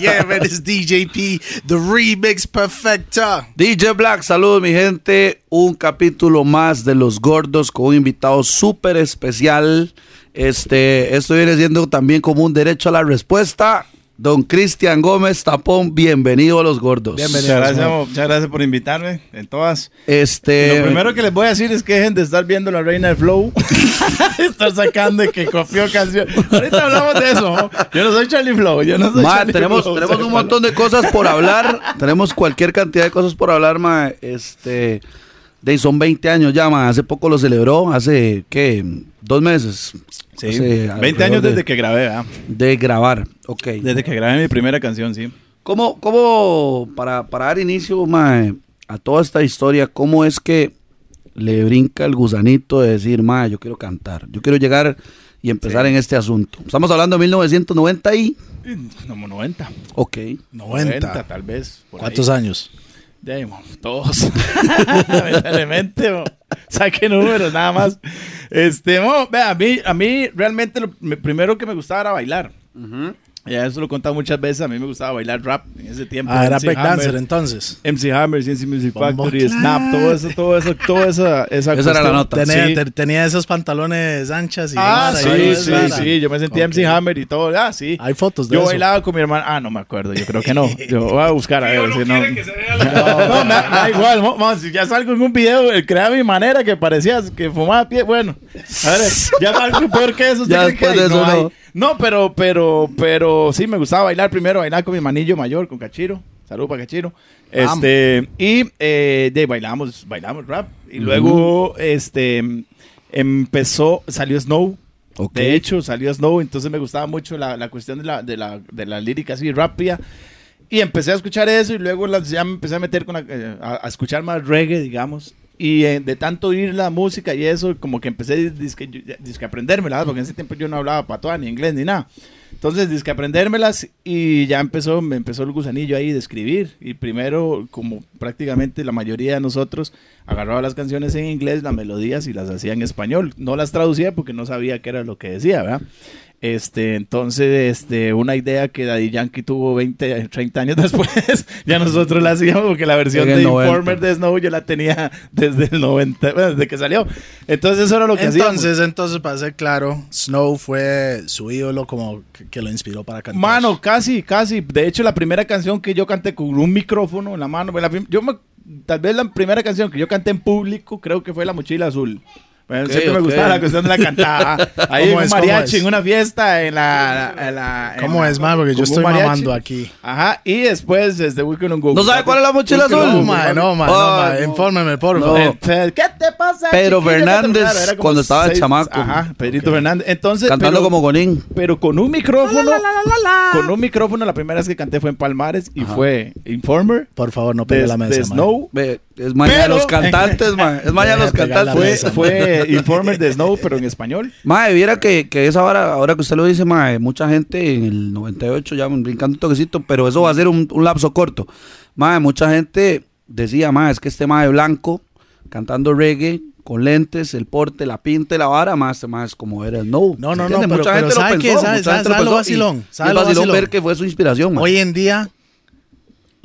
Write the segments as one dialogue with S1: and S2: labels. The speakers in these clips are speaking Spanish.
S1: yeah, man, it's DJP, the remix perfecta.
S2: DJ Black, saludos mi gente. Un capítulo más de Los Gordos con un invitado súper especial. Este, esto viene siendo también como un derecho a la respuesta. Don Cristian Gómez Tapón, bienvenido a Los Gordos.
S3: Muchas gracias, muchas gracias por invitarme en todas.
S2: Este,
S3: Lo primero que les voy a decir es que dejen de estar viendo la reina del flow. estar sacando y que copió canción. Ahorita hablamos de eso. ¿no? Yo no soy Charlie Flow. Yo no soy
S2: Ma,
S3: Charlie
S2: tenemos,
S3: Flow,
S2: tenemos un montón de cosas por hablar. tenemos cualquier cantidad de cosas por hablar, ma. Este, de, son 20 años ya, ma. Hace poco lo celebró, hace, ¿qué? Dos meses.
S3: Sí,
S2: Hace
S3: 20
S2: alrededor
S3: años
S2: de-
S3: desde que grabé, ¿verdad?
S2: De grabar, ok.
S3: Desde que grabé mi primera canción, sí.
S2: ¿Cómo, cómo para, para dar inicio, ma, a toda esta historia, cómo es que le brinca el gusanito de decir, ma, yo quiero cantar, yo quiero llegar y empezar en este asunto? Estamos hablando de 1990 y...
S3: Como 90.
S2: Ok.
S1: 90.
S3: tal vez. por
S1: ¿Cuántos
S3: ahí.
S1: años?
S3: Mo, todos. Lamentablemente, saque números nada más. Este, a mí, a mí realmente lo me- primero que me gustaba era bailar. Ya eso lo he contado muchas veces. A mí me gustaba bailar rap en ese tiempo.
S1: Ah, era
S3: MC
S1: breakdancer
S3: Hammer,
S1: entonces.
S3: MC Hammer, CNC Music Factory. Snap, todo eso, todo eso, toda esa, esa,
S2: Esa era la nota.
S1: Tenía,
S3: Sí.
S1: te- tenía esos pantalones anchas y
S3: Ah,
S1: vara y
S3: sí, sí, sí. Yo me sentía. MC Hammer y todo. Ah, sí.
S1: Hay fotos de
S3: Yo
S1: eso.
S3: bailaba con mi hermana. Ah, no me acuerdo. Yo creo que no. Yo voy a buscar a ver si no. No, da igual. mo- mo, si ya salgo en un video, eh, crea mi manera que parecía que fumaba pie. Bueno, a ver, ya algo peor que eso. ¿usted
S2: Ya
S3: que
S2: después de eso, no.
S3: No, pero, pero, pero sí me gustaba bailar primero, bailar con mi manillo mayor, con Cachiro. Salud para Cachiro. Este, y eh, de bailamos, bailamos rap. Y luego, este, empezó, salió Snow.
S2: Ok.
S3: De hecho, salió Snow, entonces me gustaba mucho la, la cuestión de la, de, la, de la lírica así rápida. Y empecé a escuchar eso y luego las- ya me empecé a meter con la- eh, a, a escuchar más reggae, digamos. Y eh, de tanto oír la música y eso, como que empecé a aprendérmelas, porque en ese tiempo yo no hablaba patoa, ni inglés, ni nada. Entonces, disque aprendérmelas y ya empezó, me empezó el gusanillo ahí de escribir. Y primero, como prácticamente la mayoría de nosotros, agarraba las canciones en inglés, las melodías y las hacía en español. No las traducía porque no sabía qué era lo que decía, ¿verdad? Este, entonces, este, una idea que Daddy Yankee tuvo 20, 30 años después, ya nosotros la hacíamos porque la versión de
S2: 90.
S3: Informer de Snow yo la tenía desde el 90, bueno, desde que salió. Entonces, eso era lo que hacíamos.
S1: Entonces, entonces, para ser claro, Snow fue su ídolo como que, que lo inspiró para cantar.
S3: Mano, casi, casi. De hecho, la primera canción que yo canté con un micrófono en la mano, la prim- yo me- tal vez la primera canción que yo canté en público creo que fue La Mochila Azul. Bueno,
S2: Ok,
S3: siempre me
S2: ok.
S3: gustaba la cuestión de la cantada. Ahí en
S1: ¿Cómo
S3: un
S1: es? ¿Cómo
S3: mariachi, en una fiesta, en la... en la- en
S1: ¿Cómo
S3: la-
S1: es, man? Porque yo estoy
S3: mariachi.
S1: mamando aquí.
S3: Ajá, y después, desde Weekend on Go.
S2: ¿No sabe cuál es la mochila azul?
S1: No, man, no, man, no,
S2: Ah,
S1: man.
S2: no.
S1: Infórmeme, por
S2: No.
S1: favor.
S3: Eh, ¿Qué te pasa?
S2: Pedro? Fernández, cuando estaba de chamaco.
S3: Ajá, Pedrito Fernández. Entonces,
S2: Cantando
S3: pero-
S2: como Gonín.
S3: pero con un micrófono. Con un micrófono, la primera vez que canté fue en Palmares y fue Informer.
S1: Por favor, no pegue la mesa,
S3: de
S1: man.
S3: Snow.
S2: Ve, es mañana de
S3: Pero-
S2: los cantantes, ma. Es mañana de los cantantes.
S3: Fue,
S1: mesa,
S3: fue Informer de Snow, pero en español.
S2: Mae, viera que, que esa hora, ahora que usted lo dice, mae, mucha gente en el 98 ya brincando un toquecito, pero eso va a ser un, un lapso corto. Mae, mucha gente decía, mae, es que este mae blanco, cantando reggae, con lentes, el porte, la pinta y la vara, más este es como era Snow.
S1: No, no,
S2: ¿Se
S1: no,
S2: entiende?
S1: pero-
S2: mucha
S1: pero
S2: gente
S1: ¿sabe
S2: lo
S1: qué?
S2: pensó,
S1: ¿Sabe-
S2: mucha
S1: sabe-
S2: gente lo
S1: sabe lo
S2: y-
S1: vacilón?
S2: y
S1: ¿Sabe
S2: es
S1: lo
S2: vacilón
S1: vacilón?
S2: ver que fue su inspiración, mae.
S1: Hoy en día,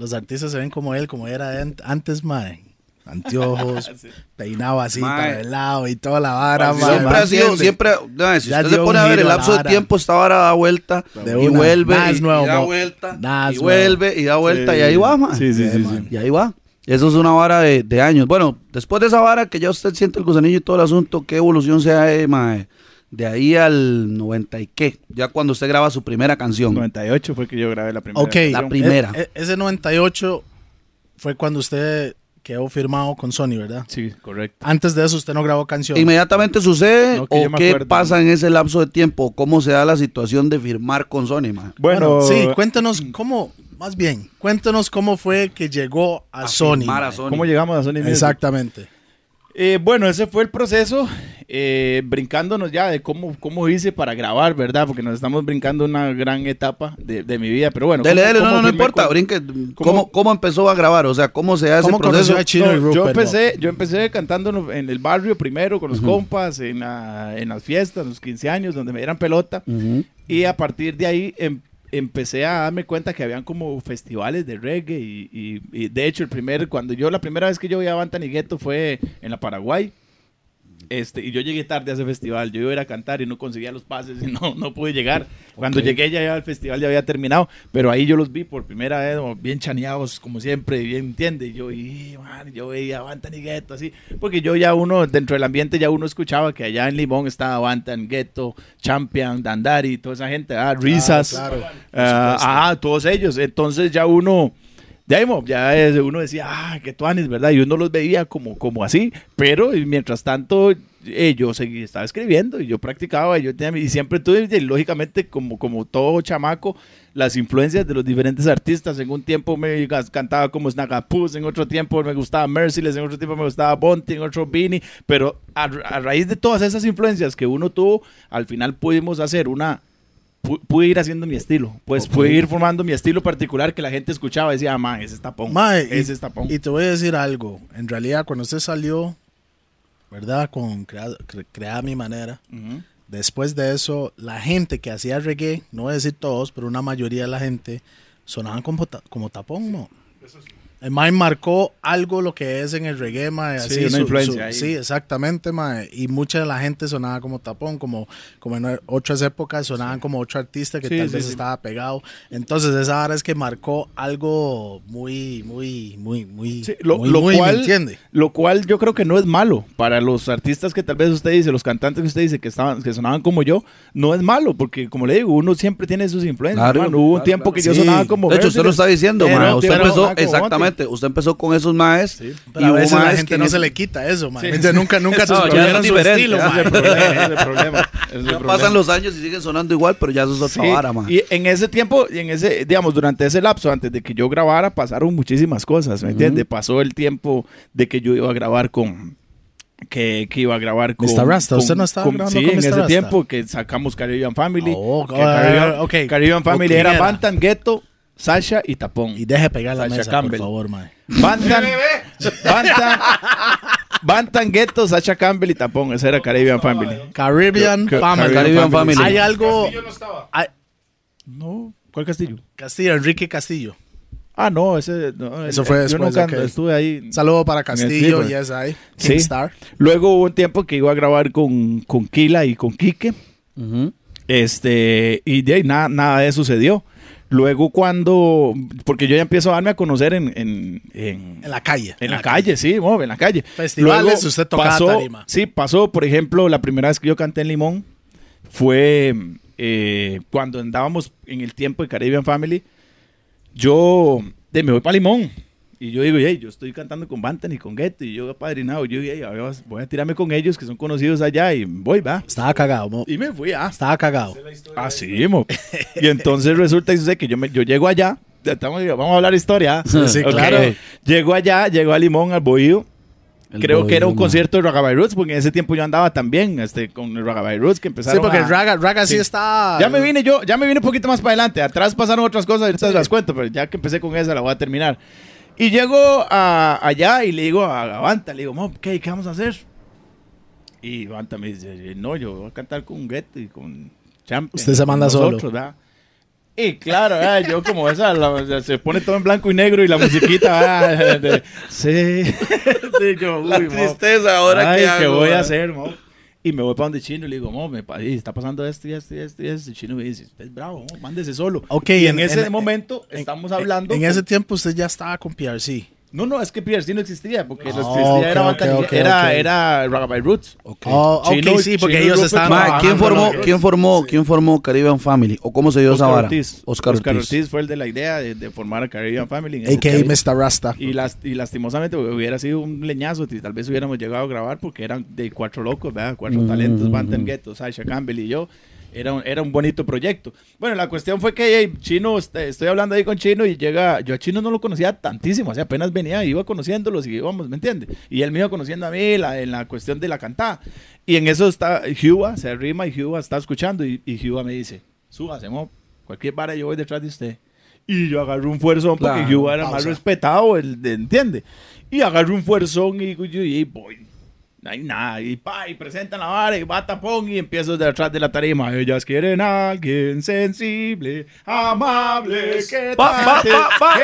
S1: los artistas se ven como él, como era an- antes, mae. Anteojos, peinado así
S2: Mae.
S1: para el lado y toda la vara, mae.
S2: Siempre ha sido, siempre, no, si
S1: Ya
S2: usted se pone a ver el lapso de tiempo, esta vara da vuelta
S1: De
S2: y
S1: una.
S2: vuelve y,
S1: es nuevo,
S2: y da vuelta y vuelve y da vuelta y ahí va, man.
S3: Sí, sí,
S1: Sí,
S3: sí. sí.
S2: Y ahí va. Eso es una vara de, de años. Bueno, después de esa vara que ya usted siente el gusanillo y todo el asunto, ¿qué evolución se da eh, mae? De ahí al 90 y qué? Ya cuando usted graba su primera canción.
S3: 98 fue que yo grabé la primera.
S1: Ok,
S2: La primera.
S1: E- e- ese 98 fue cuando usted quedó firmado con Sony, ¿verdad?
S3: Sí, correcto.
S1: Antes de eso usted no grabó canción.
S2: ¿Inmediatamente sucede
S3: No,
S2: o qué pasa en ese lapso de tiempo? ¿Cómo se da la situación de firmar con Sony, man?
S3: Bueno,
S1: sí, cuéntanos cómo, más bien, cuéntanos cómo fue que llegó a, Sony.
S2: firmar a. Sony.
S3: ¿cómo llegamos a Sony Music?
S1: Exactamente.
S3: Eh, bueno, ese fue el proceso, eh, brincándonos ya de cómo, cómo hice para grabar, ¿verdad? Porque nos estamos brincando una gran etapa de, de mi vida, pero bueno.
S2: Dele,
S3: ¿cómo-
S2: dele, no, no, no importa,
S3: con-
S2: brinque.
S3: cómo-
S2: ¿Cómo, ¿Cómo empezó a grabar? O sea, ¿cómo se hace
S1: ¿Cómo
S2: el proceso?
S1: a Chino y
S3: No, yo
S1: Rupert?
S3: empecé, yo empecé cantando en- el barrio primero con los compas, en, la- en las fiestas, en los 15 años, donde me dieran pelota. Y a partir de ahí em- empecé a darme cuenta que habían como festivales de reggae y, y- y de hecho el primer, cuando yo, la primera vez que yo vi a Bantan y fue en la Paraguay. Este, y yo llegué tarde a ese festival. Yo iba a ir a cantar y no conseguía los pases y no, no pude llegar. Cuando
S2: Ok.
S3: llegué ya, ya el festival ya había terminado. Pero ahí yo los vi por primera vez, bien chaneados, como siempre, bien, ¿entiende? Y yo, y, man, yo veía Bantan y Ghetto así. Porque yo ya uno, dentro del ambiente, ya uno escuchaba que allá en Limón estaba Bantan, Ghetto, Champion, Dandari, toda esa gente, ah, Risas.
S1: claro,
S3: Ah, ah, todos ellos. Entonces ya uno, ya es- uno decía, ah, qué tuanes, ¿verdad? Y uno los veía como, como así. Pero mientras tanto, eh, yo seguí, estaba escribiendo y yo practicaba y yo tenía, y siempre tuve, lógicamente, como, como todo chamaco, las influencias de los diferentes artistas. En un tiempo me cantaba como Snagapus, en otro tiempo me gustaba Merciless, en otro tiempo me gustaba Bonte, en otro Beanie. Pero a, a raíz de todas esas influencias que uno tuvo, al final pudimos hacer una pude ir haciendo mi estilo. Pues pude ir formando mi estilo particular que la gente escuchaba y decía, ma, ese es tapón.
S1: Mae, y-
S3: ese es tapón.
S1: Y te voy a decir algo. En realidad, cuando usted salió, ¿verdad? Con Crea, Cre- Crea a mi manera. Después de eso, la gente que hacía reggae, no voy a decir todos, pero una mayoría de la gente sonaban como, ta- como tapón, ¿no? El Mae marcó algo lo que es en el reggae, mae.
S3: Sí,
S1: así,
S3: una influencia ahí.
S1: Sí, exactamente, mae. Y mucha de la gente sonaba como tapón, como, como en otras épocas sonaban como otro artista que
S3: Sí,
S1: tal
S3: sí,
S1: vez
S3: sí.
S1: estaba pegado. Entonces, esa hora es que marcó algo muy, muy, muy, muy,
S3: Sí, lo,
S1: muy,
S3: lo
S1: muy,
S3: cual,
S1: ¿me entiende?
S3: lo cual yo creo que no es malo para los artistas que tal vez usted dice, los cantantes que usted dice que estaban, que sonaban como yo, no es malo, porque como le digo, uno siempre tiene sus influencias.
S2: Claro,
S3: hermano. Hubo un tiempo
S2: claro.
S3: que yo sonaba como
S2: De hecho, usted lo está diciendo, mae. Usted empezó,
S3: como
S2: exactamente, usted empezó con esos maes.
S3: Sí.
S1: Pero a
S2: hubo
S1: veces la gente no se le quita eso, mae.
S3: Sí.
S1: Entonces, nunca, nunca se
S2: No, ya
S1: su estilo,
S2: ya
S3: Ese es el
S1: mae.
S3: problema, ese es el problema, ese es el
S2: Ya
S3: problema.
S2: pasan los años y siguen sonando igual, pero ya eso es otra
S3: Sí,
S2: vara, mae.
S3: Y en ese tiempo, y en ese, digamos, durante ese lapso, antes de que yo grabara, pasaron muchísimas cosas, ¿me entiendes? Pasó el tiempo de que yo iba a grabar con. Que, que iba a grabar con.
S1: Mr. Rasta,
S3: con-
S1: ¿usted no estaba grabando
S3: Sí,
S1: con
S3: en
S1: Mr.
S3: ese
S1: Rasta?
S3: tiempo que sacamos Caribbean Family.
S1: Oh,
S3: que Caribbean,
S1: ok.
S3: Caribbean Family
S1: Ok,
S3: era
S1: era.
S3: Bantan, Ghetto, Sasha y Tapón.
S1: Y deje pegar la
S3: Sasha
S1: mesa,
S3: Campbell.
S1: por favor, mae.
S3: Bantan, Bantan, Bantan, Ghetto, Sasha Campbell y Tapón. Esa era Caribbean Family.
S1: Caribbean
S3: Ca-
S1: Family.
S2: Caribbean Family.
S1: Hay algo... hay-
S3: No, ¿cuál castillo?
S1: Castillo, Enrique Castillo.
S3: Ah, no, ese. no,
S1: Eso
S3: el-
S1: fue
S3: yo
S1: después,
S3: nunca
S1: ok.
S3: estuve ahí.
S1: Saludo para Castillo, yes, I.
S3: Sí.
S1: Kingstar.
S3: Luego hubo un tiempo que iba a grabar con, con Kila y con Quique. Este, y de ahí nada, nada de eso sucedió. Luego cuando, porque yo ya empiezo a darme a conocer en, en, en,
S1: En la calle.
S3: en la calle, sí, mo, en la calle.
S1: Festivales, usted tocaba
S3: pasó,
S1: tarima.
S3: Sí, pasó, por ejemplo, la primera vez que yo canté en Limón fue eh, cuando andábamos en el tiempo de Caribbean Family. Yo de, me voy para Limón. Y yo digo, hey, yo estoy cantando con Bantan y con Ghetto y yo apadrinado. Yo dije, "Hey, voy a tirarme con ellos que son conocidos allá y voy, va.
S1: Estaba cagado, mo.
S3: Y me fui, ah.
S1: Estaba cagado.
S3: Así, mo. Y entonces resulta y sucede que yo, me, yo llego allá. estamos- vamos a hablar historia. ah.
S1: Sí, sí, claro.
S3: Llego allá, llego a Limón, al Bohío.
S2: El
S3: Creo que era un concierto de Ragabay Roots, porque en ese tiempo yo andaba también este, con el Ragabay Roots, que
S1: Sí,
S3: empezaron
S1: porque
S3: a-
S1: Raga, Raga sí,
S3: Sí.
S1: está...
S3: Ya me vine yo, ya me vine un poquito más para adelante. Atrás pasaron otras cosas, ahorita las cuento, pero ya que empecé con esa la voy a terminar. Y llego a, allá y le digo a Gavanta, le digo, Mo, ¿qué, ¿qué vamos a hacer? Y Gavanta me dice, no, yo voy a cantar con Ghetto y con Champion.
S1: Usted se manda solo.
S3: Y claro, ¿verdad? yo como esa, la- se pone todo en blanco y negro y la musiquita. De- sí. Sí, yo, uy,
S2: La
S3: Mo.
S2: tristeza ahora
S3: Ay,
S2: que
S3: ¿qué
S2: hago,
S3: voy a hacer, mo? Y me voy para donde Chino y le digo, mo, me está pasando esto y esto y esto y esto. Y Chino me dice, usted es bravo, mándese solo.
S1: Ok,
S3: y en,
S1: en-
S3: ese
S1: en-
S3: momento
S1: en-
S3: estamos hablando.
S1: En ese tiempo usted ya estaba con PRC.
S3: No, no, es que PRC no existía, porque que
S1: Ah,
S3: existía
S1: ok,
S3: era,
S1: ok,
S3: Bata-
S1: ok,
S3: era, era Ragabay Roots.
S2: Ok.
S1: Oh,
S3: Chino-
S1: ok, sí, porque
S3: Chino
S1: ellos
S3: Rupert
S1: estaban...
S3: Trabajando
S2: ¿quién formó, quién formó, quién formó Caribbean Family? ¿O cómo se dio esa
S3: Oscar
S2: vara?
S3: Ortiz.
S2: Oscar
S3: Oscar
S2: Ortiz.
S3: Ortiz fue el de la idea de, de formar a Caribbean Family.
S1: A.K.A. Mr. Rasta.
S3: Y, las, y lastimosamente hubiera sido un leñazo y tal vez hubiéramos llegado a grabar porque eran de cuatro locos, ¿verdad? Cuatro
S2: Mm.
S3: talentos, Bantan Ghetto, Sasha Campbell y yo. Era un, era un bonito proyecto. Bueno, la cuestión fue que hey, Chino, este, estoy hablando ahí con Chino y llega, yo a Chino no lo conocía tantísimo, o sea, apenas venía, iba conociéndolos y íbamos, ¿me entiendes? Y él me iba conociendo a mí la, en la cuestión de la cantada. Y en eso está Huba, se arrima y Huba está escuchando y, y Huba me dice, súbase, mo, cualquier vara yo voy detrás de usted. Y yo agarro un fuerzón porque
S2: Claro,
S3: Huba era más
S1: pausa.
S3: respetado, el de- ¿entiende? Y agarro un fuerzón y yo, y voy. No hay nada. Y pa, y presentan la vara y va tapón y empiezo de atrás de la tarima. Ellas quieren a alguien sensible, amable, que
S2: Pa, pa,
S3: trate,
S2: pa, pa,
S3: que-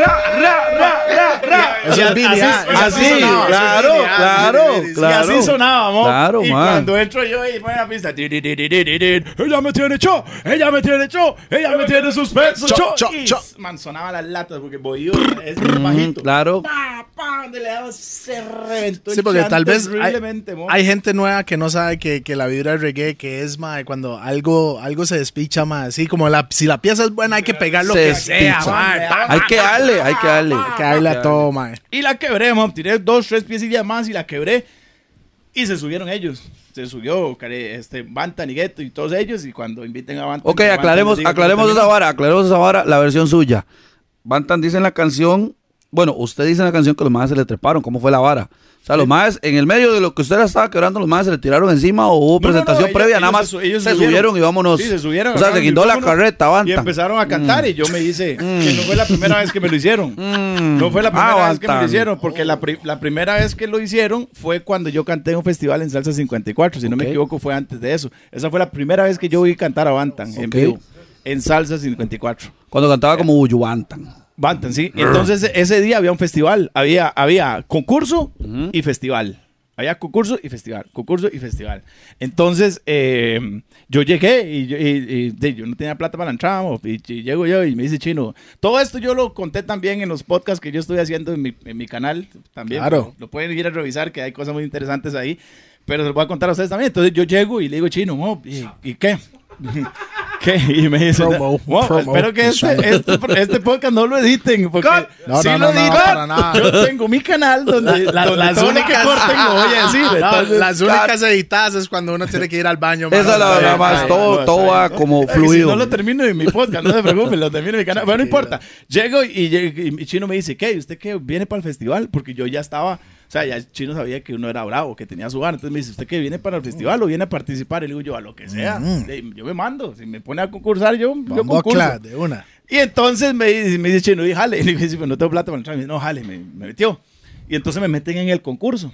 S2: ra, ra, ra, ra, ra.
S1: Eso es Billy,
S2: Así, claro,
S1: es
S2: claro, claro.
S3: Y así sonaba, mo.
S2: Claro,
S3: y
S2: man.
S3: cuando entro yo y pone la pista, ella me tiene cho, ella me tiene cho, ella me tiene suspenso,
S1: Cho.
S3: Man, sonaba las latas porque bohío es muy bajito.
S2: claro.
S3: Pa, pa, donde le daba, se reventó el
S1: Sí, porque tal vez hay, hay gente nueva que no sabe que, que la vibra del reggae, que es, mae, cuando algo, algo se despicha, mae, así como la, si la pieza es buena, hay que pegar lo
S2: Se
S1: que sea,
S2: despicha.
S1: mae, pa,
S2: Hay que darle, hay que darle.
S1: hay que darle a todo, mae.
S3: Y la quebré, mo. Tiré dos, tres piecillas más y la quebré. Y se subieron ellos. Se subió este, Bantan y Gueto y todos ellos. Y cuando inviten a Bantan.
S2: Ok,
S3: que Bantan
S2: aclaremos, aclaremos esa vara, aclaremos esa vara, la versión suya. Bantan dice en la canción, bueno, usted dice en la canción que los más se le treparon, ¿cómo fue la vara? O sea, los más, en el medio de lo que usted la estaba quebrando, los más se le tiraron encima o hubo
S3: No, no, no,
S2: presentación
S3: ellos-
S2: previa, nada más
S3: se ellos
S2: se
S3: subieron.
S2: subieron y vámonos.
S3: Sí, se subieron.
S2: O sea, se guindó la carreta,
S3: Y
S2: Bantan.
S3: empezaron a cantar. Y yo me hice que no fue la primera vez que me lo hicieron.
S2: Mm.
S3: No fue la primera
S2: Ah,
S3: vez que me lo hicieron. Porque la, pri- la primera vez que lo hicieron fue cuando yo canté en un festival en Salsa 54. Si no me equivoco, fue antes de eso. Esa fue la primera vez que yo vi cantar a Bantan en
S2: Ok.
S3: vivo. En Salsa 54.
S2: Cuando cantaba como Uyu Bantan.
S3: Sí. Entonces ese día había un festival, había, había concurso y festival. Había concurso y festival, concurso y festival. Entonces eh, yo llegué y, yo, y- y, de, yo no tenía plata para la entrada, y, llego yo y me dice Chino, todo esto yo lo conté también en los podcasts que yo estoy haciendo en mi, en mi canal también.
S1: Claro.
S3: Lo, lo pueden ir a revisar que hay cosas muy interesantes ahí, pero se los voy a contar a ustedes también. Entonces yo llego y le digo Chino, ¿y, y qué? ¿Qué? Y me dice,
S1: Promo,
S3: "Wow,
S1: promo.
S3: espero que este, este, este podcast no lo editen, porque
S1: No,
S3: si
S1: no,
S3: lo
S1: no, no,
S3: editan,
S1: para nada.
S3: yo tengo mi canal donde,
S1: La-
S3: donde
S1: las
S3: que
S1: únicas-
S3: corten lo voy a decir.
S1: No,
S3: entonces-
S1: las únicas editadas es cuando uno tiene que ir al baño.
S2: Esa es la verdad más, todo,
S3: no,
S2: todo va como
S3: Si
S2: fluido.
S3: no lo termino en mi podcast, no se preocupen, lo termino en mi canal. Bueno, no importa. Llego y, y mi chino me dice, ¿qué? ¿Y ¿Usted qué? ¿Viene para el festival? Porque yo ya estaba, sea, ya el chino sabía que uno era bravo, que tenía su gana. Entonces me dice, ¿usted qué? ¿Viene para el festival o viene a participar? Y le digo yo, a lo que sea. Le- Yo me mando. Si me pone a concursar, yo, yo concurso.
S1: claro, de una.
S3: Y entonces me dice, me dice Chino, y jale. Y le dice, pero no tengo plata para entrar. Y me dice, no, jale, me, me metió. Y entonces me meten en el concurso.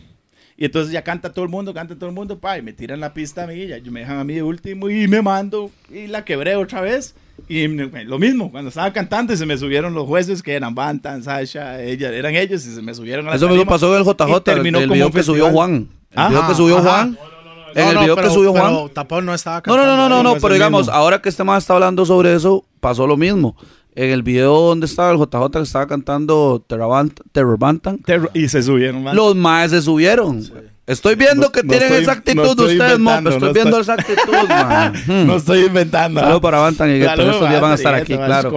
S3: Y entonces ya canta todo el mundo, canta todo el mundo, pa, y me tiran la pista a mí, ya me dejan a mí de último y me mando y la quebré otra vez. Y me- lo mismo, cuando estaba cantando y se me subieron los jueces que eran Bantan, Sasha, ella, eran ellos y se me subieron a la
S2: Eso mismo
S3: tarima
S2: pasó en el JJ,
S3: terminó
S2: el
S3: como
S2: video que subió. Juan. El video que subió. Juan. En el video que subió Juan.
S1: Tapón no estaba
S2: No,
S1: cantando.
S2: no, no, no,
S3: no,
S2: no, pero
S3: el
S2: digamos,
S3: mismo.
S2: ahora que este man está hablando sobre eso, pasó lo mismo. En el video donde estaba el JJ que estaba cantando Terror Bantan,
S3: Terror- Y se subieron, man.
S2: los maes se subieron. Estoy viendo
S3: No-
S2: que
S3: no
S2: tienen
S3: estoy-
S2: esa actitud
S3: no
S2: de
S3: estoy
S2: ustedes, Estoy
S3: no
S2: viendo
S3: estoy-
S2: esa actitud, man. Hmm.
S3: No estoy inventando.
S2: Saludos para Bantan y Gueto, estos días van a estar aquí, claro.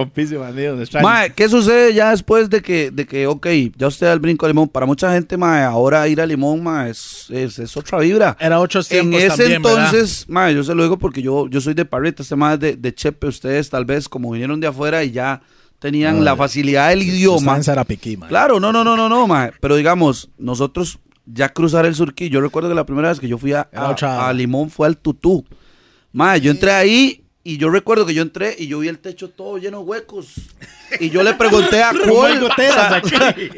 S2: Mae, ¿qué sucede ya después de que, de que, ok, ya usted da el brinco a Limón? Para mucha gente, mae, ahora ir a Limón, mae, es, es, es otra vibra.
S1: Era
S2: En
S1: tiempos
S2: ese
S1: también, ¿verdad?
S2: entonces, mae, yo se lo digo porque yo, yo soy de Parrita, este mae es de, de Chepe, ustedes tal vez como vinieron de afuera y ya tenían la facilidad del idioma.
S1: en.
S2: Claro, no, no, no, no, no, mae, pero digamos, nosotros ya cruzar el surquí, yo recuerdo que la primera vez que yo fui a, a- Limón fue al Tutú. Mae, yo entré ahí y yo recuerdo que yo entré y yo vi el techo todo lleno de huecos. Y yo le pregunté a Cole.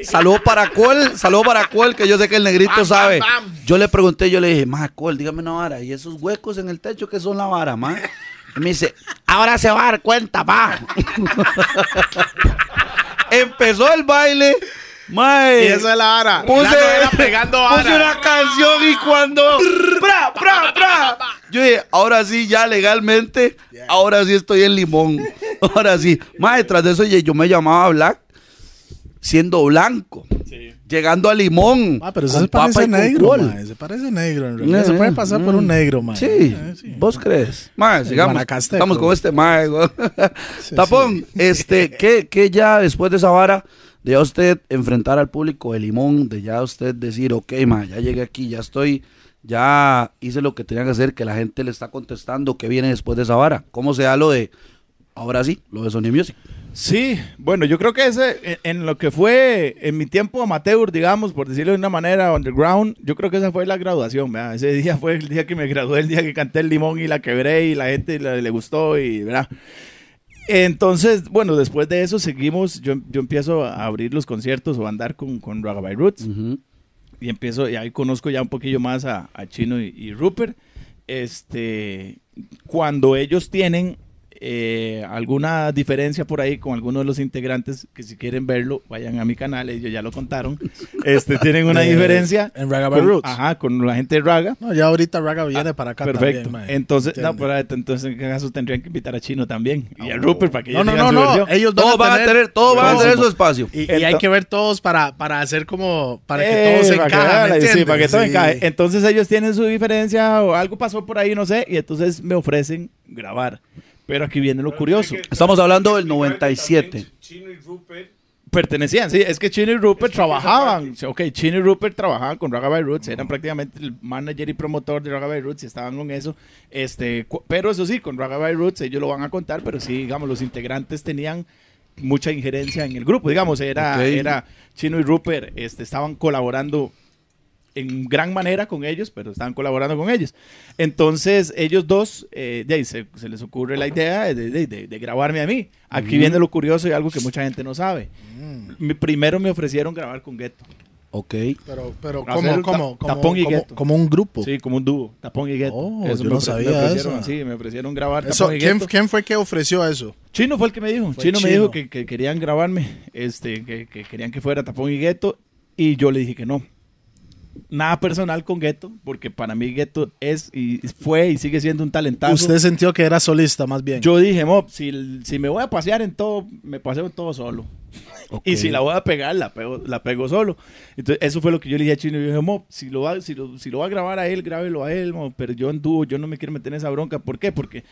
S2: Saludo para Cole, saludo para Cole, que yo sé que el negrito sabe. Yo le pregunté, yo le dije, ma, Cole, dígame una vara. ¿Y esos huecos en el techo qué son la vara, ma? Y me dice, ahora se va a dar cuenta, pa. Empezó el baile. Mae,
S1: Y eso es la vara.
S2: Puse,
S1: pegando vara.
S2: puse una canción y cuando. ¡Bra, bra, bra! Yo dije, ahora sí, ya legalmente, ahora sí estoy en limón. Ahora sí. Más detrás de eso, yo me llamaba Black, siendo blanco. Llegando a limón.
S1: Ah, pero eso se parece negro, mae. Se parece negro. En realidad. Se puede pasar por un negro, mae.
S2: Sí,
S1: Eh, sí.
S2: ¿vos crees? Mae, sigamos. Estamos con este mae. Tapón, este, ¿qué, qué ya después de esa vara, de usted enfrentar al público de limón, de ya usted decir, ok, mae, ya llegué aquí, ya estoy, ya hice lo que tenía que hacer, que la gente le está contestando, ¿qué viene después de esa vara? ¿Cómo se da lo de, ahora sí, lo de Sony Music?
S3: Sí, bueno, yo creo que ese, en, en lo que fue en mi tiempo amateur, digamos, por decirlo de una manera, underground, yo creo que esa fue la graduación, ¿verdad? Ese día fue el día que me gradué, el día que canté el limón y la quebré y la gente le, le gustó y, ¿verdad? Entonces, bueno, después de eso seguimos, yo, yo empiezo a abrir los conciertos o a andar con, con Ragabay Roots. Y empiezo, y ahí conozco ya un poquillo más a, a Chino y, y Rupert. Este, cuando ellos tienen eh, alguna diferencia por ahí con alguno de los integrantes, que si quieren verlo, vayan a mi canal, ellos ya lo contaron. Este, tienen una
S1: Eh,
S3: diferencia.
S1: en Raga by
S3: con-
S1: Roots.
S3: Ajá, con la gente de Raga.
S1: No, ya ahorita Raga viene para acá
S3: Ah, Perfecto.
S1: también,
S3: entonces, no, pero entonces en qué caso tendrían que invitar a Chino también. Y a
S1: Oh.
S3: Rupert para que
S1: No,
S3: ellos
S1: no, no,
S3: su
S1: no. Ellos van
S2: Todos
S1: a
S2: van a
S1: tener,
S2: tener, todos van a tener su espacio.
S1: Y, y hay que ver todos para, para hacer como. Para que
S3: Eh,
S1: todos se encajen.
S3: vean,
S1: ¿me
S3: sí, para que todo
S1: Sí.
S3: encaje. Entonces ellos tienen su diferencia o algo pasó por ahí, no sé, y entonces me ofrecen grabar. Pero aquí viene lo curioso.
S2: Estamos hablando del 97.
S4: Chino y Rupert.
S3: Pertenecían, sí, es que Chino y Rupert trabajaban. Ok, Chino y Rupert trabajaban con Raga by Roots, eran prácticamente el manager y promotor de Raga by Roots y estaban con eso. Este, pero eso sí, con Raga by Roots ellos lo van a contar, pero sí, digamos, los integrantes tenían mucha injerencia en el grupo. Digamos, era, era Chino y Rupert, este, estaban colaborando en gran manera con ellos, pero estaban colaborando con ellos. Entonces, ellos dos, eh, de ahí se, se les ocurre la idea de, de- de- de grabarme a mí. Aquí viene lo curioso y algo que mucha gente no sabe. Mi- primero me ofrecieron grabar con Gueto.
S2: Ok.
S1: Pero, pero como,
S3: un
S1: como, como,
S3: tapón y
S1: como,
S3: gueto.
S1: como un grupo.
S3: Sí, como un dúo, Tapón y Gueto.
S1: Oh,
S3: Eso
S1: yo
S3: me
S1: no sabía
S3: me ofrecieron,
S1: eso.
S3: Sí, me ofrecieron grabar
S1: Eso,
S3: Tapón y
S1: ¿quién,
S3: Gueto.
S1: quién fue que ofreció eso?
S3: Chino fue el que me dijo.
S1: Fue
S3: Chino, me
S1: Chino.
S3: dijo que, que querían grabarme, este, que, que querían que fuera Tapón y Gueto, y yo le dije que no. Nada personal con Gueto, porque para mí Gueto es y fue y sigue siendo un talentazo.
S1: Usted sintió que era solista, más bien.
S3: Yo dije, Mob, si, si me voy a pasear en todo, me paseo en todo solo. Y si la voy a pegar, la pego, la pego solo. Entonces, eso fue lo que yo le dije a Chino. Yo dije, Mob, si lo, va, si, lo, si lo va a grabar a él, grábelo a él, Mob, pero yo en dúo, yo no me quiero meter en esa bronca. ¿Por qué? Porque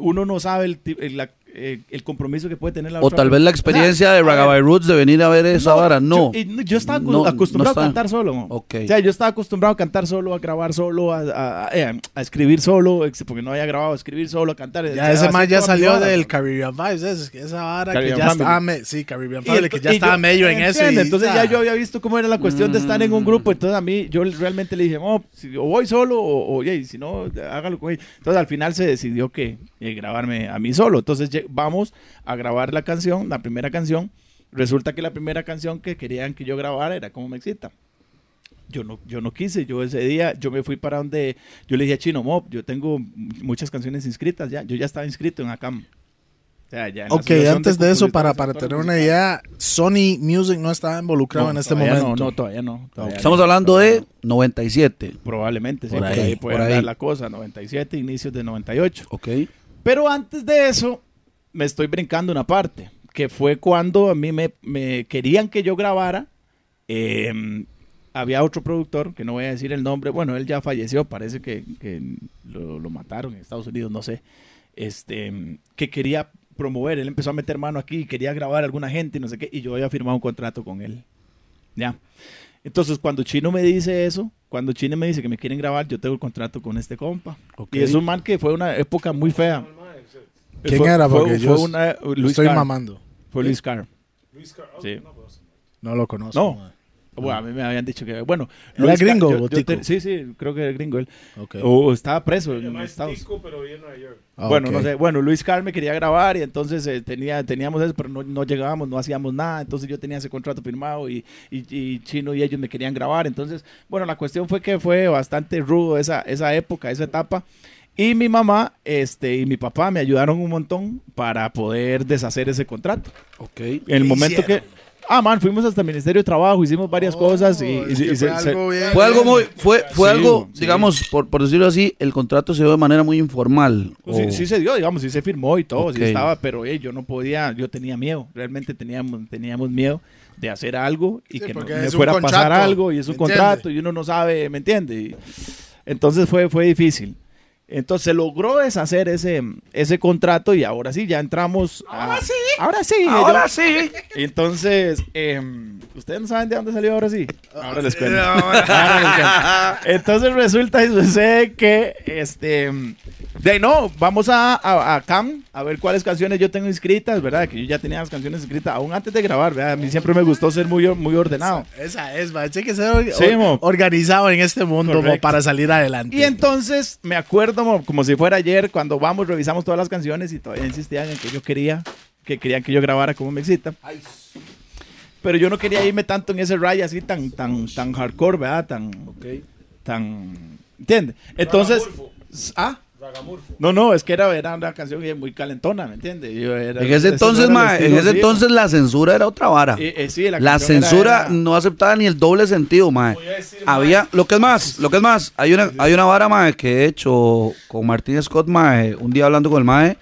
S3: uno no sabe el, ti- el, la- eh, el compromiso que puede tener la
S2: O
S3: otra
S2: tal vez la experiencia de Ragabay Roots de venir a ver esa vara. No.
S3: Yo, yo estaba
S2: No,
S3: acostumbrado
S2: no
S3: a cantar solo. Mo.
S2: Ok.
S3: O sea, yo estaba acostumbrado a cantar solo, a grabar solo, a, a- a- eh, a escribir solo, porque no había grabado, a escribir solo, a cantar.
S1: Ya ese más ya salió
S3: vara,
S1: del. Caribbean Vibes, es- esa vara
S3: Caribbean
S1: que ya estaba, me- sí, Caribbean
S3: Y
S1: Family, que
S3: ento-
S1: ya
S3: y
S1: estaba
S3: yo-
S1: medio en eso.
S3: entonces ya yo había visto cómo era la cuestión de estar en un
S2: Mm.
S3: grupo. Entonces a mí, yo realmente le dije, "Mo, si, o voy solo o, o, "Yey, si no, hágalo con él. Entonces al final se decidió que eh, grabarme a mí solo. Entonces vamos a grabar la canción, la primera canción. Resulta que la primera canción que querían que yo grabara era Como me excita. Yo no, yo no quise, yo ese día, yo me fui para donde, yo le dije a Chino Mob, yo tengo muchas canciones inscritas ya, yo ya estaba inscrito en ACAM. O sea, ya
S1: Ok, antes de eso, para, para tener una idea, Sony Music no estaba involucrado
S3: No,
S1: en este momento.
S3: No, no, todavía no. todavía
S2: Estamos
S3: no.
S2: hablando de 97.
S3: Probablemente, sí,
S1: Por
S3: por
S1: ahí,
S3: ahí, puede
S2: por
S3: andar
S2: ahí.
S3: la cosa, 97, inicios de 98.
S2: Ok.
S3: Pero antes de eso, me estoy brincando una parte, que fue cuando a mí me, me querían que yo grabara. eh, había otro productor, que no voy a decir el nombre, bueno, él ya falleció, parece que, que lo, lo mataron en Estados Unidos, no sé, este, que quería promover, él empezó a meter mano aquí, quería grabar a alguna gente y no sé qué, y yo había firmado un contrato con él. Ya. Entonces, cuando Chino me dice eso, cuando Chino me dice que me quieren grabar, yo tengo el contrato con este compa. Y es un man que fue una época muy fea.
S1: ¿Quién
S3: Fue-
S1: era? Porque
S3: fue
S1: yo
S3: una- Luis
S1: estoy
S3: Carr.
S1: mamando.
S3: Fue Luis Carr.
S4: Luis Car- oh,
S3: Sí.
S4: no,
S1: No lo conozco.
S3: No. Bueno, a mí me habían dicho que, bueno.
S1: ¿Era
S3: Luis
S1: gringo
S3: yo-
S1: o
S3: yo
S1: tico?
S3: te- sí, sí, creo que era gringo él.
S1: Ok.
S3: O estaba preso en Estados
S4: Tico, pero vive en Nueva York.
S1: Ah,
S3: bueno, no sé. Bueno, Luis Carr me quería grabar y entonces eh, tenía, teníamos eso, pero no, no llegábamos, no hacíamos nada. Entonces yo tenía ese contrato firmado y, y, y Chino y ellos me querían grabar. Entonces, bueno, la cuestión fue que fue bastante rudo esa, esa época, esa etapa. Y mi mamá este, y mi papá me ayudaron un montón para poder deshacer ese contrato.
S2: Ok.
S3: En el momento
S1: hicieron?
S3: que... Ah, man, fuimos hasta el Ministerio de Trabajo, hicimos varias cosas y, y-
S1: Oh, es
S3: y se-
S1: fue
S3: se-
S1: algo bien-
S2: Fue algo muy, fue, fue
S3: Sí,
S2: algo,
S3: sí.
S2: digamos, por, por decirlo así, el contrato se dio de manera muy informal.
S3: Pues sí,
S2: o-
S3: sí se dio, digamos, sí se firmó y todo, sí estaba, pero eh, yo no podía, yo tenía miedo, realmente teníamos, teníamos miedo de hacer algo y
S1: Sí,
S3: que no me fuera a pasar algo y es un contrato y uno no sabe, ¿me entiende? Y entonces fue, fue difícil. Entonces se logró deshacer ese, ese contrato y ahora sí, ya entramos. Ahora sí. Ahora sí.
S2: Ahora
S3: yo-
S2: sí.
S3: Entonces, em, ¿ustedes no saben de dónde salió ahora sí? Ahora les cuento. Ahora les cuento. Entonces resulta y sucede que, este, de ahí no, vamos a, a, a Cam a ver cuáles canciones yo tengo inscritas, ¿verdad? Que yo ya tenía las canciones escritas aún antes de grabar, ¿verdad? A mí siempre me gustó ser muy, muy ordenado.
S1: Esa es, mae. Tiene que ser or-
S3: Sí, mo.
S1: organizado en este mundo mo, para salir adelante.
S3: Y entonces me acuerdo mo, como si fuera ayer cuando vamos, revisamos todas las canciones y todavía insistían en que yo quería, que querían que yo grabara como me excita. pero yo no quería irme tanto en ese ray así tan, tan, tan hardcore, ¿verdad? Tan, tan, ¿entiendes? Entonces, ah. No, no, es que era, era una canción muy calentona, ¿me entiendes? Yo era-
S2: En ese entonces, mae, en ese entonces la censura era otra vara.
S3: Eh, eh, sí, la,
S2: La
S3: canción era-
S2: censura
S3: era-
S2: no aceptaba ni el doble sentido, mae. Había, lo que es más, lo que es más, hay una, hay una vara, mae, que he hecho con Martín Scott, mae, un día hablando con el mae,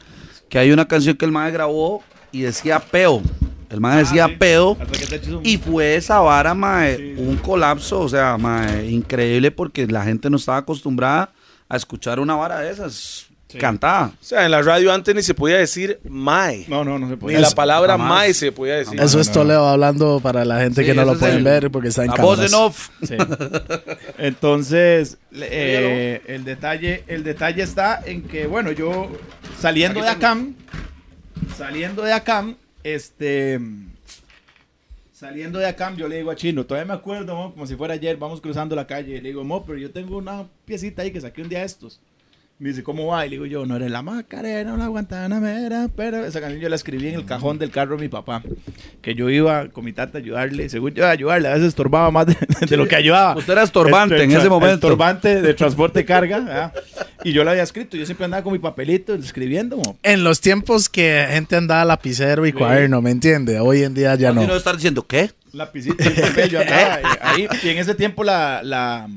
S2: que hay una canción que el mae grabó y decía peo. El mae decía
S3: sí. un-
S2: Y fue esa vara, mae, un colapso, o sea, mae, increíble porque la gente no estaba acostumbrada a escuchar una vara de esas cantada.
S5: O sea, en la radio antes ni se podía decir mae.
S3: No, no, no se
S5: Ni
S3: podía.
S5: la palabra
S2: jamás.
S5: mae se podía decir.
S1: Eso es Toledo hablando para la gente
S2: Sí,
S1: que no lo pueden
S2: el-
S1: ver porque está en
S2: La voz en off.
S3: Sí. Entonces, eh, el detalle, el detalle está en que, bueno, yo saliendo de Acam, saliendo de Acam, este, saliendo de Acam, yo le digo a Chino, todavía me acuerdo, mo, como si fuera ayer, vamos cruzando la calle, le digo, mo, pero yo tengo una piecita ahí que saqué un día estos. Me dice, ¿cómo va? Y le digo yo, no eres la Macarena, la Guantanamera, pero esa canción yo la escribí en el cajón del carro de mi papá. Que yo iba con mi tata a ayudarle, según yo a ayudarle, a veces estorbaba más de, de lo que ayudaba.
S2: Usted era estorbante
S3: Este,
S2: en ese momento.
S3: Estorbante de transporte de carga. ¿verdad? Y yo lo había escrito, yo siempre andaba con mi papelito escribiendo. mo.
S1: En los tiempos que gente andaba lapicero y cuaderno, ¿me entiende? Hoy en día ya no.
S2: debe estar diciendo, ¿qué?
S3: Lapicito y papel, yo andaba ahí. Y en ese tiempo la, la,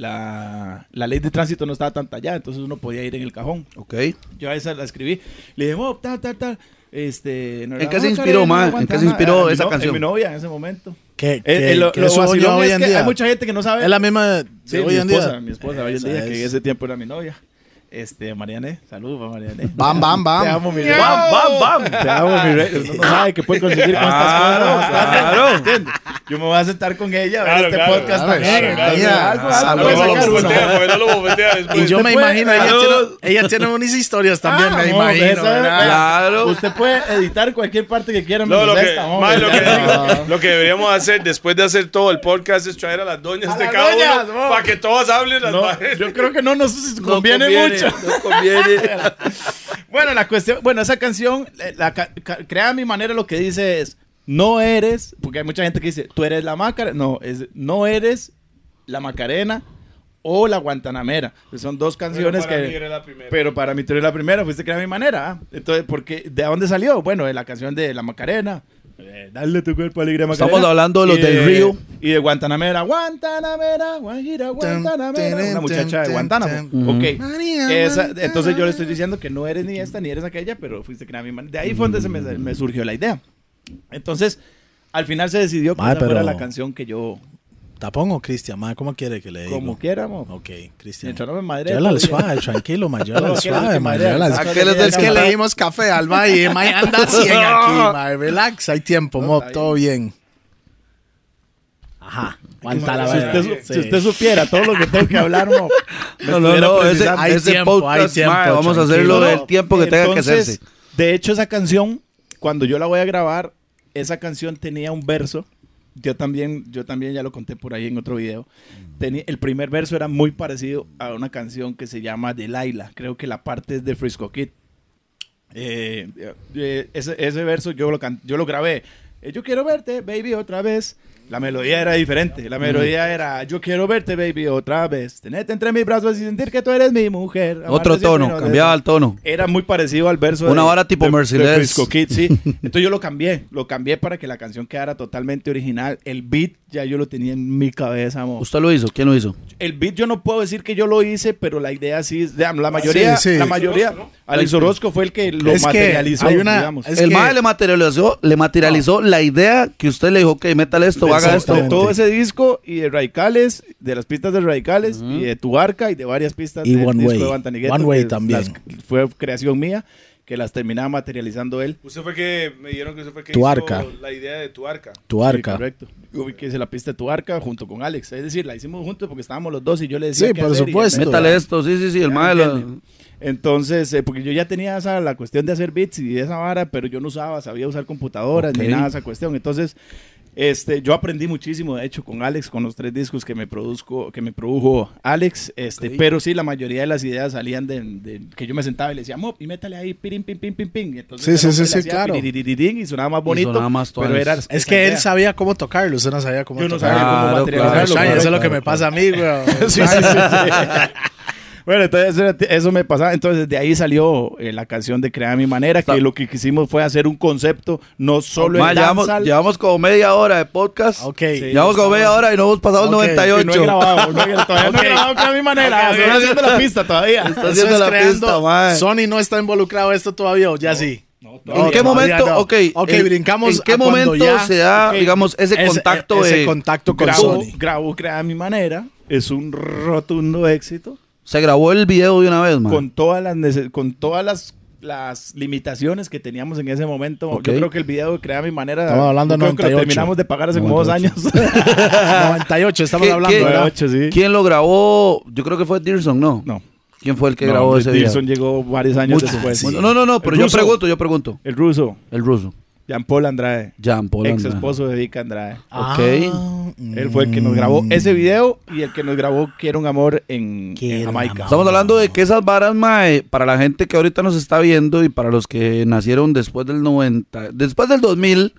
S3: la, la ley de tránsito no estaba tan tallada, entonces uno podía ir en el cajón.
S2: Ok.
S3: Yo a esa la escribí. Le dije, oh, tal, tal, tal. Este, no
S2: ¿En qué se inspiró,
S3: aguanta
S2: ¿En qué se inspiró
S3: En
S2: esa
S3: no-
S2: canción?
S3: En mi novia en ese momento.
S1: Que,
S3: Eh,
S1: que-
S3: eh, lo,
S1: que
S3: lo
S1: eso hoy,
S3: vacilón
S1: hoy
S3: es
S1: en día.
S3: hay mucha gente que no sabe.
S1: Es la misma de
S3: Sí,
S1: hoy
S3: mi
S1: en
S3: esposa,
S1: día.
S3: mi esposa hoy en día, que en
S1: es.
S3: ese tiempo era mi novia. Este, Mariane, saludos para Mariane.
S1: Bam, bam, bam.
S3: Te amo, mi rey.
S2: ¡Bam, bam, bam!
S3: Te amo, mi rey. Uno no sabe qué puede conseguir con estas
S2: Claro,
S3: cosas.
S2: claro.
S3: Yo me voy a sentar con ella a ver
S5: Claro,
S3: este
S5: claro,
S3: podcast también.
S1: claro,
S5: no no.
S1: Y yo me
S3: puede-
S1: imagino, ella tiene, ella tiene unas historias también,
S3: Ah,
S1: me
S3: no,
S1: imagino.
S2: Claro.
S3: Usted puede editar cualquier parte que quiera.
S5: No, lo que,
S3: esta, hombre.
S5: mae, lo, que,
S1: No.
S5: lo que deberíamos hacer después de hacer todo el podcast es traer a las doñas
S3: A
S5: de cada
S3: doñas,
S5: uno para que todas hablen las
S3: No, yo creo que no nos
S2: No
S3: conviene, mucho.
S2: No conviene.
S3: Bueno, la cuestión, bueno, esa canción, eh, la, ca- crea a mi manera lo que dice es, no eres, porque hay mucha gente que dice, tú eres la Macarena, no, es, no eres la Macarena o la Guantanamera. Son dos canciones
S5: para
S3: que...
S5: mí era la primera.
S3: Pero para mí tú eres la primera, fuiste crea a mi manera. ¿ah? Entonces, porque ¿de dónde salió? Bueno, de la canción de la Macarena. Eh, Dale tu cuerpo alegre Macarena.
S2: Estamos hablando de los
S3: Y
S2: del Río.
S3: Y de Guantanamera. Guantanamera, Guajira, Guantanamera. Una muchacha de Guantánamo. Ok. Esa- entonces yo le estoy diciendo que no eres ni esta ni eres aquella, pero fuiste creada a mi. De ahí fue donde se me, me surgió la idea. Entonces, al final se decidió que
S1: Mae,
S3: esa fuera
S1: pero-
S3: la canción que yo,
S1: ¿Tapón o Cristian? ma? ¿Cómo quiere que le diga?
S3: como quiéramos.
S1: Ok, Cristian.
S3: Mientras no me madre.
S1: Llévala al suave, tranquilo, ma. Llévala
S3: No,
S1: al
S3: no
S1: suave,
S3: te
S1: ma.
S3: mareas.
S1: llévala al suave.
S3: que les
S1: Es que le dimos café al ma y el ma anda 100 aquí, ma. Relax, hay tiempo,
S3: No,
S1: mo.
S3: está
S1: Todo bien. Ajá. Aguanta la
S3: si,
S1: vera.
S3: usted,
S1: Sí.
S3: si usted supiera todo lo que tengo que hablar,
S2: No, no,
S3: estuviera
S2: no, ese.
S1: Hay
S2: ese
S1: tiempo, hay
S2: podcast,
S1: tiempo,
S2: mae, vamos a hacerlo del tiempo que tenga que
S3: Entonces,
S2: hacerse.
S3: De hecho, esa canción, cuando yo la voy a grabar, esa canción tenía un verso. Yo también, yo también ya lo conté por ahí en otro video. El primer verso era muy parecido a una canción que se llama Delilah. Creo que la parte es de Frisco Kid. Eh, eh, ese, ese verso yo lo, can- yo lo grabé. Eh, yo quiero verte, baby, otra vez. La melodía era diferente. La melodía era yo quiero verte, baby, otra vez. Tenerte entre mis brazos y sentir que tú eres mi mujer.
S2: Otro
S3: Amarte
S2: tono,
S3: no
S2: cambiaba el tono.
S3: era muy parecido al verso
S2: Una vara tipo Mercedes.
S3: Frisco Kid, sí. Entonces yo lo cambié, lo cambié para que la canción quedara totalmente original. El beat ya yo lo tenía en mi cabeza, mo.
S2: ¿Usted lo hizo? ¿Quién lo hizo?
S3: El beat yo no puedo decir que yo lo hice, pero la idea sí, es- digamos, la mayoría,
S1: Sí, sí.
S3: la mayoría,
S5: Orozco,
S3: Alex Orozco fue el que lo
S1: Es que
S3: materializó,
S1: hay una-
S3: digamos.
S1: es
S2: el
S1: que-
S2: mae le materializó, le materializó la idea que usted le dijo, ok, métale esto, haga esto.
S3: de todo ese disco y de Radicales, de las pistas de Radicales y de Tu Arca y de varias pistas
S1: Y
S3: del
S1: One
S3: disco
S1: Way.
S3: de Bantanigueto,
S1: One Way también.
S3: las- fue creación mía, que las terminaba materializando él.
S5: Usted fue que me dijeron que usted fue que
S1: Tu
S5: hizo
S1: arca.
S5: la idea de tu arca.
S1: Tu
S3: Sí,
S1: arca.
S3: correcto. Yo vi que hice la pista de tu arca junto con Alex. Es decir, la hicimos juntos porque estábamos los dos y yo le decía.
S1: Sí, por supuesto.
S2: Métale esto, sí, sí, sí, el
S3: Ya
S2: mae
S3: me
S2: lo-
S3: entiende. Entonces, eh, porque yo ya tenía esa, la cuestión de hacer beats y esa vara, pero yo no usaba, sabía usar computadoras
S2: Ok.
S3: ni nada de esa cuestión. Entonces, Este, yo aprendí muchísimo, de hecho, con Alex, con los tres discos que me produzco, que me produjo Alex, este, pero sí, la mayoría de las ideas salían de, de- que yo me sentaba y le decía, Mop, y métale ahí, pirin, pim, pim, pim, pim. Y entonces
S1: Sí, sí, sí, sí, claro.
S3: Y sonaba más bonito,
S2: sonaba más
S3: pero era
S1: Es que él
S3: idea.
S1: sabía cómo tocarlo, usted no sabía cómo
S3: Yo no
S1: tocarlo.
S3: sabía cómo
S2: Claro,
S3: materializarlo.
S1: Eso es lo que me pasa a mí, güey.
S3: Sí, sí, sí, sí. Bueno, entonces eso, me pasaba. Entonces de ahí salió eh, la canción de Crea mi manera, que lo que quisimos fue hacer un concepto no solo
S2: Ma,
S3: en
S2: llevamos, llevamos como media hora de podcast.
S1: Ok.
S2: llevamos como media hora y no hemos pasado el
S1: Ok,
S3: que
S2: 98.
S3: no he grabado, no he- todavía no
S1: Ok.
S3: he grabado Crea mi manera.
S1: Ok,
S3: Estoy haciendo la pista todavía.
S2: Está haciendo la pista.
S1: Sony no está involucrado en esto todavía, ya sí.
S2: ¿En qué
S1: no,
S2: momento?
S1: no.
S2: Ok,
S1: Ok,
S2: ¿en-
S1: brincamos
S2: ¿En qué momento
S1: ya-
S2: se da,
S3: ok,
S2: digamos, ese,
S1: Ese-
S2: contacto
S1: ese
S2: de-
S1: contacto con
S3: Grabo,
S1: Sony.
S3: grabo Crea mi manera. Es un rotundo éxito.
S2: Se grabó el video de una vez, man.
S3: con todas las con todas las las limitaciones que teníamos en ese momento. Yo creo que el video de Crea mi manera.
S1: Estamos hablando de
S3: creo que lo
S1: 98.
S3: terminamos de pagar hace como dos
S2: 98.
S3: años.
S1: 98, estamos
S2: ¿Qué-
S1: hablando,
S2: qué-
S1: ¿verdad?
S3: 98, sí.
S2: ¿Quién lo grabó? Yo creo que fue Dirson, ¿no?
S3: No.
S2: ¿Quién fue el que
S3: No,
S2: grabó ese video?
S3: Dilson llegó varios años
S2: Mucho.
S3: después.
S2: Bueno, no, no, no, pero
S3: El
S2: yo
S3: ruso.
S2: pregunto, yo pregunto.
S3: El ruso,
S2: El ruso.
S3: Jean Paul Andrade,
S2: Jean Paul.
S3: ex esposo de Vika Andrade.
S1: Ah,
S3: Él fue el que nos grabó
S1: mm.
S3: ese video y el que nos grabó Quiero un amor en, en Jamaica.
S1: amor.
S2: Estamos hablando de que esas varas, mae, para la gente que ahorita nos está viendo y para los que nacieron después del 90, después del 2000,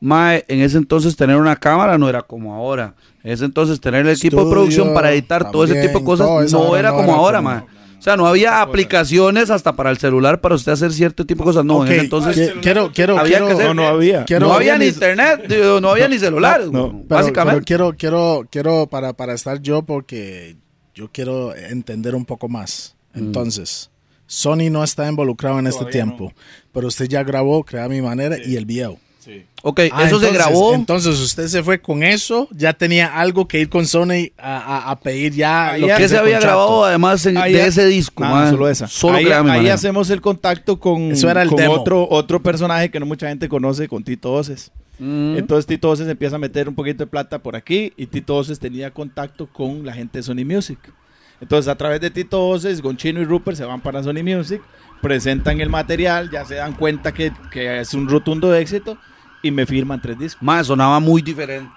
S2: mae, en ese entonces tener una cámara no era como ahora. En ese entonces tener el equipo de producción para editar todo ese tipo de cosas no era
S1: no
S2: como
S1: era
S2: ahora,
S1: como-
S2: mae. O sea, no había aplicaciones hasta para el celular para usted hacer cierto tipo de cosas. No,
S1: Ok,
S2: en ese entonces
S1: qui- quiero, quiero,
S2: había
S1: quiero,
S2: que hacer-
S3: No, no había.
S1: Quiero-
S2: no había ni internet, digo, no había ni celular,
S3: no,
S1: Pero-
S2: básicamente.
S1: pero quiero, quiero, quiero para, para estar yo porque yo quiero entender un poco más.
S2: Mm.
S1: Entonces, Sony no está involucrado en este tiempo, pero usted ya grabó Crea mi manera y el video.
S2: Ok,
S1: Ah,
S2: eso se grabó.
S1: Entonces usted se fue con eso, ya tenía algo que ir con Sony a, a- a pedir ya.
S3: Ahí
S1: lo que
S2: ¿Qué
S1: es
S2: se había
S1: contrato.
S2: grabado además en-
S3: Ahí-
S2: de ese disco?
S3: Nada,
S2: mae?
S3: solo esa.
S2: Solo
S3: ahí, ahí hacemos el contacto con,
S1: Eso era el
S3: con
S1: demo.
S3: otro, otro personaje que no mucha gente conoce, con Tito Oces.
S2: Mm.
S3: Entonces Tito Oces empieza a meter un poquito de plata por aquí y Tito Oces tenía contacto con la gente de Sony Music. Entonces a través de Tito Oces, Gonchino y Rupert se van para Sony Music, presentan el material, ya se dan cuenta que, que es un rotundo éxito y me firman tres discos.
S2: Mae, sonaba muy diferente.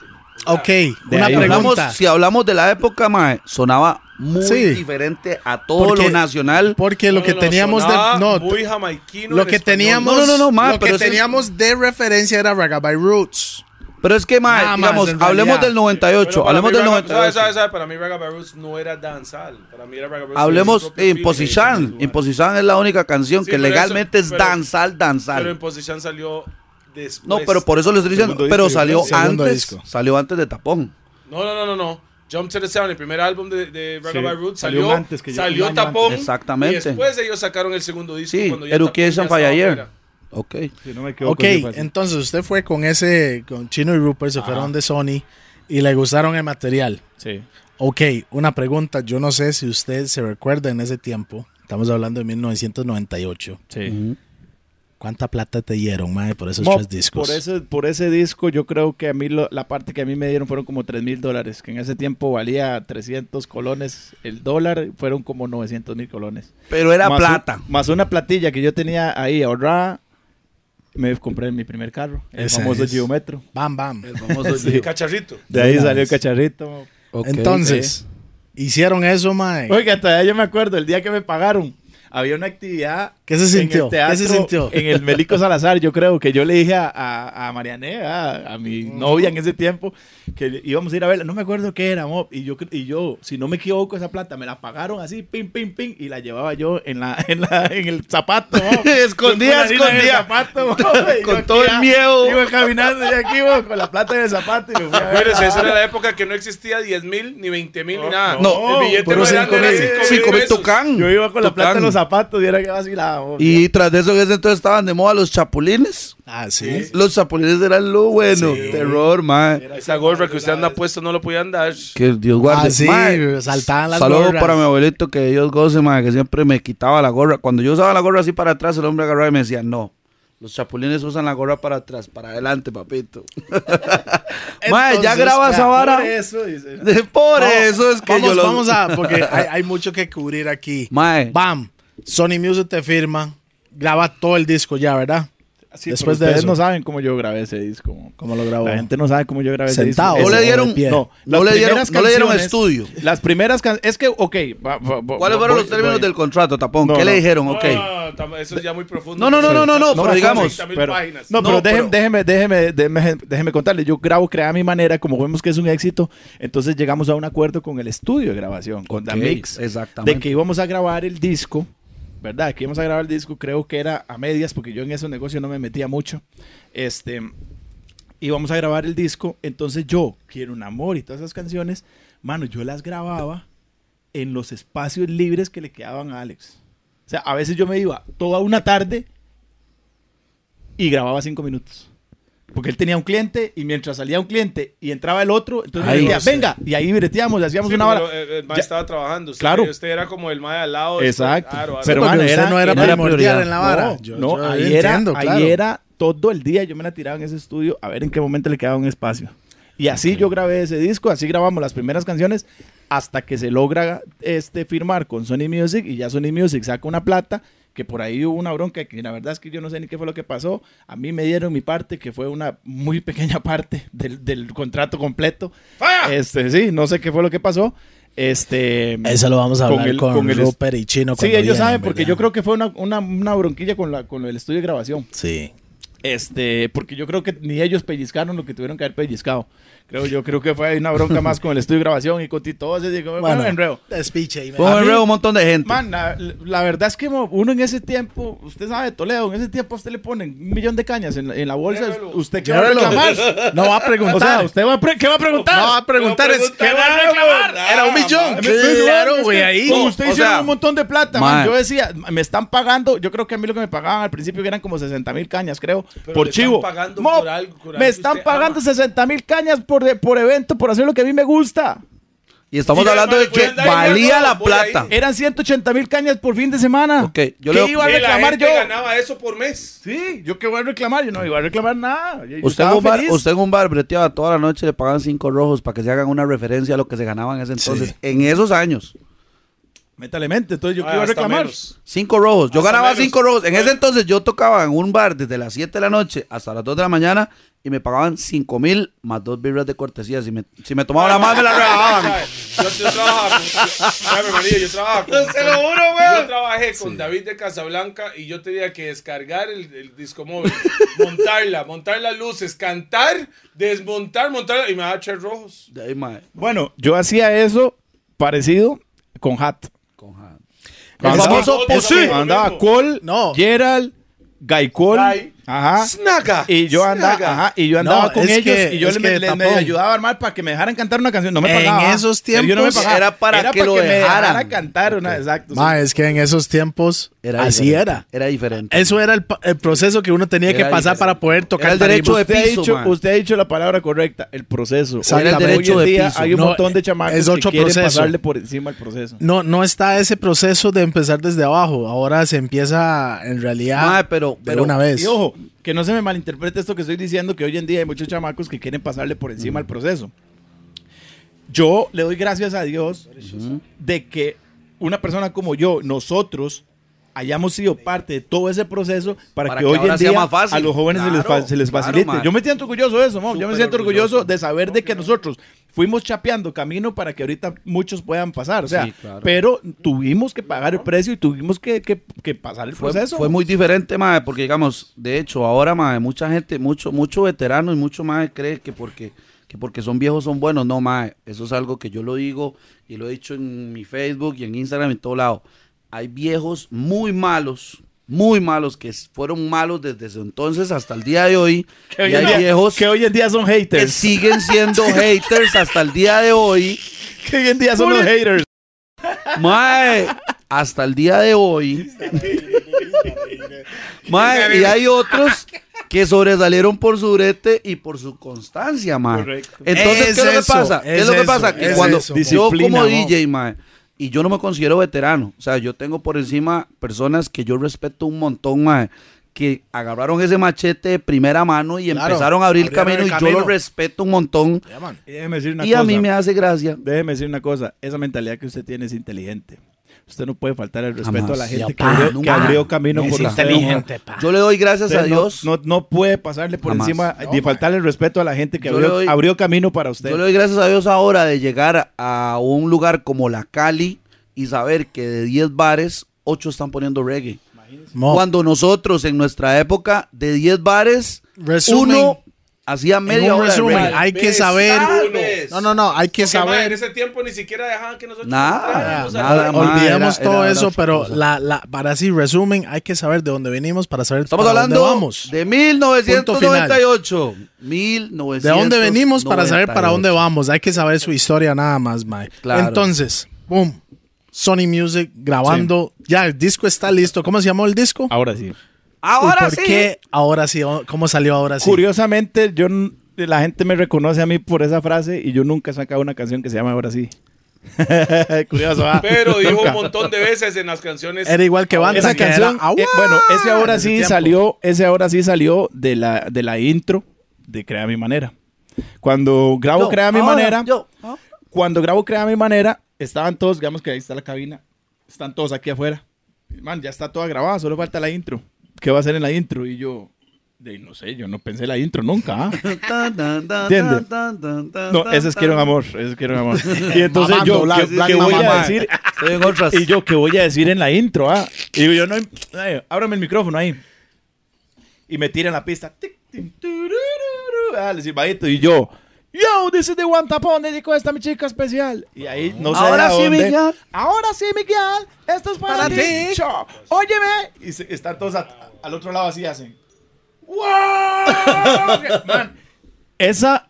S1: Ok,
S3: De
S1: una
S3: ahí
S2: Si hablamos,
S1: pregunta.
S2: si hablamos de la época, mae, sonaba muy
S1: Sí.
S2: diferente a todo
S1: Porque-
S2: lo nacional.
S1: Porque lo
S5: No,
S1: que
S5: no,
S1: teníamos de. No,
S5: muy jamaiquino
S1: lo que
S5: español.
S1: teníamos.
S2: No, no, no, no, ma,
S1: lo
S2: pero
S1: que teníamos de referencia era Ragabay Roots.
S2: Pero es que, mae,
S1: Nada más,
S2: digamos,
S1: en
S2: hablemos
S1: realidad.
S2: del 98,
S5: Bueno, para
S2: hablemos
S5: mí
S2: del
S5: Raga-
S2: 98.
S5: ¿sabe, sabe, sabe? Para mí Raga Roots no era danzal. Para mí era Raga Roots.
S2: Hablemos
S5: su-
S2: Imposition es la única canción
S5: Sí,
S2: que
S5: pero
S2: legalmente
S5: eso-
S2: es
S5: pero-
S2: danzal,
S5: Pero
S2: danzal.
S5: en Position salió después.
S2: No, pero por eso le estoy diciendo,
S3: Segundo
S2: pero
S3: disco,
S2: salió antes,
S1: disco.
S2: salió antes de Tapón.
S5: No, no, no, no, no. Jump to the Sound, el primer álbum de, de
S3: Sí,
S5: Roots,
S3: salió
S5: salió,
S3: antes que yo-
S5: salió Tapón.
S3: antes.
S2: Exactamente.
S5: Y después ellos sacaron el segundo disco.
S2: Sí,
S5: cuando ya
S2: Education Year.
S5: fuera.
S2: Ok.
S3: Si no me equivoco,
S1: Ok,
S3: sí
S1: entonces usted fue con ese, con Chino y Rupert, se fueron de Sony y le gustaron el material.
S3: Sí.
S1: Ok, una pregunta, yo no sé si usted se recuerda en ese tiempo, estamos hablando de 1998,
S3: Sí.
S2: Ujú.
S1: ¿Cuánta plata te dieron, mae, por esos
S3: Mo,
S1: tres discos?
S3: Por ese, por ese disco, yo creo que a mí lo- la parte que a mí me dieron fueron como 3 mil dólares, que en ese tiempo valía 300 colones el dólar, fueron como 900 mil colones.
S2: Pero era
S3: Más un-
S2: plata.
S3: más una platilla que yo tenía ahí ahorrada, me compré mi primer carro, el
S1: Ese
S3: famoso
S1: es.
S3: Gio Metro.
S1: Bam, bam.
S2: El famoso
S3: Sí.
S5: Cacharrito.
S3: De ahí salió el cacharrito.
S2: Ok.
S1: Entonces, hicieron eso, mae.
S3: Oiga, todavía yo me acuerdo, el día que me pagaron, había una actividad.
S1: ¿Qué se
S3: en
S1: sintió?
S3: el teatro,
S1: ¿Qué se sintió?
S3: En el Melico Salazar, yo creo que yo le dije a, a, a Mariané, a, a mi novia en ese tiempo, que íbamos a ir a verla. No me acuerdo qué era, mo, y yo, y yo, si no me equivoco, esa plata me la pagaron así, pim, pim, pim, y la llevaba yo en, la, en, la, en el zapato. mo. Harina en el zapato, mo, yo
S2: Con todo el miedo.
S3: Iba caminando y aquí, mo, con la plata en el zapato. Y me fui a ver
S5: esa era la época que no existía 10 mil, ni 20 mil, ni
S3: No,
S5: nada.
S3: no,
S5: el billete
S1: cinco
S5: era
S1: mil.
S5: 5
S2: Cinco mil tucán.
S3: Yo iba con la plata en los zapatos y era que vacilaba. mo.
S2: Y tras de eso, en ese entonces estaban de moda los chapulines.
S1: Ah, sí.
S2: Los chapulines eran lo bueno. Terror, mae.
S5: Esa gorra que usted anda puesto no lo podía andar.
S2: Que Dios guarde.
S1: Ah, sí, saltaban las
S2: Saludos
S1: gorras.
S2: para mi abuelito, que Dios goce, mae, que siempre me quitaba la gorra. Cuando yo usaba la gorra así para atrás, el hombre agarraba y me decía, no. Los chapulines usan la gorra para atrás, para adelante, papito. mae, ya graba esa vara.
S3: Por eso, dice.
S2: Por
S1: No,
S2: eso es que
S1: vamos,
S2: yo lo...
S1: vamos a, porque hay, hay mucho que cubrir aquí.
S2: Mae,
S1: Bam, Sony Music te firma, graba todo el disco ya, ¿verdad?
S3: Sí,
S1: Después de
S3: ustedes
S1: eso.
S3: no saben cómo yo grabé ese disco.
S1: ¿Cómo lo grabó?
S3: La gente no sabe cómo yo grabé
S1: Sentado.
S3: ese
S2: No
S3: disco.
S2: le
S1: o de
S2: dieron.
S3: No,
S2: no le dieron, no le dieron estudio.
S3: Las primeras canciones. Es que, ok. va- va- va-
S2: ¿Cuáles fueron los términos
S3: voy-
S2: del contrato, Tapón?
S3: No,
S2: ¿Qué
S3: no.
S2: le dijeron?
S5: No,
S2: Ok.
S5: no, no, eso es ya muy profundo.
S2: No, no, no, no, no, no,
S3: No,
S2: pero digamos.
S3: Pero, no,
S2: No,
S3: pero, déjeme, déjeme, déjeme, déjeme, déjeme contarle. Yo grabo, crea a mi manera, como vemos que es un éxito. Entonces llegamos a un acuerdo con el estudio de grabación, con
S2: Ok,
S3: The Mix,
S2: exactamente.
S3: de que íbamos a grabar el disco, ¿verdad? Que íbamos a grabar el disco, creo que era a medias, porque yo en esos negocios no me metía mucho. Este, íbamos a grabar el disco, entonces yo, Quiero un amor y todas esas canciones, mano, yo las grababa en los espacios libres que le quedaban a Alex. O sea, a veces yo me iba toda una tarde y grababa cinco minutos. Porque él tenía un cliente y mientras salía un cliente y entraba el otro, entonces
S2: Ahí.
S3: me decía, venga, y ahí breteamos, y hacíamos
S5: Sí,
S3: una hora.
S5: el mae
S3: Ya-
S5: estaba trabajando. Usted,
S3: Claro.
S5: Usted era como el mae al lado.
S3: Exacto.
S5: Claro,
S3: Pero,
S1: usted
S3: era-
S1: no era,
S3: era
S1: primordial
S2: prioridad.
S1: en la vara.
S3: No,
S1: Yo-
S3: no,
S1: yo
S3: ahí, era,
S1: entiendo,
S3: ahí
S1: claro.
S3: era todo el día. Yo me la tiraba en ese estudio a ver en qué momento le quedaba un espacio. Y así yo grabé ese disco, así grabamos las primeras canciones hasta que se logra este, firmar con Sony Music y ya Sony Music saca una plata que por ahí hubo una bronca que la verdad es que yo no sé ni qué fue lo que pasó. A mí me dieron mi parte, que fue una muy pequeña parte del, del contrato completo. Este, sí, no sé qué fue lo que pasó. Este,
S1: Eso lo vamos a
S3: con
S1: hablar
S3: el-
S1: con,
S3: con el-
S1: Rupert y Chino.
S3: Sí, ellos
S1: vienen,
S3: saben, porque
S1: ¿verdad?
S3: yo creo que fue una, una, una bronquilla con, la, con el estudio de grabación.
S1: Sí.
S3: Este, porque yo creo que ni ellos pellizcaron lo que tuvieron que haber pellizcado. Creo yo, creo que fue una bronca más con el estudio de grabación y con Tito. Ese, digo, bueno, enredo.
S1: despiche. ahí,
S2: Fue un enredo un montón de gente.
S3: Man, la, la verdad es que uno en ese tiempo, usted sabe, Toledo, en ese tiempo a usted le ponen un millón de cañas en la, en la bolsa.
S5: Llévelo.
S3: ¿Usted qué va a reclamar?
S1: No va a preguntar.
S3: O sea, ¿usted va a pre- qué va a preguntar?
S1: no va a preguntar. es, ¿Qué va a reclamar? Era un millón. Claro, güey, ahí.
S3: Como usted hicieron
S2: sea,
S3: un montón de plata, man. Yo decía, me están pagando, yo creo que a mí lo que me pagaban al principio eran como 60 mil cañas, creo,
S5: Pero
S3: por
S5: están
S3: chivo.
S5: pagando
S3: Mo,
S5: por algo- por algo
S3: me están pagando
S5: ama.
S3: 60 mil cañas por, por evento, por hacer lo que a mí me gusta.
S2: Y estamos
S5: Sí,
S2: hablando de que valía la plata.
S3: Eran 180 mil cañas por fin de semana.
S2: Ok, yo
S3: ¿Qué
S2: le-
S3: iba a reclamar yo?
S5: ganaba eso por mes.
S3: Sí, yo qué voy a reclamar, yo no iba a reclamar nada. Yo
S2: Usted en, un bar, usted en un bar breteaba toda la noche, le pagaban cinco rojos para que se hagan una referencia a lo que se ganaba en ese entonces.
S1: Sí.
S2: En esos años.
S3: Métale mente, entonces yo qué
S5: Ah,
S3: iba a reclamar.
S5: menos.
S2: Cinco rojos. Yo
S5: Hasta
S2: ganaba
S5: menos.
S2: cinco rojos. En ese entonces yo tocaba en un bar desde las 7 de la noche hasta las 2 de la mañana y me pagaban cinco mil más dos birras de cortesía. Si me, si me tomaba la más, me la rebajaban.
S5: Yo, yo trabajaba con, yo, María, yo trabajaba con,
S2: Se lo juro,
S5: Yo
S2: weón.
S5: trabajé con David de Casablanca y yo tenía que descargar el, el disco móvil, montarla, montar las luces, cantar, desmontar, montarla y me daba tres rojos.
S2: De ahí, mae.
S3: Bueno, yo hacía eso parecido con Hat.
S2: Con ja-
S3: El
S2: famoso
S3: Andaba Cole,
S1: No.
S3: Gerald,
S5: Guy.
S3: Ajá.
S5: Snaga.
S3: Y yo andaba,
S5: Snaga.
S3: ajá, y yo andaba
S1: No,
S3: con
S1: es
S3: ellos
S1: que-
S3: y yo
S1: es
S3: le,
S1: que,
S3: le- me
S1: tapón.
S3: ayudaba a armar para que me dejaran cantar una canción. No me
S1: En
S3: pagaba.
S1: esos
S3: Pero yo no me
S1: tiempos
S3: pagaba.
S2: era para que lo
S3: me
S2: dejaran.
S3: dejara cantar una, exacto. sí.
S1: Ma, es que en esos tiempos
S2: Era
S1: así
S2: diferente.
S1: era.
S2: Era diferente.
S1: Eso era el, pa- el proceso que uno tenía
S2: Era
S1: que pasar
S2: diferente.
S1: para poder tocar
S2: Era el derecho
S1: tarima.
S2: de
S3: Usted ha,
S2: piso,
S3: dicho,
S2: man.
S3: usted ha dicho la palabra correcta, el proceso.
S1: Exactamente.
S3: Hoy
S2: Era el derecho de
S3: día
S2: piso.
S3: Hay un
S1: No,
S3: montón de chamacos
S1: es otro
S3: que quieren
S1: proceso.
S3: pasarle por encima el proceso.
S1: No, no está ese proceso de empezar desde abajo. Ahora se empieza en realidad
S2: Mae, pero,
S1: de
S2: pero
S1: una vez.
S3: Y ojo, que no se me malinterprete esto que estoy diciendo, que hoy en día hay muchos chamacos que quieren pasarle por encima al proceso. Yo le doy gracias a Dios de que una persona como yo, nosotros, hayamos sido parte de todo ese proceso para,
S2: Para
S3: que,
S2: que
S3: hoy en día
S2: más fácil.
S3: a los jóvenes se les, fa-
S2: Claro,
S3: se les
S2: claro,
S3: facilite.
S2: man.
S3: yo me siento orgulloso de eso, mo. yo me siento orgulloso
S2: orgulloso.
S3: de saber de que nosotros fuimos chapeando camino para que ahorita muchos puedan pasar. O sea,
S2: Sí, claro.
S3: pero tuvimos que pagar el precio y tuvimos que, que- que pasar el proceso.
S2: fue muy diferente, mae, porque digamos, de hecho, ahora, mae, mucha gente, mucho, mucho veterano y mucho más cree que porque, que porque son viejos son buenos. No, mae, eso es algo que yo lo digo y lo he dicho en mi Facebook y en Instagram y en todo lado. Hay viejos muy malos, muy malos, que fueron malos desde ese entonces hasta el día de hoy.
S3: que hoy,
S2: y hay
S3: día,
S2: viejos
S3: que hoy en día son
S2: que
S3: haters.
S2: siguen siendo haters hasta el día de hoy.
S3: Que hoy en día son los haters.
S2: Mae, hasta el día de hoy. Mae, y hay otros que sobresalieron por su brete y por su constancia, mae.
S3: Correcto.
S2: Entonces,
S1: Es
S2: ¿qué es lo que pasa? ¿Qué es,
S1: es
S2: lo que
S1: eso,
S2: pasa? Que
S1: es
S2: cuando
S1: eso.
S2: yo como
S3: ¿no?
S2: DJ, mae, y yo no me considero veterano, o sea, yo tengo por encima personas que yo respeto un montón, mae, que agarraron ese machete de primera mano y
S1: Claro,
S2: empezaron a abrir camino
S1: el
S2: y yo
S1: camino.
S2: lo respeto un montón.
S3: Y déjeme decir una
S2: Y
S3: cosa.
S2: a mí me hace gracia.
S3: Déjeme decir una cosa. Esa mentalidad que usted tiene es inteligente. Usted no puede faltar el respeto
S2: Jamás.
S3: a la gente
S1: Ya,
S3: que,
S1: pa,
S3: abrió, que
S2: nunca.
S3: abrió camino por
S1: pa.
S2: Yo le doy gracias
S3: Usted
S2: a Dios.
S3: No, no puede pasarle por
S2: Jamás.
S3: encima ni faltarle el respeto a la gente que abrió,
S2: doy-
S3: abrió camino para usted.
S2: Yo le doy gracias a Dios ahora de llegar a un lugar como la Cali y saber que de 10 bares, 8 están poniendo reggae. Cuando nosotros en nuestra época de 10 bares,
S1: Resumen.
S2: uno hacía media
S1: un
S2: hora de
S1: resumen, hay que saber.
S2: Vez.
S1: No, no, no, hay que
S5: Porque, mae, en
S1: saber.
S5: ese tiempo ni siquiera dejaban que nosotros
S2: Nada,
S5: a
S2: nada.
S1: Olvidemos
S2: era-
S1: todo
S2: era
S1: eso, pero la, la, para así resumen, hay que saber de dónde venimos para saber
S2: Estamos
S1: para
S2: hablando
S1: dónde vamos.
S2: de 1998. 1998.
S1: ¿De dónde venimos para saber para dónde vamos? Hay que saber su historia nada más, mae.
S2: Claro.
S1: Entonces, boom. Sony Music grabando. Ya, el disco está listo. ¿Cómo se llamó el disco?
S3: Ahora sí.
S1: ¿Y
S2: Ahora
S1: por
S2: sí.
S1: qué ahora sí? ¿Cómo salió ahora sí?
S3: Curiosamente, yo la gente me reconoce a mí por esa frase y yo nunca he sacado una canción que se llama Ahora sí. Curioso, ¿ah?
S5: Pero dijo
S3: Nunca.
S5: un montón de veces en las canciones.
S1: Era igual que Banda,
S3: Esa
S1: era
S3: canción, eh, bueno, ese ahora sí
S1: tiempo.
S3: salió, ese ahora sí salió de la, de la intro de Crea mi manera. Cuando grabo
S2: Yo,
S3: Crea mi
S2: ahora,
S3: manera,
S2: yo, ah.
S3: cuando grabo Crea mi manera, estaban todos, digamos que ahí está la cabina, están todos aquí afuera. Man, ya está toda grabada, solo falta la intro. ¿Qué va a hacer en la intro? Y yo, de, no sé, yo no pensé la intro nunca. ¿ah?
S2: Tan, tan, tan,
S3: ¿Entiende?
S2: tan, tan, tan,
S3: No, ese es quiero un amor, ese es quiero un amor. Y entonces
S1: Mamando,
S3: yo, ¿qué, qué voy
S1: Mamá.
S3: a decir?
S2: Estoy en otras.
S3: Y yo, ¿qué voy a decir en la intro? Ah? Y digo, yo no. ay, ábrame el micrófono ahí. Y me tiran la pista. Tic, tic, turururu, ah, el silbadito. Y yo, yo, this is the one tapón, dedico esta mi chica especial. Y ahí no sé
S2: Ahora
S3: de
S2: sí,
S3: dónde.
S2: Miguel.
S3: Ahora sí, Miguel. Esto es para,
S1: Para
S3: ti.
S1: ti.
S3: Cho. Óyeme. Y se- están todos a- al otro lado así hacen. ¡Wow! Man, esa,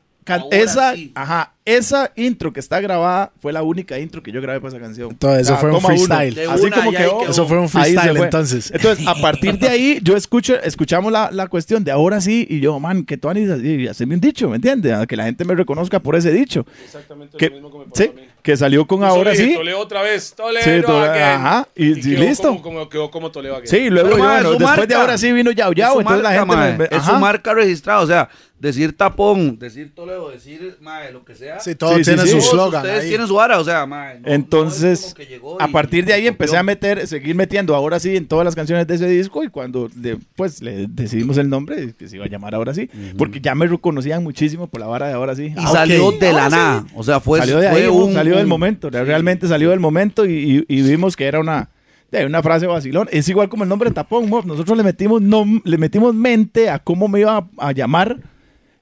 S3: esa,
S2: sí.
S3: ajá, esa intro que está grabada fue la única intro que yo grabé para esa canción.
S1: Entonces, eso fue un freestyle.
S3: Así como quedó.
S2: quedó.
S1: Eso fue un freestyle
S3: fue.
S1: entonces.
S3: Entonces, a partir de ahí, yo escucho, escuchamos la, la cuestión de ahora sí, y yo, man, que tú así, hacerme un dicho, ¿me entiendes? A Que la gente me reconozca por ese dicho.
S5: Exactamente
S3: Que,
S5: lo mismo que me pasó
S3: sí,
S5: a mí.
S3: Que salió con ahora
S5: Solo dije,
S3: sí.
S5: Toledo otra vez. Toledo
S3: Sí, Toledo, ajá, y- y
S5: quedó
S3: listo.
S5: Como, como- quedó como Toledo again.
S3: Sí, y luego
S2: Pero,
S3: yo, bueno, después de
S2: marca.
S3: ahora sí vino Yao
S2: Es
S3: Yao,
S2: su
S3: entonces la
S2: marca,
S3: gente
S2: mae.
S3: me-
S2: Es su marca registrada. O sea, decir tapón, decir Toledo, decir mae, lo que sea.
S1: Sí, todo
S3: Sí, sí,
S1: tiene
S3: sí.
S1: su
S2: Todos
S1: slogan.
S2: Ustedes
S1: ahí.
S2: tienen su vara, o sea, mae, no- no es
S3: Entonces, a partir de ahí empecé a meter, seguir metiendo ahora sí en todas las canciones de ese disco y cuando le, pues le decidimos el nombre, que se iba a llamar ahora sí, porque ya me reconocían muchísimo por la vara de ahora sí.
S2: Y
S3: Ah,
S2: salió de la
S3: Ahora sí.
S2: nada. O sea, fue,
S3: salió de
S2: fue
S3: ahí,
S2: un,
S3: salió del momento, realmente salió del momento y, y- y vimos que era una, de una frase vacilón. Es igual como el nombre Tapón, mo. nosotros le metimos, nom- le metimos mente a cómo me iba a, a llamar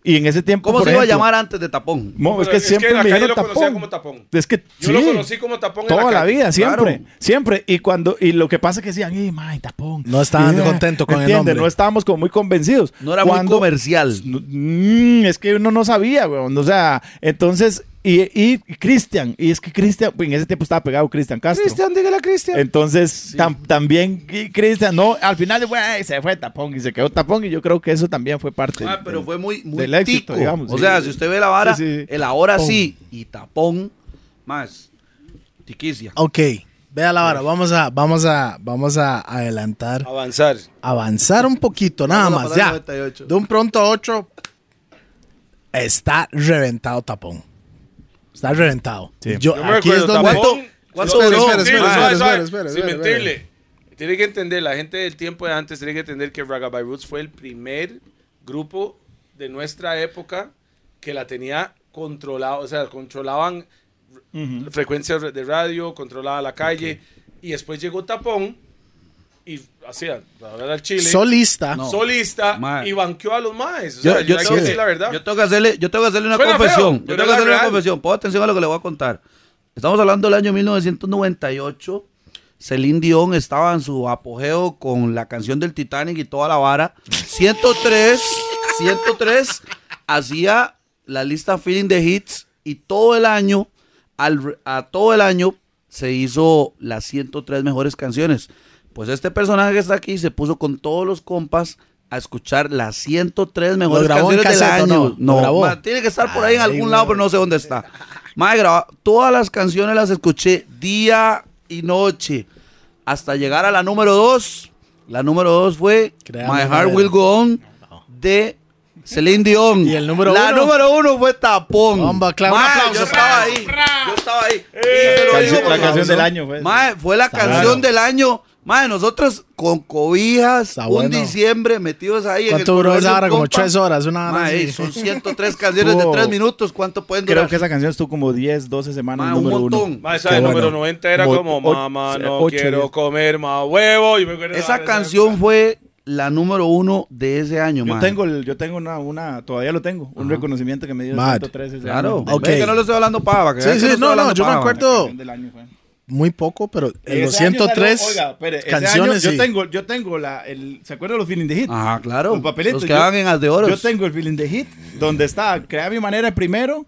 S3: y en ese tiempo,
S2: ¿Cómo
S3: por
S2: se iba a llamar antes de tapón?
S3: mo, es que
S5: es
S3: siempre
S5: que en la
S3: me
S5: calle lo conocía
S3: Tapón.
S5: como tapón.
S3: Es que
S5: Yo
S3: sí.
S5: lo conocí como tapón en
S3: Toda la,
S5: calle.
S3: vida, siempre,
S2: Claro.
S3: siempre. Y cuando y lo que pasa es que decían, ¡ay, mae, tapón!
S1: No estaban
S3: Yeah,
S1: contentos con el nombre.
S3: No estábamos como muy convencidos.
S2: No era
S3: Cuando-
S2: muy comercial.
S3: No, mm, es que uno no sabía, weón. O sea, entonces, y, y Cristian, y es que Cristian, pues, en ese tiempo estaba pegado Cristian Castro.
S2: dígale a Cristian.
S3: Entonces, tam- también Cristian, no, al final se fue tapón y se quedó tapón y yo creo que eso también fue parte.
S2: Ah, pero
S3: del-
S2: fue muy, muy
S3: del éxito,
S2: tico.
S3: digamos,
S2: O
S3: sí.
S2: sea, si usted ve la vara,
S3: Sí, sí.
S2: el ahora sí y tapón, más tiquicia.
S1: Ok, vea la vara. Vamos a, vamos a, vamos a adelantar,
S5: Avanzar.
S1: avanzar un poquito, nada
S2: Vamos
S1: más. Ya.
S2: al 98.
S1: De un pronto a otro, está reventado tapón. Está reventado.
S3: Sí.
S1: Yo,
S5: Yo me
S1: aquí es donde.
S5: tapón.
S2: ¿Cuánto
S1: Espera, espera, espera,
S5: Sin mentirle. Tiene que entender, la gente del tiempo de antes tiene que entender que Ragabay Roots fue el primer grupo de nuestra época que la tenía controlado, o sea, controlaban frecuencias de radio, controlaba la calle, y después llegó Tapón y hacía, Chile,
S1: Solista.
S2: No.
S5: solista,
S2: Mae.
S5: y banqueó a los maes. O
S2: Yo,
S5: sea,
S2: yo tengo,
S5: que decir la verdad.
S2: yo tengo que hacerle, yo tengo que hacerle una
S5: Suena
S2: confesión.
S5: feo,
S2: yo tengo que hacerle una confesión. Ponga atención a lo que le voy a contar. Estamos hablando del año 1998. Celine Dion estaba en su apogeo con la canción del Titanic y toda la vara. 103, 103 hacía la lista Feeling the Hits y todo el año, al, a todo el año se hizo las 103 mejores canciones. Pues este personaje que está aquí se puso con todos los compas a escuchar las 103 mejores
S1: grabó
S2: canciones del año.
S1: no? ¿Lo grabó?
S2: ma, tiene que estar por ahí en
S1: Ay,
S2: algún lado, pero no sé dónde está. Madre, graba- todas las canciones las escuché día y noche hasta llegar a la número 2. La número 2 fue
S1: Créame,
S2: My Heart. Will Go On de Celine Dion.
S1: ¿Y el número
S2: La
S1: uno?
S2: número uno fue Tapón.
S1: Bomba, claro, un
S2: Mae,
S1: aplauso,
S2: Yo estaba ahí. Yo estaba ahí. Y se lo
S3: Canción-
S2: digo
S3: la
S2: porque-
S3: canción del año fue.
S2: Mae, fue la canción
S1: bueno.
S2: del año. Mae, nosotros con cobijas,
S1: Está
S2: un
S1: bueno.
S2: diciembre metidos ahí en el
S1: ¿Cuánto duró esa
S2: un
S1: hora? Como tres horas, una hora así.
S2: son 103 canciones de 3 minutos. ¿Cuánto pueden durar?
S3: Creo que esa canción estuvo como 10, 12 semanas
S2: un
S3: número uno.
S2: montón.
S5: Ma, esa
S1: bueno.
S5: número 90 era
S3: Mo-
S5: como mamá, no
S3: ocho,
S5: quiero
S3: diez.
S5: comer más huevo. Yo me
S2: Esa
S5: esa-
S2: canción fue la número uno de ese año,
S3: Yo
S2: mae.
S3: tengo, el- yo tengo una, una, todavía lo tengo, un reconocimiento que me dio
S1: Mad.
S3: 113 ese
S2: Claro.
S3: año.
S1: Ok.
S2: Ve que no le estoy hablando pava. que
S1: Sí, sí, no, no, yo me acuerdo. Muy poco, pero en los
S3: Ese año
S1: 103
S3: salió- oiga, espere,
S1: canciones
S3: año
S1: sí.
S3: yo tengo, yo tengo la, el, ¿se acuerdan los feeling de hit?
S2: Ajá, claro.
S3: Los papelitos.
S2: Los que van
S3: yo-
S2: en as de oro.
S3: Yo tengo el feeling de hit, donde está Crea mi manera el primero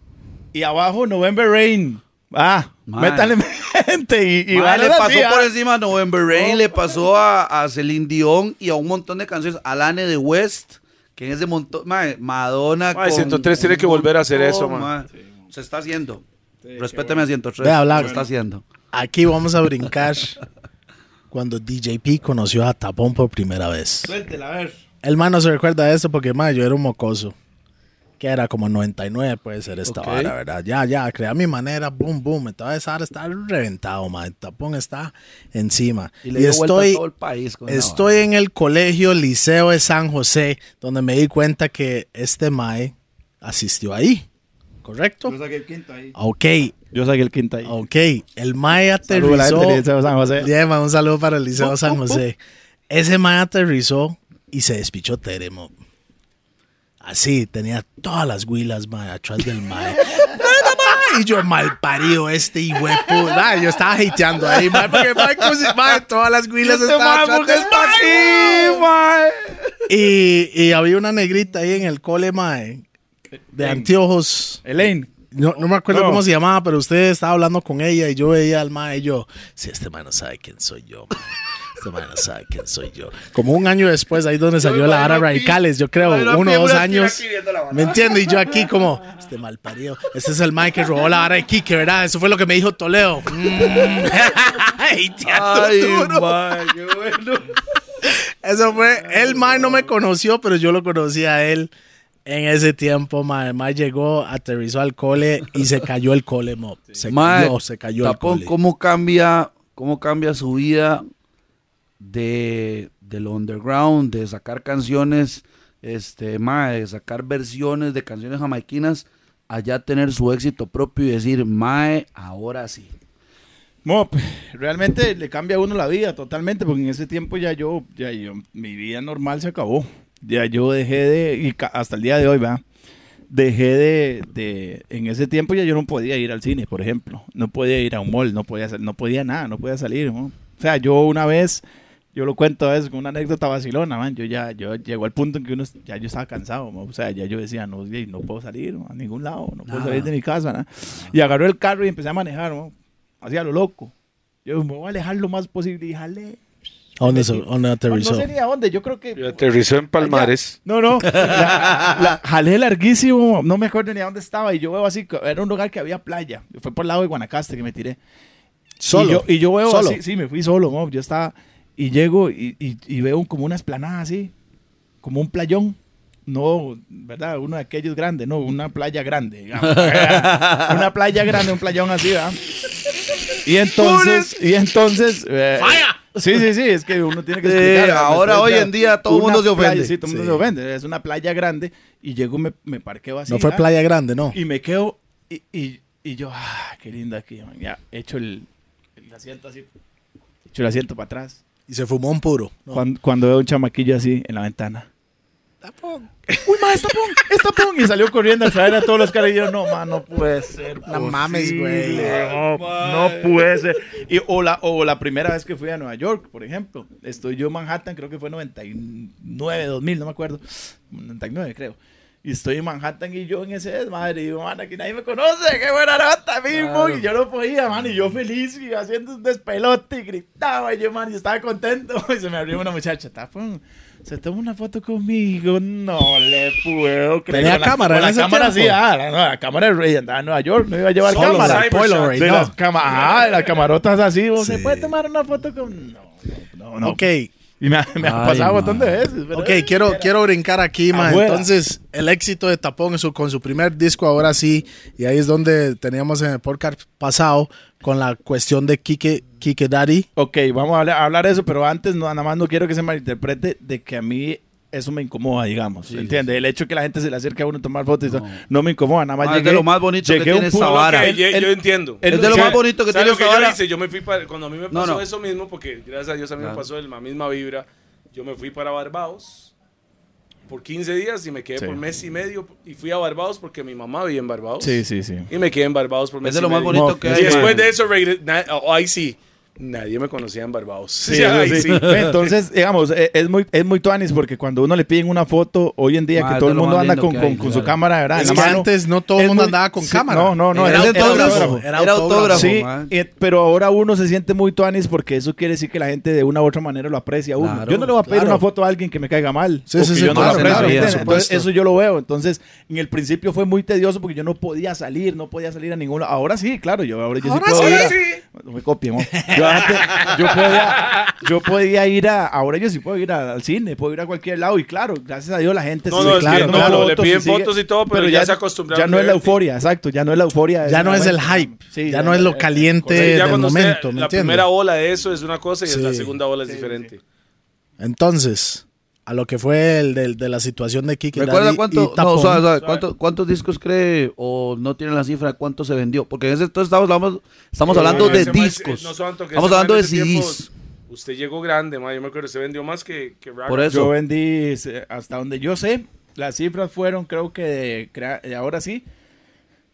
S3: y abajo November Rain. Ah, métale mente y, y
S2: Mae,
S3: vale
S2: le pasó por encima a November Rain, le pasó a, a Celine Dion y a un montón de canciones. A Lane de West, que en ese montón. Madonna. Con
S5: 103 tiene que volver a hacer eso, mae.
S2: Se está haciendo. Respéteme a 103.
S1: Ve a hablar.
S2: Se está haciendo.
S1: Aquí vamos a brincar cuando DJP conoció a Tapón por primera vez.
S3: Suéltela, a ver.
S1: El man no se recuerda de esto porque man, yo era un mocoso. Que era como 99, puede ser esta
S2: Ok.
S1: vara, ¿verdad? Ya, ya, crea mi manera, boom, boom. Toda esa hora está reventado, man. El tapón está encima.
S2: Y
S1: Y,
S2: le a
S1: estoy,
S2: todo el país con
S1: estoy en el colegio Liceo de San José, donde me di cuenta que este Mae asistió ahí. ¿Correcto?
S3: Yo saqué el quinto ahí.
S1: Ok,
S3: Yo saqué el quinto ahí.
S1: ok. El Mae
S3: Saludos a la
S1: aterrizó.
S3: Liceo San José.
S1: Yeah, man, un saludo para el Liceo San José. Ese man aterrizó y se despichó Teremo. Así, tenía todas las huilas, man, atrás del mae. y yo, mal parido este y huepo. Yo estaba hateando ahí, man, porque mae, mae, todas las huilas
S3: Este
S1: estaban
S3: mae,
S1: atrás
S3: ¿por qué
S1: del mae.
S3: mae?
S1: Y, y había una negrita ahí en el cole, mae, de anteojos.
S3: Elaine.
S1: No, no me acuerdo
S3: No.
S1: cómo se llamaba, pero usted estaba hablando con ella y yo veía al mae y yo, si este mae no sabe quién soy yo. Este mae no sabe quién soy yo. Como un año después, ahí donde salió la hora radicales, yo creo, uno o dos años. ¿Me entiende? Y yo aquí como, este mal parido. Este es el mae que robó la vara de Kike, ¿verdad? Eso fue lo que me dijo Toledo. Mm.
S2: Ay, mae, qué bueno.
S1: Eso fue, el mae no me conoció, pero yo lo conocí a él en ese tiempo, mae. Mae llegó, aterrizó al cole y se cayó el cole, mo. Se
S2: Mae,
S1: cayó, se cayó el cole.
S2: ¿cómo cambia, cómo cambia su vida de, de lo underground, de sacar canciones, este, mae, de sacar versiones de canciones jamaiquinas, allá tener su éxito propio y decir, mae, ahora sí.
S3: Mo, p- realmente le cambia a uno la vida totalmente, porque en ese tiempo ya yo, ya yo, mi vida normal se acabó. Ya yo dejé de, y hasta el día de hoy, ¿verdad? Dejé de, de, en ese tiempo ya yo no podía ir al cine, por ejemplo. No podía ir a un mall, no podía, no podía nada, no podía salir, ¿no? O sea, yo una vez, yo lo cuento a veces con una anécdota vacilona, man. Yo ya, yo llegó al punto en que uno, ya yo estaba cansado, mo. o sea, ya yo decía, no, no puedo salir mo, a ningún lado, no puedo salir de mi casa, ¿no? Y agarré el carro y empecé a manejar. Hacía lo loco. Yo me voy a alejar lo más posible y jale.
S1: ¿A ¿Dónde, se- dónde
S3: No,
S1: aterrizó?
S3: no sé ni a dónde, yo creo que.
S5: Aterrizó en Palmares.
S3: No, no. La, la- jalé larguísimo, no me acuerdo ni a dónde estaba. Y yo veo así, era un lugar que había playa. Fue por el lado de Guanacaste que me tiré.
S1: Solo.
S3: Y yo, y yo veo
S1: Solo.
S3: así, sí, me fui solo, mo. yo estaba, y llego y, y- y veo como una esplanada así, como un playón. No, ¿verdad? Uno de aquellos grandes, no, una playa grande, digamos. una playa grande, un playón así, ¿verdad? Y entonces, y entonces... eh, Sí, sí, sí, es que uno tiene que
S2: Sí,
S3: explicar.
S2: ahora, hoy en día, todo el mundo se ofende.
S3: playa, sí, todo el mundo se ofende. Es una playa grande y llego, me, me parqueo así.
S1: no fue
S3: ¿verdad?
S1: Playa Grande, no.
S3: Y me quedo, y, y, y yo, ah, qué lindo aquí, man. Ya, echo el, el asiento así, echo el asiento para atrás.
S1: Y se fumó un puro. No.
S3: Cuando, cuando veo un chamaquillo así en la ventana. Uy, ma, es tapón, es tapón. Y salió corriendo a traer a todos los caras. Y yo, no, ma, no puede ser.
S1: No mames, güey.
S3: No, no puede ser. Y, o, la, o la primera vez que fui a Nueva York, por ejemplo. Estoy yo en Manhattan, creo que fue 99, 2000, no me acuerdo. 99, creo. Y estoy en Manhattan y yo en ese desmadre. Y digo, man, aquí nadie me conoce. Qué buena nota, mismo. Y yo no podía, man. Y yo feliz y haciendo un despelote y gritaba. Y yo, man, y estaba contento. Y se me abrió una muchacha. Tapón. Se toma una foto conmigo. No le puedo creer.
S1: ¿Tenía
S3: la-
S1: cámara en
S3: la cámara sí,
S1: tiempo?
S3: ah, la, no, la cámara del rey andaba en Nueva York. No iba a llevar
S1: Solo
S3: cámara.
S1: la Polaroid, no.
S3: las cama- ah, las camarotas así. ¿o ¿Se
S1: Sí.
S3: puede tomar una foto con.? No, no, no. no.
S1: Ok.
S3: Y me, ha- pasado un montón de veces. ¿verdad?
S1: Ok, quiero, quiero brincar aquí, ma.
S3: Afuera.
S1: Entonces, el éxito de Tapón su- con su primer disco, ahora sí, y ahí es donde teníamos en el podcast pasado con la cuestión de Kike, Kike Daddy.
S3: Ok, vamos a hablar, a hablar de eso, pero antes no, nada más no quiero que se malinterprete de que a mí eso me incomoda, digamos. ¿Entiendes? El hecho de que la gente se le acerque a uno a tomar fotos y todo, no. me incomoda. Nada más
S2: Ma, es de lo más bonito que tiene esta vara.
S3: que
S5: yo,
S3: el-
S5: yo entiendo.
S3: el-
S2: Es de lo
S3: o sea,
S2: más bonito que
S5: ¿Sabes
S2: tiene
S5: yo
S2: vara.
S5: hice? Yo me fui para, cuando a mí me
S2: No,
S5: pasó
S2: no.
S5: eso mismo, porque gracias a Dios a mí
S2: Claro.
S5: me pasó la misma vibra, yo me fui para Barbados por 15 días y me quedé
S3: Sí.
S5: por mes y medio y fui a Barbados porque mi mamá vivía en Barbados.
S3: Sí, sí, sí.
S5: Y me quedé en Barbados por mes
S2: Es de
S5: y
S2: lo más
S5: medio.
S2: bonito
S3: No,
S2: que
S3: y
S2: hay.
S5: Y después de eso, oh, ahí sí, nadie me conocía en Barbados.
S3: Sí, sí.
S5: sí.
S3: Entonces, digamos, eh, es muy, es muy tuanis porque cuando uno le piden una foto, hoy en día que todo el mundo anda con,
S2: que
S3: con,
S2: hay,
S3: con su cámara, ¿verdad?
S1: Es
S3: en la
S1: que
S3: mano.
S1: antes no todo el mundo
S3: muy-
S1: andaba con
S3: sí,
S1: cámara.
S3: No, no, no.
S2: Era
S3: era- era
S2: autógrafo.
S1: Era
S2: Era
S1: autógrafo.
S3: Sí,
S2: man.
S3: eh, pero ahora uno se siente muy tuanis porque eso quiere decir que la gente de una u otra manera lo aprecia a uno.
S2: Claro,
S3: yo no le voy a pedir
S1: claro.
S3: una foto a alguien que me caiga mal.
S1: Sí, sí,
S3: yo no Entonces, eso yo lo veo. Entonces, en el principio fue muy tedioso porque yo no podía salir, no podía salir a ningún lado. Ahora sí, claro, yo ahora yo sí puedo ir. No me copien, ¿no? Yo antes, yo podía, yo podía ir a, ahora yo sí puedo ir a- al cine, puedo ir a cualquier lado y claro, gracias a Dios la gente
S5: No,
S3: sigue
S5: no, es que
S3: pidiéndome
S5: no,
S3: fotos
S5: le piden
S3: sigue-
S5: fotos y todo, pero ya se acostumbraron
S3: Ya no es la euforia, exacto, ya no es la euforia.
S1: Ya no es el hype.
S3: Sí,
S1: ya no es lo caliente del
S5: usted-
S1: momento, ¿me
S5: la primera ola de eso es una cosa y
S1: Sí.
S5: la segunda ola es diferente.
S1: Entonces, a lo que fue el de, la situación de Kike
S2: ¿Recuerda
S1: Daddy
S2: cuánto,
S1: y
S2: no,
S1: Tapón.
S2: suave, suave, ¿cuánto- cuántos discos cree o no tiene la cifra de cuánto se vendió? Porque en ese entonces estamos, hablando- estamos hablando
S5: No,
S2: de discos.
S5: que
S2: Estamos hablando de CDs.
S5: Usted llegó grande, ma. Yo me acuerdo, se vendió más que, que.
S2: Por eso.
S3: Yo vendí, eh, hasta donde yo sé, las cifras fueron, creo que, de crea- eh, ahora sí,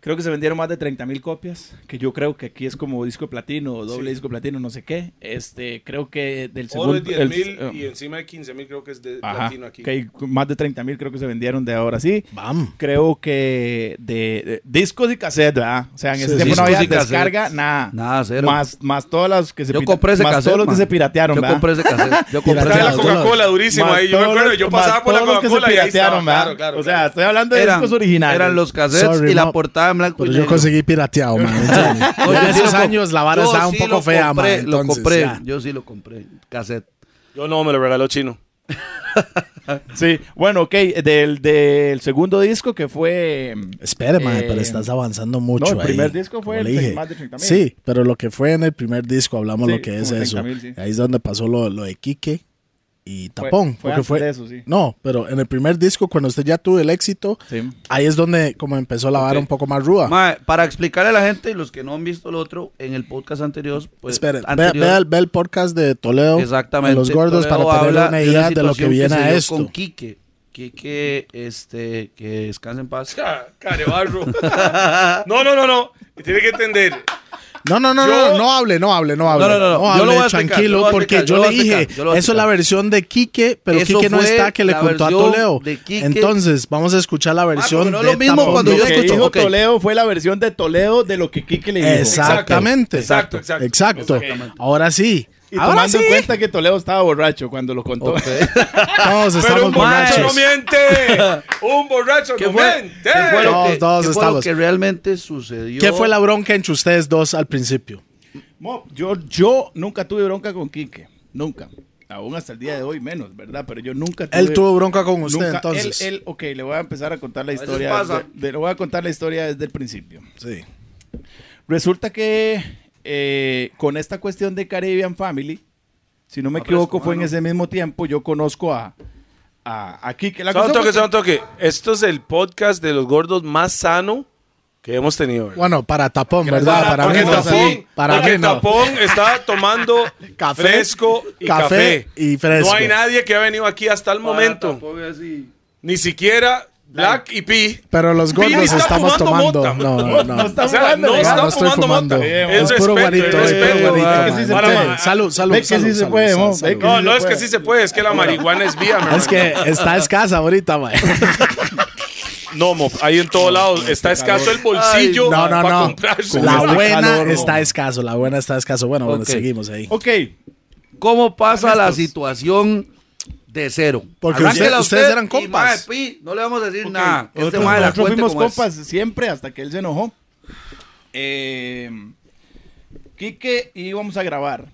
S3: creo que se vendieron más de 30 mil copias, que yo creo que aquí es como disco de platino o doble
S5: Sí.
S3: disco de platino, no sé qué. Este, creo que del
S5: Oro
S3: segundo...
S5: es 10
S3: el-
S5: mil
S3: eh,
S5: y encima de 15 mil creo que es de
S3: Ajá,
S5: platino aquí.
S3: que más de 30 mil creo que se vendieron de ahora sí.
S1: Bam.
S3: Creo que de, de discos y cassettes, ¿verdad? O sea, en
S1: Sí,
S3: ese tiempo no había descarga, nada.
S2: Nada, cero.
S3: Más, más todas las que se
S2: Yo compré ese
S3: más
S2: cassette,
S3: todos los que se piratearon,
S2: Yo
S3: ¿verdad?
S2: compré ese cassette. Yo compré ese
S5: la
S2: cassette.
S5: Coca-Cola durísima ahí. Yo me acuerdo, yo pasaba por la Coca-Cola y ahí estaba.
S3: piratearon, ¿verdad?
S5: Claro, claro.
S3: O sea, estoy hablando de discos originales.
S2: eran los cassettes y la portada en blanco y
S1: Pero yo conseguí pirateado, man. Ya en esos
S2: lo
S1: años la vara estaba un
S2: sí
S1: poco
S2: lo
S1: fea, man.
S2: compré, Lo
S1: Entonces,
S2: compré,
S1: ya.
S2: yo sí lo compré, cassette.
S5: Yo no, me lo regaló Chino.
S3: Sí, bueno, ok, del, del segundo disco que fue...
S1: Espere, man,
S3: Eh,
S1: pero estás avanzando mucho.
S3: no, el primer
S1: ahí,
S3: disco fue el
S1: dije.
S3: más de 30,000.
S1: Sí, pero lo que fue en el primer disco, hablamos
S3: Sí,
S1: lo que es eso.
S3: 30,000, sí.
S1: Ahí es donde pasó lo, lo de Quique y
S3: Fue-
S1: Tapón.
S3: fue
S1: porque
S3: antes
S1: fue,
S3: de eso, sí.
S1: No, pero en el primer disco, cuando usted ya tuvo el éxito,
S3: Sí.
S1: ahí es donde como empezó la vara
S2: Ok.
S1: un poco más ruda.
S2: Mae, para explicarle a la gente y los que no han visto el otro, en el podcast anterior, pues
S1: Espere, ve,
S2: anterior,
S1: ve el, ve el podcast de Toledo.
S2: exactamente,
S1: en Los gordos
S2: Toledo
S1: para tener una
S2: de
S1: idea de lo que viene a esto.
S2: Con Quique, Quique, este, que descanse en paz.
S5: Ca- Carebarro. no, no, no, no. Y tiene que entender.
S1: No, no, no,
S5: Yo-
S1: no, no hable, no hable, no hable.
S2: No, no, no, no. Yo
S1: hable,
S2: lo voy a explicar,
S1: tranquilo,
S2: yo a
S1: porque
S2: explicar,
S1: yo,
S2: yo
S1: le dije,
S2: explicar, yo
S1: eso es la
S2: explicar.
S1: versión de Quique, pero
S2: Eso
S1: Quique no está, que le contó a
S2: Quique.
S1: Entonces, vamos a escuchar la versión
S2: porque no es
S1: de
S2: lo mismo
S1: Tapón.
S2: cuando
S3: Lo
S2: yo
S3: que
S2: escucho-
S3: dijo
S2: ok.
S3: Toledo fue la versión de Toledo de lo que Kike le dijo.
S1: Exactamente.
S5: Exacto, exacto.
S1: Exacto.
S5: Exactamente.
S1: Ahora sí.
S3: Y
S1: Ahora
S3: tomando
S1: sí.
S3: en cuenta que Toledo estaba borracho cuando lo contó.
S2: Ok.
S1: Todos
S5: Pero
S1: estamos
S5: un borracho no
S1: borrachos.
S5: miente. Un borracho
S2: ¿Qué
S5: no
S2: fue,
S5: miente.
S2: qué fue lo
S1: Todos-
S2: que,
S1: todos
S2: qué fue lo
S1: estamos.
S2: que realmente sucedió?
S1: ¿Qué fue la bronca entre ustedes dos al principio?
S3: Mo, yo, yo nunca tuve bronca con Quique. Nunca. Aún hasta el día de hoy menos, ¿verdad? Pero yo nunca tuve...
S1: Él tuvo bronca con usted,
S3: nunca-
S1: entonces.
S3: Él, él- ok, le voy a empezar a contar la
S2: veces
S3: historia.
S2: pasa.
S3: de- de- le voy a contar la historia desde el principio.
S1: Sí.
S3: Resulta que eh, con esta cuestión de Caribbean Family, si no me
S2: Ah,
S3: equivoco, fue en ese mismo tiempo, yo conozco a, a, a. La cosa
S5: toque, un toque. Esto es el podcast de los gordos más sano que hemos tenido. ¿verdad?
S1: Bueno, para Tapón. ¿verdad? Para mí
S5: porque
S1: no.
S5: Tapón,
S1: Para mí no.
S5: Tapón está tomando
S1: Café,
S5: fresco y
S1: café
S5: café.
S1: y fresco.
S5: No hay nadie que ha venido aquí hasta el momento. Ni siquiera Black y Pi.
S1: Pero los gordos
S5: está
S1: estamos tomando.
S5: mota.
S1: No, no,
S3: No
S5: O sea, no está
S1: No estoy
S5: fumando mota.
S1: Es
S5: Es
S1: puro
S5: respeto,
S1: guarito,
S5: es
S1: puro
S5: respeto.
S1: guarito. Salud, salud,
S3: Ve que
S1: salud,
S3: sí se puede,
S5: No, no es que sí se puede, es que la marihuana es vía,
S1: Es que está escasa ahorita, man.
S5: No, mo, ahí en todos lados está escaso el bolsillo
S1: No, no,
S5: para
S1: no.
S5: comprarse.
S1: La
S3: este
S1: buena
S3: calor, mo.
S1: está escaso, la buena está escaso. Bueno, bueno,
S2: Ok.
S1: seguimos ahí.
S3: Ok,
S2: ¿Cómo pasa la situación de cero?
S1: Porque usted- ustedes eran compas.
S2: pi, no le vamos a decir
S3: ok.
S2: nada. este
S3: Nosotros, nosotros fuimos
S2: es.
S3: compas siempre hasta que él se enojó. Eh, Quique íbamos a grabar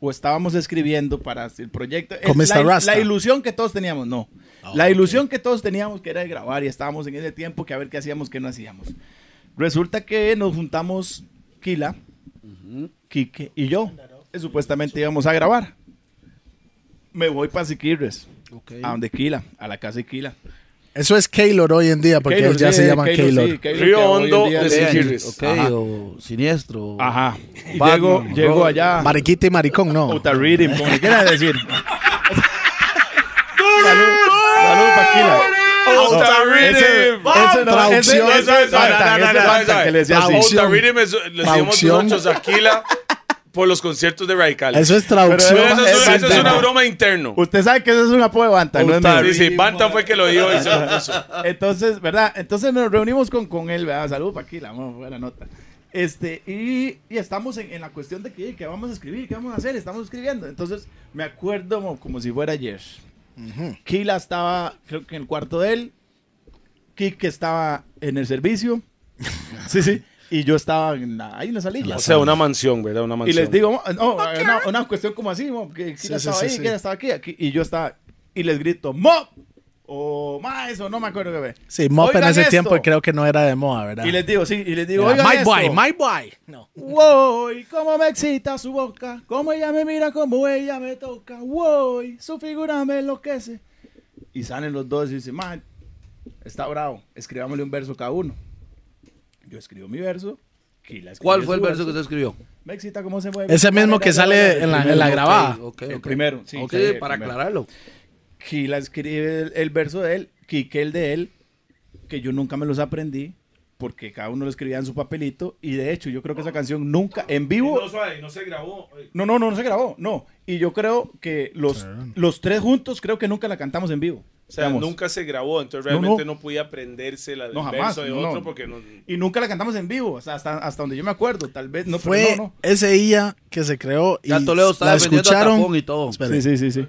S3: o estábamos escribiendo para el proyecto.
S1: Mr.
S3: la,
S1: Rasta.
S3: la ilusión que todos teníamos, no.
S1: Ah,
S3: la ilusión que todos teníamos que era de grabar y estábamos en ese tiempo que a ver qué hacíamos, qué no hacíamos. Resulta que nos juntamos Kila, Quique y yo. que supuestamente íbamos a grabar. Me voy para Siquirres,
S2: Ok.
S3: a donde Kila, a la casa de Kila.
S1: Eso es Keylor hoy en día, porque
S3: Keylor,
S1: él ya
S3: sí,
S1: se llama
S3: Keylor,
S1: Keylor.
S3: sí, Keylor,
S5: Río Hondo de
S3: es-
S5: Siquirres.
S2: Ok,
S3: Ajá.
S2: o siniestro.
S3: Ajá. Y
S2: Batman,
S3: llego, llego allá.
S1: Mariquita y maricón, no.
S3: Puta reading, como le quieran decir. salud, salud, ese no,
S1: Traducción. Traducción.
S5: Por los conciertos de Radicales.
S1: Eso es traducción.
S3: Pero
S5: eso, es,
S3: es
S5: eso es una broma interno.
S3: Usted sabe que eso es un apodo de Bantam, no.
S5: Sí, sí, Bantam fue que lo dijo y se lo puso.
S3: Entonces, ¿verdad? Entonces nos reunimos con, con él, ¿verdad? Salud, Paquila, vamos, buena nota. Este, y, y estamos en, en la cuestión de que, que vamos a escribir, qué vamos a hacer, estamos escribiendo. Entonces, me acuerdo como, como si fuera ayer. Kila estaba, creo que en el cuarto de él. Kike estaba en el servicio. sí, sí. Y yo estaba en la- ahí en la salilla.
S5: O sea, una mansión, ¿verdad? Una
S3: Y
S5: mansión.
S3: les digo, no, una, una cuestión como así, que
S1: Sí, sí,
S3: estaba
S1: sí,
S3: ahí,
S1: sí.
S3: Estaba aquí, aquí, y yo estaba, y les grito, ¡Mop! O más, eso no me acuerdo qué ve.
S1: Sí, Mop en ese
S3: esto.
S1: tiempo creo que no era de moda, ¿verdad?
S3: Y les digo, sí, y les digo, oigan
S1: my
S3: esto.
S1: boy, my boy. No.
S3: Wow, cómo me excita su boca, cómo ella me mira, cómo ella me toca, wow, su figura me enloquece. Y salen los dos y dicen, man, está bravo, escribámosle un verso cada uno. Yo escribo mi verso.
S2: ¿Cuál fue el
S3: su
S2: verso que usted escribió?
S3: Me excita cómo se mueve.
S1: Ese mismo que sale en la, en la grabada.
S2: Ok,
S3: El
S2: ok.
S3: primero, sí,
S2: Ok,
S3: sí,
S2: para
S3: primero.
S2: aclararlo.
S3: Kila escribe el, el verso de él, Kike el de él, que yo nunca me los aprendí, porque cada uno lo escribía en su papelito, y de hecho yo creo que esa canción nunca, en vivo,
S5: No, suave, no se grabó.
S3: no, no, no, no se grabó, no, y yo creo que los, los tres juntos, creo que nunca la cantamos en vivo.
S5: O sea,
S3: Digamos.
S5: nunca se grabó, entonces
S3: No,
S5: realmente
S3: no.
S5: no, podía aprenderse la del
S3: No, jamás,
S5: verso de
S3: no,
S5: otro
S3: no.
S5: porque no...
S3: Y nunca la cantamos en vivo, o sea, hasta, hasta donde yo me acuerdo, tal vez, no,
S1: Fue
S3: no, no.
S1: ese IA que se creó y
S2: Ya Toledo
S1: la escucharon.
S2: Y todo.
S1: Espere.
S3: Sí, sí, sí, sí.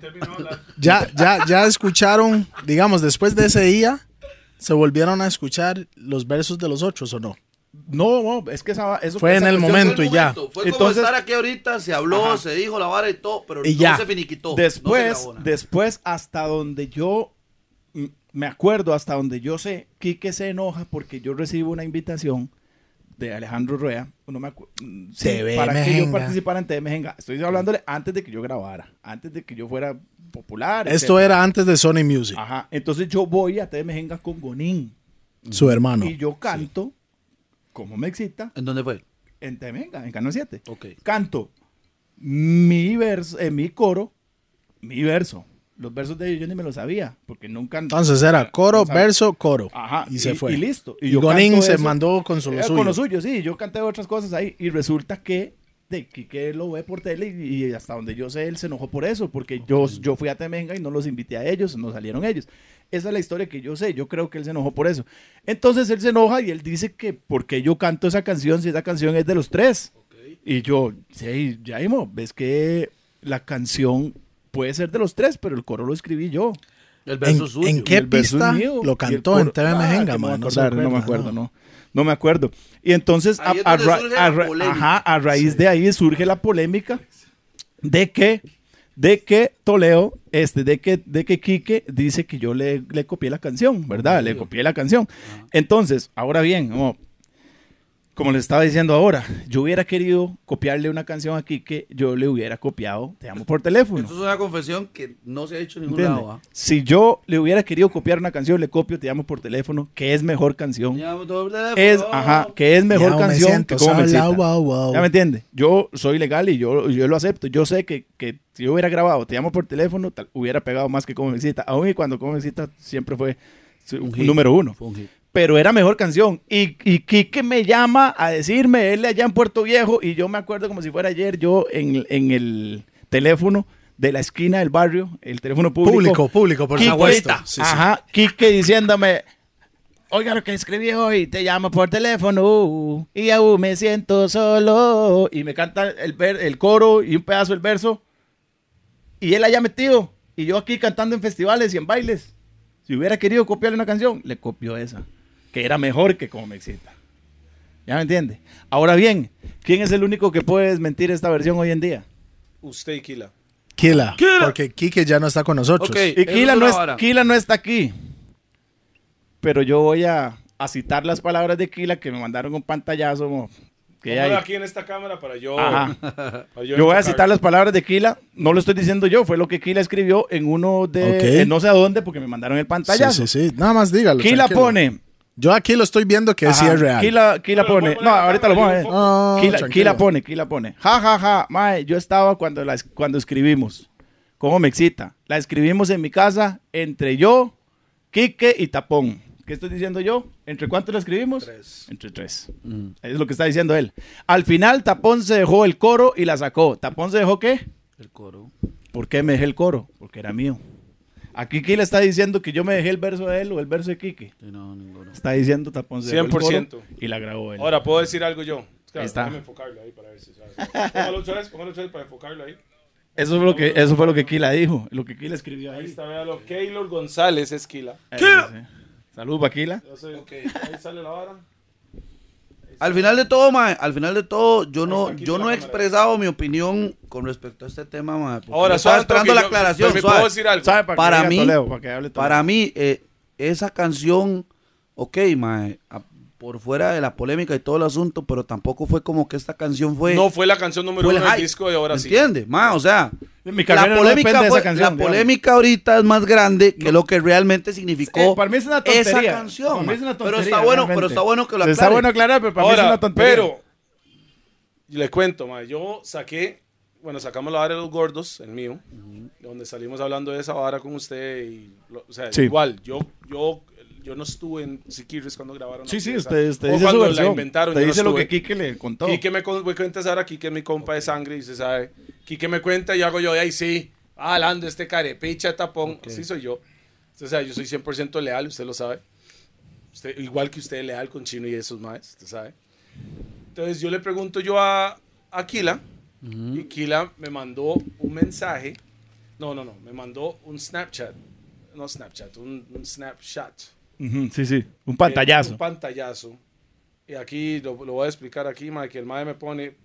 S1: Ya, ya, ya escucharon, digamos, después de ese IA, ¿se volvieron a escuchar los versos de los otros o no?
S3: No, no, es que esa, eso
S1: Fue en el momento y ya.
S2: Fue como
S3: Entonces-
S2: estar aquí ahorita, se habló,
S3: Ajá.
S2: se dijo la vara y todo, pero
S1: Y
S2: no
S1: ya.
S2: se finiquitó. no se
S3: Después, después, hasta donde yo me acuerdo, hasta donde yo sé, Quique se enoja porque yo recibo una invitación de Alejandro Rueda, no me mm, sí, para que yo participara en TV Mejenga. Estoy hablándole antes de que yo grabara, antes de que yo fuera popular.
S1: Esto
S3: etcétera.
S1: era antes de Sony Music,
S3: Ajá, entonces yo voy a TV con Gonín
S1: su hermano.
S3: y yo canto, como me excita,
S2: ¿En dónde fue?
S3: en TV en Canal 7
S2: Ok.
S3: canto mi verso, eh, mi coro, mi verso. Los versos de ellos yo ni me los sabía, porque nunca...
S1: Entonces era coro,
S3: no
S1: verso, coro.
S3: Ajá,
S1: y, se fue.
S3: Y listo.
S1: Y,
S3: yo
S1: Gonin se
S3: eso.
S1: mandó con su lo
S3: Eh,
S1: suyo.
S3: Con lo suyo, sí. Yo canté otras cosas ahí. Y resulta que de que lo ve por tele y, y hasta donde yo sé, él se enojó por eso, porque yo, yo fui a Temenga y no los invité a ellos, no salieron ellos. Esa es la historia que yo sé. Yo creo que él se enojó por eso. Entonces él se enoja y él dice que porque yo canto esa canción si esa canción es de los tres. Y yo, sí, Jaimo, ves que la canción puede ser de los tres, pero el coro lo escribí yo.
S2: El
S1: ¿En,
S2: verso suyo.
S1: en
S3: Y
S1: qué
S3: el
S1: pista
S3: mío,
S1: lo cantó en TV
S3: Ah,
S1: Mejenga,
S3: no,
S1: No
S3: me acuerdo, no. No me acuerdo. Y entonces, a, ra- ra- ajá, raíz de ahí surge la polémica de que, de que Toledo, este, de que, de que Quique dice que yo le, le copié la canción, ¿verdad? Le copié la canción. Entonces, ahora bien, como, como les estaba diciendo ahora, yo hubiera querido copiarle una canción a Quique, yo le hubiera copiado Te amo por teléfono.
S2: Esto es una confesión que no se ha hecho en ningún
S3: ¿Entiende?
S2: lado. ¿ah?
S3: Si yo le hubiera querido copiar una canción, le copio Te llamo por teléfono, que es mejor canción.
S2: Llamo todo el teléfono.
S3: Es, ajá, que es mejor
S1: Ya me
S3: canción
S1: siento
S3: que como me
S1: wow, wow.
S3: ¿Ya me entiende? Yo soy legal y yo, yo lo acepto. Yo sé que, que si yo hubiera grabado Te llamo por teléfono, tal- hubiera pegado más que como me excita. Aún y cuando como me excita siempre fue
S2: Un hit.
S3: número uno.
S2: Fue un hit.
S3: Pero era mejor canción. Y, y Quique me llama a decirme, él allá en Puerto Viejo, y yo me acuerdo como si fuera ayer, yo en, en el teléfono de la esquina del barrio, el teléfono público.
S1: Público, público, por supuesto. Sí, sí.
S3: Ajá, Quique diciéndome, oiga lo que escribí hoy, te llamo por teléfono y aún me siento solo. Y me canta el, ver- el coro y un pedazo del verso. Y él allá metido. Y yo aquí cantando en festivales y en bailes. Si hubiera querido copiarle una canción, le copió esa. Que era mejor que como me excita. ¿Ya me entiende? Ahora bien, ¿quién es el único que puede desmentir esta versión hoy en día?
S5: usted y Kila.
S1: Kila. Porque Kike ya no está con nosotros.
S2: Ok.
S3: Y Kila no, es-. Kila no está aquí. Pero yo voy a, a citar las palabras de Kila que me mandaron un pantallazo. que hay.
S5: Aquí en esta cámara para yo.
S3: Ajá.
S5: para
S3: Yo voy a citar las palabras de Kila. No lo estoy diciendo yo, fue lo que Kila escribió en uno de. En no sé a dónde, porque me mandaron el
S1: Sí,
S3: pantallazo.
S1: sí, sí. Nada más dígalo.
S3: Kila
S1: tranquilo.
S3: pone.
S1: Yo aquí lo estoy viendo que sí
S3: Ajá,
S1: es real.
S3: Kila
S5: Pero
S3: pone.
S5: lo
S3: No,
S5: la
S3: ahorita lo pongo.
S5: yo
S3: eh.
S1: No,
S3: Kila,
S1: tranquilo.
S3: Kila pone, pone. Ja, ja, ja. Mae, yo estaba cuando, la, cuando escribimos. ¿Cómo me excita? La escribimos en mi casa entre yo, Quique y Tapón. ¿Qué estoy diciendo yo? ¿Entre cuántos la escribimos?
S5: Tres.
S3: Entre tres.
S2: Mm.
S3: Es lo que está diciendo él. Al final, Tapón se dejó el coro y la sacó. ¿Tapón se dejó qué?
S2: El coro.
S3: ¿Por qué me dejé el coro? Porque era mío. Aquí Kila está diciendo que yo me dejé el verso de él o el verso de Quique.
S2: Sí, no, ninguno.
S3: Está diciendo Tapón se dejó el coro
S5: 100%.
S3: y la grabó él.
S5: Ahora, ¿puedo decir algo yo? Claro,
S3: Ahí está.
S5: déjame enfocarlo ahí para ver si sabes. Póngalo otra vez, póngalo otra vez para enfocarlo ahí.
S3: Eso fue lo que, eso fue lo que Kila dijo, lo que Kila escribió
S5: Ahí
S3: ahí.
S5: está, véalo. Keylor González es Kila.
S3: Ahí dice. Salud, pa' Kila.
S5: Yo sé, Ahí sale la vara.
S2: Al final de todo, mae, al final de todo, yo no, yo no he expresado mi opinión con respecto a este tema, mae.
S5: Ahora,
S2: estaba
S5: suave,
S2: esperando la
S5: yo-
S2: aclaración,
S5: pero ¿Me
S2: suave.
S5: puedo decir algo?
S3: ¿Sabe? Para,
S2: Para
S3: que
S2: mí-
S3: diga Toledo, para que hable Toledo.
S2: Para mí, eh, esa canción, ok, mae, por fuera de la polémica y todo el asunto, pero tampoco fue como que esta canción fue...
S5: No fue la canción número uno del disco de ahora
S2: ¿me
S5: sí.
S2: entiende? Mae, o sea,
S3: Mi
S2: la
S3: no
S2: polémica,
S3: depende de
S2: fue-
S3: esa canción,
S2: la polémica ahorita es más grande que lo que realmente significó
S3: Eh, para mí es una tontería.
S2: esa
S3: Para
S2: canción.
S3: mí
S2: mae.
S3: es una
S2: pero
S3: tontería,
S2: está bueno,
S3: realmente.
S2: pero está bueno que lo
S3: Está
S2: aclare.
S3: bueno aclarar, pero para mí es una tontería.
S5: pero le cuento, ma, yo saqué, bueno, sacamos la vara de los gordos, el mío, donde salimos hablando de esa vara con usted y, lo- o sea,
S3: Sí.
S5: igual, yo, yo, yo no estuve en Siquirres cuando grabaron.
S3: Sí,
S5: la
S3: sí, usted, usted
S5: o
S3: dice su
S5: cuando la
S3: versión.
S5: inventaron.
S3: Usted
S5: yo no
S3: dice lo que Kike le contó.
S5: Quique me con- voy a cuenta ahora, Quique es mi compa de sangre y se sabe. Quique me cuenta y hago yo de ahí, sí. Ah, Lando, este carepicha tapón. Sí soy yo. O sea, yo soy 100% leal, usted lo sabe. Usted, igual que usted es leal con Chino y esos más, usted sabe. Entonces yo le pregunto yo a, a Kila y Kila me mandó un mensaje. No, no, no, me mandó un Snapchat. No Snapchat, un, un Snapchat.
S3: Sí, sí. Un pantallazo.
S5: Eh, un pantallazo. Y aquí lo, voy a explicar aquí, ma, que el mae me pone,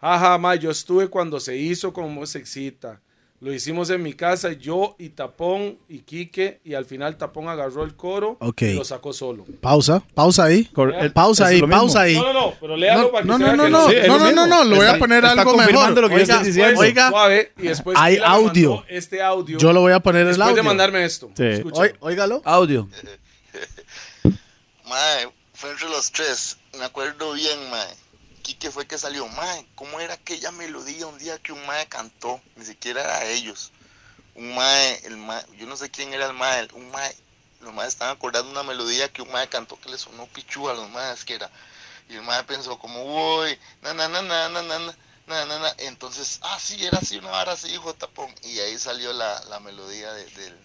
S5: jaja, ma, yo estuve cuando se hizo como se. Lo hicimos en mi casa, yo y Tapón y Quique, y al final Tapón agarró el coro
S1: Ok.
S5: y lo sacó solo.
S1: Pausa, pausa ahí.
S3: Eh,
S1: Pausa ahí, pausa ahí.
S5: No, no, no, pero léalo
S1: No,
S5: para que
S1: no, no,
S5: vea
S1: no,
S5: que
S1: no,
S3: Sí,
S1: no,
S3: lo
S1: no, no, no, lo voy a
S3: Está-
S1: poner
S3: está
S1: algo
S3: confirmando
S1: mejor.
S3: lo que yo estoy diciendo.
S1: oiga,
S5: Suave, y después
S1: Hay audio.
S5: este audio.
S1: yo lo voy a poner el
S5: después
S1: audio.
S5: de mandarme esto.
S3: Sí.
S1: Óigalo.
S2: Audio.
S6: Mae, fue entre los tres. Me acuerdo bien, mae. Quique fue que salió. Mae, ¿cómo era aquella melodía un día que un mae cantó? Ni siquiera era ellos. Un mae, el mae, yo no sé quién era el mae. Un mae, los maes estaban acordando una melodía que un mae cantó que le sonó pichu a los maes, que era. Y el mae pensó como, na na na na na na na. Na, na, na. Entonces, ah, sí, era así, una vara así, hijo tapón. Y ahí salió la, la melodía de- del,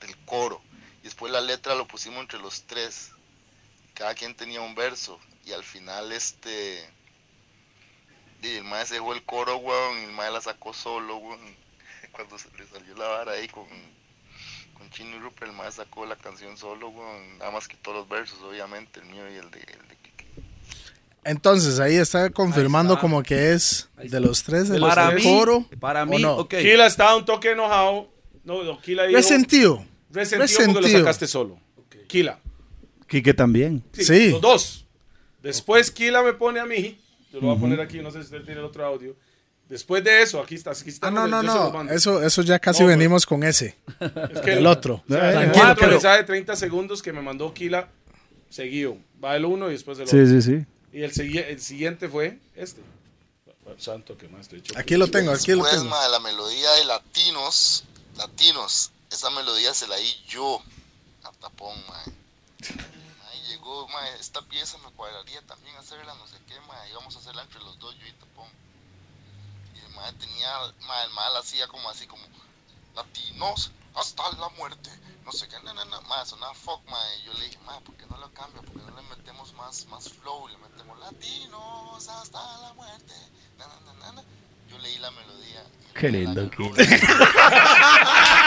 S6: del coro. Y después la letra lo pusimos entre los tres. Cada quien tenía un verso. Y al final este... y el mae se dejó el coro, weón. Y el mae la sacó solo, weón. Cuando se le salió la vara ahí con, con Chino y Rupert, el mae sacó la canción solo, weón. Nada más quitó los versos, obviamente, el mío y el de, el de Kike.
S1: Entonces ahí está confirmando
S2: Ahí está.
S1: como que es de los tres el
S2: Para mí,
S1: coro.
S2: para
S1: ¿o
S2: mí,
S1: no?
S2: ok.
S5: Kila estaba un toque enojado. No, no, Kila dijo,
S1: Resentido.
S5: resentido porque lo sacaste solo. Kila.
S3: Quique también.
S5: Sí,
S1: Sí.
S5: Los dos. Después Kila me pone a mí. Yo lo voy a poner aquí, no sé si usted tiene el otro audio. Después de eso, aquí está. Aquí está
S1: Ah, no, no, no. Eso, eso ya casi
S5: No, pero-
S1: venimos con ese.
S5: es que
S1: El otro.
S3: Eh,
S1: Tranquilo,
S5: Cuatro
S1: pero-
S5: mensajes de 30 segundos que me mandó Kila seguido. Va el uno y después el
S3: Sí,
S5: otro.
S3: sí, sí.
S5: Y el, el siguiente fue este. Santo, que más te he hecho.
S1: Aquí lo tengo, aquí lo tengo.
S6: mae, la melodía de Latinos, Latinos, esa melodía se la di yo a Tapón, mae. Llegó, mae, esta pieza me cuadraría también hacerla, no sé qué, mae, íbamos a hacerla entre los dos, yo y Tapón. Y el mae tenía, mae, el mae la hacía como así, como, Latinos hasta la muerte, no sé qué, na, na, na, mae, sonaba fuck, mae, y yo le dije, mae, ¿por qué no lo cambia? ¿Por qué no le metemos más, más flow? Le metemos Latinos hasta la muerte, na, na, na, na, na. Yo leí la melodía.
S3: Qué lindo, Kike.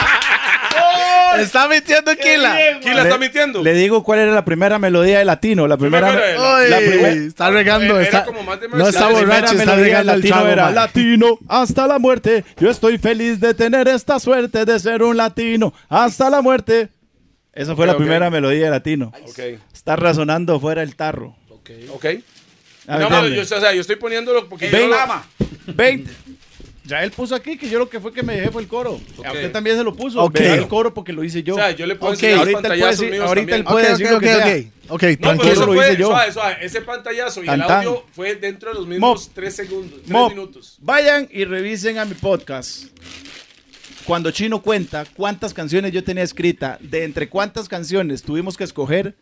S1: Está mintiendo Kila.
S5: ¿Quién la está mintiendo?
S3: Le digo cuál era la primera melodía de latino. La primera,
S5: la-
S1: Ay,
S3: la primer-
S1: está regando.
S5: Era
S1: está,
S5: como más de
S1: no está
S5: Mercedes.
S3: la primera
S1: borracho, está
S3: melodía de
S1: regando el
S3: latino
S1: trago,
S3: era latino hasta la muerte. Yo estoy feliz de tener esta suerte de ser un latino hasta la muerte. Esa fue
S5: Ok,
S3: la
S5: ok.
S3: primera melodía de latino.
S5: Ok,
S3: Está razonando fuera el tarro.
S5: ok.
S3: Ah,
S5: No,
S3: ¿me
S5: no, yo, o sea, yo estoy poniéndolo porque yo
S3: Ven,
S5: lo-
S3: ama. 20. Ya él puso aquí que yo lo que fue que me dejé fue el coro. A usted también se lo puso.
S1: Ok.
S3: Vea el coro porque lo hice yo.
S5: O sea, yo le puedo
S1: Ok,
S5: enseñar
S3: ahorita él puede
S5: pantallazos
S3: decir-
S5: míos
S3: ahorita él puede decir lo que sea.
S1: ok. Ok,
S5: No, pero
S1: tranquilo.
S5: eso
S3: lo
S5: fue,
S3: hice yo.
S5: suave, suave, ese pantallazo y
S3: Tan,
S5: el audio fue dentro de los mismos
S3: Mop.
S5: tres segundos, tres
S3: Mop,
S5: minutos.
S3: vayan y revisen a mi podcast. Cuando Chino cuenta cuántas canciones yo tenía escrita, de entre cuántas canciones tuvimos que escoger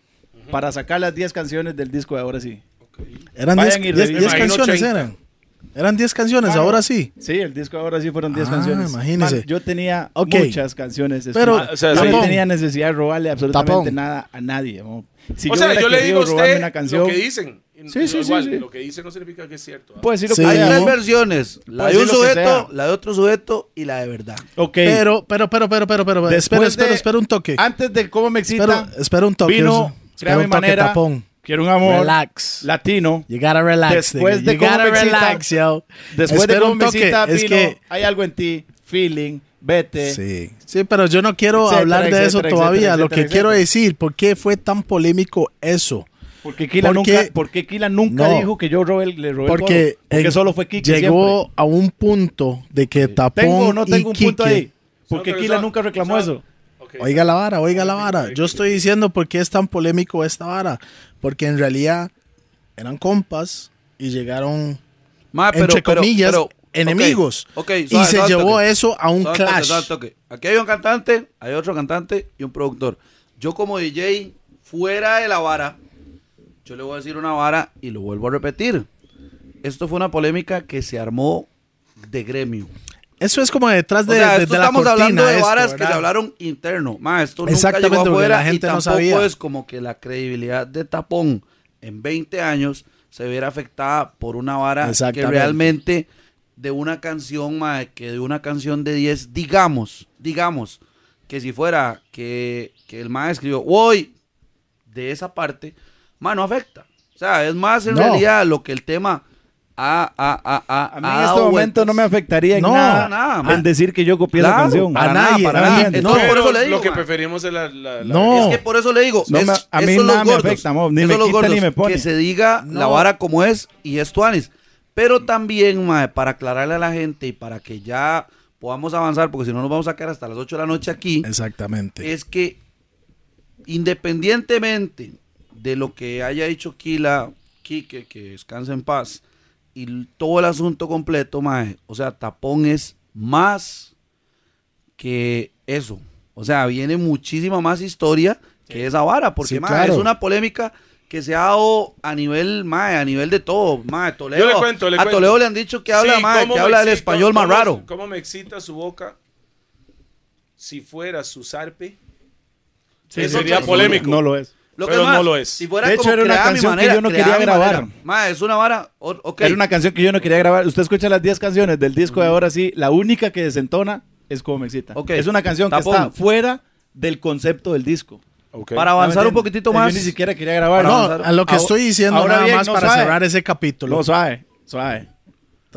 S3: para sacar las 10 canciones del disco de ahora sí.
S1: Eran
S3: Vayan
S1: 10
S3: y revisen.
S5: Me imagino
S1: canciones,
S5: 80.
S1: eran. Eran 10 canciones,
S3: Mano,
S1: ahora sí.
S3: Sí, el disco ahora sí fueron 10
S1: Ah,
S3: canciones.
S1: imagínese.
S3: Man, yo tenía muchas canciones.
S1: Pero,
S5: o sea,
S3: yo
S5: sí.
S3: no
S1: Tapón.
S3: tenía necesidad de robarle absolutamente
S1: Tapón.
S3: nada a nadie. Si
S5: o sea,
S3: hubiera
S5: yo le digo a usted
S3: una
S5: lo
S3: canción,
S5: que dicen.
S3: Sí, sí,
S5: igual,
S3: sí, sí.
S5: Lo que dicen no significa que es cierto. ¿ah?
S3: puedo decir lo
S1: Sí.
S3: que
S2: Hay tres
S3: sea.
S2: versiones. La
S3: Puede
S2: de un
S3: lo
S2: sujeto,
S3: sea.
S2: la de otro sujeto y la de verdad.
S3: Ok.
S1: Pero, pero, pero, pero, pero, pero, espera,
S3: Después
S1: espera,
S3: de-
S1: espera un toque.
S3: Antes de cómo me excita,
S1: Espera, espera un toque.
S3: vino, crea mi manera,
S1: tapón.
S3: Quiero un amor
S1: Relax.
S3: latino.
S1: You gotta relax.
S3: Después
S1: nigga.
S3: de
S1: you
S3: cómo
S1: gotta
S3: me excita-
S1: relax, yo.
S3: Después
S1: Espera
S3: de cómo me
S1: es
S3: vino,
S1: que-
S3: hay algo en ti, feeling, vete.
S1: Sí, sí, pero yo no quiero
S3: Etcétera,
S1: hablar de eso
S3: etcétera,
S1: todavía.
S3: etcétera,
S1: Lo que
S3: etcétera,
S1: quiero decir, ¿por qué fue tan polémico eso?
S3: Porque Kila
S1: ¿Por
S3: nunca,
S1: qué?
S3: porque Kila nunca
S1: No.
S3: dijo que yo robé le robé
S1: Porque,
S3: el coro. Porque
S1: en-
S3: solo fue Kike
S1: llegó
S3: siempre.
S1: a un punto de que Tapón
S3: ¿Tengo no tengo
S1: y
S3: un punto ahí? Porque Kila nunca reclamó
S5: eso-
S1: Oiga la vara, oiga la vara. Yo estoy diciendo por qué es tan polémico esta vara. Porque en realidad eran compas y llegaron,
S2: Ma,
S1: entre comillas,
S2: pero-
S1: enemigos. y
S2: suave,
S1: se
S2: suave,
S1: llevó
S2: toque.
S1: eso a un
S2: Suave,
S1: clash.
S2: toque. Aquí hay un cantante, hay otro cantante y un productor. Yo como DJ, fuera de la vara, yo le voy a decir una vara y lo vuelvo a repetir. Esto fue una polémica que se armó de gremio.
S1: Eso es como detrás
S2: O
S1: de,
S2: sea,
S1: de- la
S2: estamos
S1: cortina.
S2: hablando de
S1: esto,
S2: varas que
S1: ¿verdad?
S2: se hablaron interno. Ma, esto nunca
S1: Exactamente,
S2: llegó
S1: la
S2: afuera y
S1: gente no
S2: tampoco
S1: sabía.
S2: es como que la credibilidad de Tapón en 20 años se viera afectada por una vara que realmente de una canción, ma, que de una canción de 10, digamos, digamos, que si fuera que, que el ma escribió hoy de esa parte, ma, no afecta. O sea, es más en
S1: No.
S2: realidad lo que el tema ha, ha, ha, ha-
S3: A mí en este
S2: dado
S3: momento
S2: vueltas.
S3: no me afectaría en
S1: No,
S3: nada,
S2: nada,
S3: en decir que yo copié la canción.
S2: para
S1: A nadie,
S2: para
S1: nadie.
S2: Entonces,
S5: Pero
S2: por eso le digo,
S5: Lo que preferimos es la. la- la-
S1: No.
S2: Es que por eso le digo,
S3: No
S2: es,
S3: me- a mí nada me
S2: gordos,
S3: afecta, mo, ni me
S2: los
S3: quita ni
S2: gordos,
S3: me pone.
S2: que se diga la vara como es y es tuanis. Pero también, mae, para aclararle a la gente y para que ya podamos avanzar, porque si no nos vamos a quedar hasta las 8 de la noche aquí,
S1: Exactamente.
S2: es que independientemente de lo que haya dicho Kila, Kike, que descanse en paz, y todo el asunto completo, mae, o sea, Tapón es más que eso. O sea, viene muchísima más historia que esa vara, porque
S1: Sí,
S2: mae,
S1: claro.
S2: es una polémica que se ha dado a nivel, mae, a nivel de todo, mae, Toledo.
S5: Yo le cuento, le
S2: a
S5: cuento.
S2: Toledo le han dicho que habla,
S5: Sí,
S2: mae,
S5: ¿cómo
S2: que habla el español más raro.
S5: ¿Cómo me excita su boca? Si fuera su zarpe,
S3: Sí,
S5: sería polémico.
S3: No lo es.
S2: Lo que
S5: Pero
S2: es más,
S5: no lo es.
S2: Si fuera
S3: De hecho,
S2: como
S3: era una canción que yo no quería grabar.
S2: Ma, es una vara. o- ok.
S3: Era una canción que yo no quería grabar. Usted escucha las 10 canciones del disco de ahora sí, la única que desentona es como me excita. Es una canción que está fuera del concepto del disco.
S2: Para avanzar
S3: ¿No
S2: un poquitito más.
S3: Yo ni siquiera quería grabar.
S1: no, a lo que estoy diciendo
S3: ahora
S1: nada
S3: bien,
S1: más
S3: no
S1: para
S3: sabe.
S1: cerrar ese capítulo.
S3: No, suave, suave.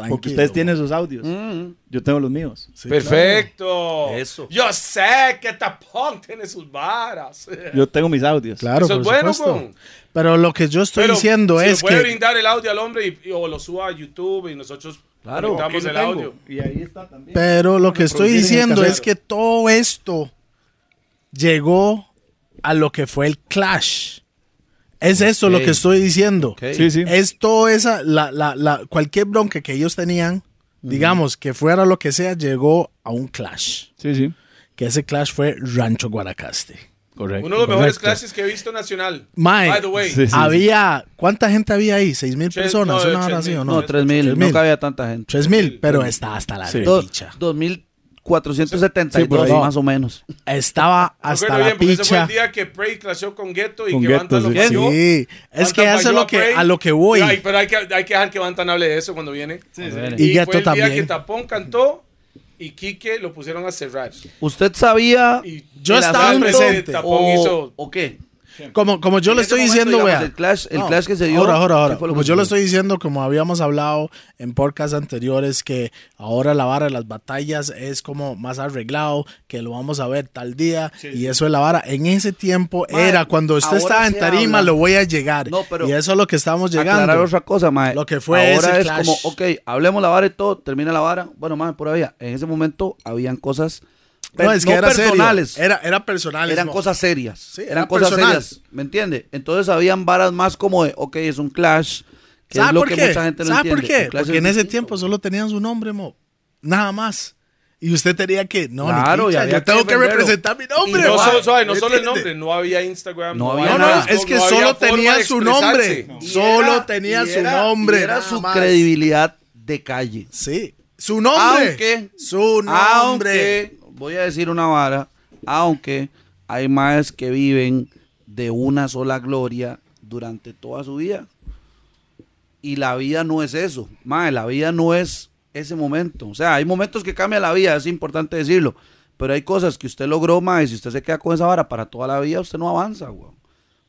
S3: Porque ustedes tienen sus audios.
S2: Mm.
S3: Yo tengo los míos.
S1: Sí,
S5: Perfecto.
S2: Eso.
S5: Yo sé que Tapón tiene sus varas.
S3: Yo tengo mis audios.
S1: Claro,
S5: Eso
S1: por
S5: es bueno, con-
S1: Pero lo que yo estoy
S5: Pero
S1: diciendo
S5: si
S1: es
S5: puede
S1: que
S5: brindar el audio al hombre y, y- o lo suba a YouTube y nosotros
S2: Claro,
S5: el
S3: tengo.
S5: audio.
S3: Y ahí está también.
S1: Pero lo que estoy diciendo es que todo esto llegó a lo que fue el clash. Es eso lo que estoy diciendo.
S3: Sí, sí.
S1: Es todo esa, la, la, la, cualquier bronca que ellos tenían, digamos, que fuera lo que sea, llegó a un clash.
S3: Sí, sí.
S1: Que ese clash fue Rancho Guanacaste.
S3: Correcto.
S5: Uno de los mejores clases que he visto nacional.
S1: Mae,
S5: By the way.
S3: Sí, sí.
S1: había, ¿cuánta gente había ahí? ¿Seis mil personas?
S5: no,
S1: ¿Una hora
S5: tres
S1: así
S5: mil.
S1: o
S2: No,
S1: no?
S2: 3000.
S1: Tres mil.
S2: Nunca había tanta gente.
S1: Tres mil, pero está hasta la
S3: Sí.
S2: Do-
S1: picha.
S2: 2472
S3: Sí, ahí.
S2: más o menos.
S1: Estaba hasta
S5: acuerdo
S1: la
S5: bien, porque ese fue el
S1: picha.
S5: día que Prey clashó con Ghetto y
S3: Con
S5: que
S3: Ghetto,
S5: Bantan lo
S3: sí.
S5: falló.
S1: Sí, es que eso es lo que,
S5: Prey.
S1: a lo que voy.
S5: Ay, pero hay que, hay que dejar que Bantan hable de eso cuando viene.
S1: Y
S5: Y,
S1: Ghetto
S5: fue el día
S1: también.
S5: que Tapón cantó y Quique lo pusieron a cerrar.
S2: ¿Usted sabía
S5: Y
S1: Yo estaba presente.
S5: Tapón
S2: o,
S5: hizo-
S2: o qué?
S1: Como, como yo le estoy diciendo,
S2: digamos,
S1: vea.
S2: el clash- el
S1: No,
S2: clash que se dio,
S1: Ahora, ahora,
S2: ¿qué
S1: ahora. Como yo le estoy diciendo, como habíamos hablado en podcasts anteriores, que ahora la vara de las batallas es como más arreglado, que lo vamos a ver tal día, y eso es la vara. En ese tiempo
S2: Mae,
S1: era cuando usted estaba en tarima,
S2: habla-
S1: lo voy a llegar.
S2: No, pero-
S1: y eso es lo que estamos
S2: Aclarar
S1: llegando.
S2: otra cosa, mae.
S1: Lo que fue
S2: Ahora
S1: ese
S2: es
S1: clash.
S2: como, ok, hablemos la vara y todo, termina la vara. Bueno, mae, por ahí. En ese momento habían cosas
S1: No, es que era serio.
S2: personales.
S1: Era, era personales.
S2: eran cosas serias.
S1: Sí,
S2: eran
S1: era
S2: cosas
S1: personal.
S2: serias. ¿Me entiende? Entonces habían varas más como de, ok, es un clash. Que es
S1: ¿Sabe
S2: lo
S1: por
S2: que
S1: qué?
S2: mucha gente no
S1: ¿Sabe por qué? Porque
S2: es
S1: en ese tiempo solo tenían su nombre, mo. Nada más. Y usted tenía que, no,
S2: Claro,
S1: ni
S2: y
S1: picha,
S2: había
S1: yo
S2: que
S1: tengo que representar mi nombre.
S5: no, suave, no
S1: ¿Me
S5: solo el nombre, no había Instagram,
S2: No
S5: no,
S2: había
S1: No, no, es que
S5: no
S1: solo tenía su nombre. Solo
S2: era-
S1: tenía su
S2: era-
S1: nombre.
S2: era su
S1: más.
S2: credibilidad de calle.
S1: Sí. Su nombre.
S2: Aunque,
S1: Su nombre.
S2: aunque, voy a decir una vara, aunque hay más que viven de una sola gloria durante toda su vida. Y la vida no es eso. Mae, la vida no es ese momento. O sea, hay momentos que cambia la vida, es importante decirlo. Pero hay cosas que usted logró, mae, y si usted se queda con esa vara para toda la vida, usted no avanza, weón.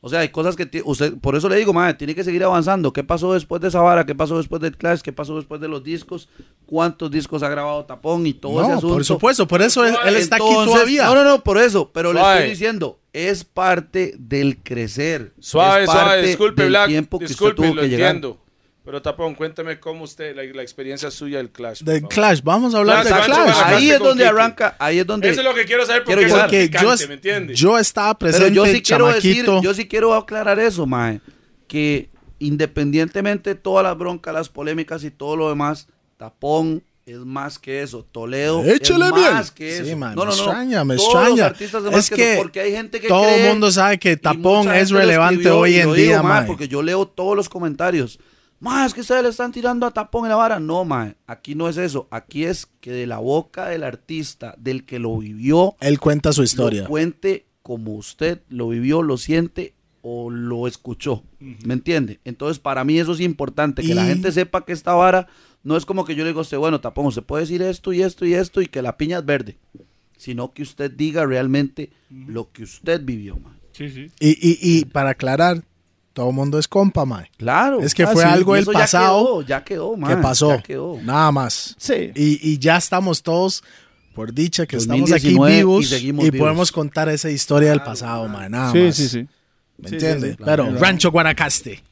S2: O sea, hay cosas que usted, por eso le digo, madre, tiene que seguir avanzando. ¿Qué pasó después de esa vara? ¿Qué pasó después del Clash? ¿Qué pasó después de los discos? ¿Cuántos discos ha grabado Tapón y todo ese
S1: No,
S2: asunto?
S1: por supuesto, por eso él, él está aquí todavía.
S2: No, no, no, por eso. Pero le estoy diciendo, es parte del crecer.
S5: Suave,
S2: es
S5: suave, disculpe,
S2: del
S5: Black,
S2: tiempo que
S5: disculpe,
S2: usted tuvo
S5: lo
S2: que llegar.
S5: Pero Tapón, cuéntame cómo usted, la, la experiencia suya del Clash.
S1: Del. Clash, vamos a hablar del
S5: Clash,
S1: Clash.
S2: Ahí es donde
S5: Kiki.
S2: arranca, ahí es donde...
S5: Eso es lo que quiero saber
S2: Quiero
S5: porque es
S2: llegar.
S1: Porque yo,
S5: ¿me entiendes?
S1: yo estaba
S2: Pero
S1: presente,
S2: yo sí quiero decir, yo sí quiero aclarar eso, mae, que independientemente de todas las broncas, las polémicas y todo lo demás, Tapón es más que eso, Toledo
S1: Échale
S2: es
S1: miel.
S2: más que
S1: Sí,
S2: eso.
S1: man,
S2: no, no,
S1: me
S2: no,
S1: extraña, me
S2: Todos los
S1: extraña.
S2: artistas es más que,
S1: que
S2: eso, porque hay gente que
S1: todo el mundo sabe que Tapón es relevante
S2: escribió,
S1: hoy en día,
S2: mae. porque yo leo todos los comentarios. Más es que ustedes le están tirando a Tapón en la vara. No, mae, aquí no es eso. Aquí es que de la boca del artista, del que lo vivió,
S1: Él cuenta su historia.
S2: lo cuente como usted lo vivió, lo siente o lo escuchó. ¿Me entiende? Entonces, para mí eso es importante, que la gente sepa que esta vara no es como que yo le digo a usted, bueno, tapón, usted puede decir esto y esto y esto y que la piña es verde, sino que usted diga realmente lo que usted vivió, man.
S3: Sí, sí.
S1: Y, y, y para aclarar, todo el mundo es compa, mae.
S2: Claro.
S1: Es que
S2: Ah,
S1: fue
S2: sí,
S1: algo
S2: y
S1: del
S2: eso ya
S1: pasado
S2: quedó, Ya quedó, man.
S1: ¿Qué pasó?
S2: Ya quedó.
S1: Nada más.
S3: Sí.
S1: Y, y ya estamos todos, por dicha, que estamos aquí
S2: 2019 y
S1: vivos y,
S2: seguimos vivos.
S1: podemos contar esa historia del pasado, mae. Nada
S3: Sí,
S1: más.
S3: sí, sí.
S1: ¿Me
S3: Sí,
S1: entiende?
S3: sí, sí.
S1: Pero
S3: Claro.
S1: Rancho Guanacaste.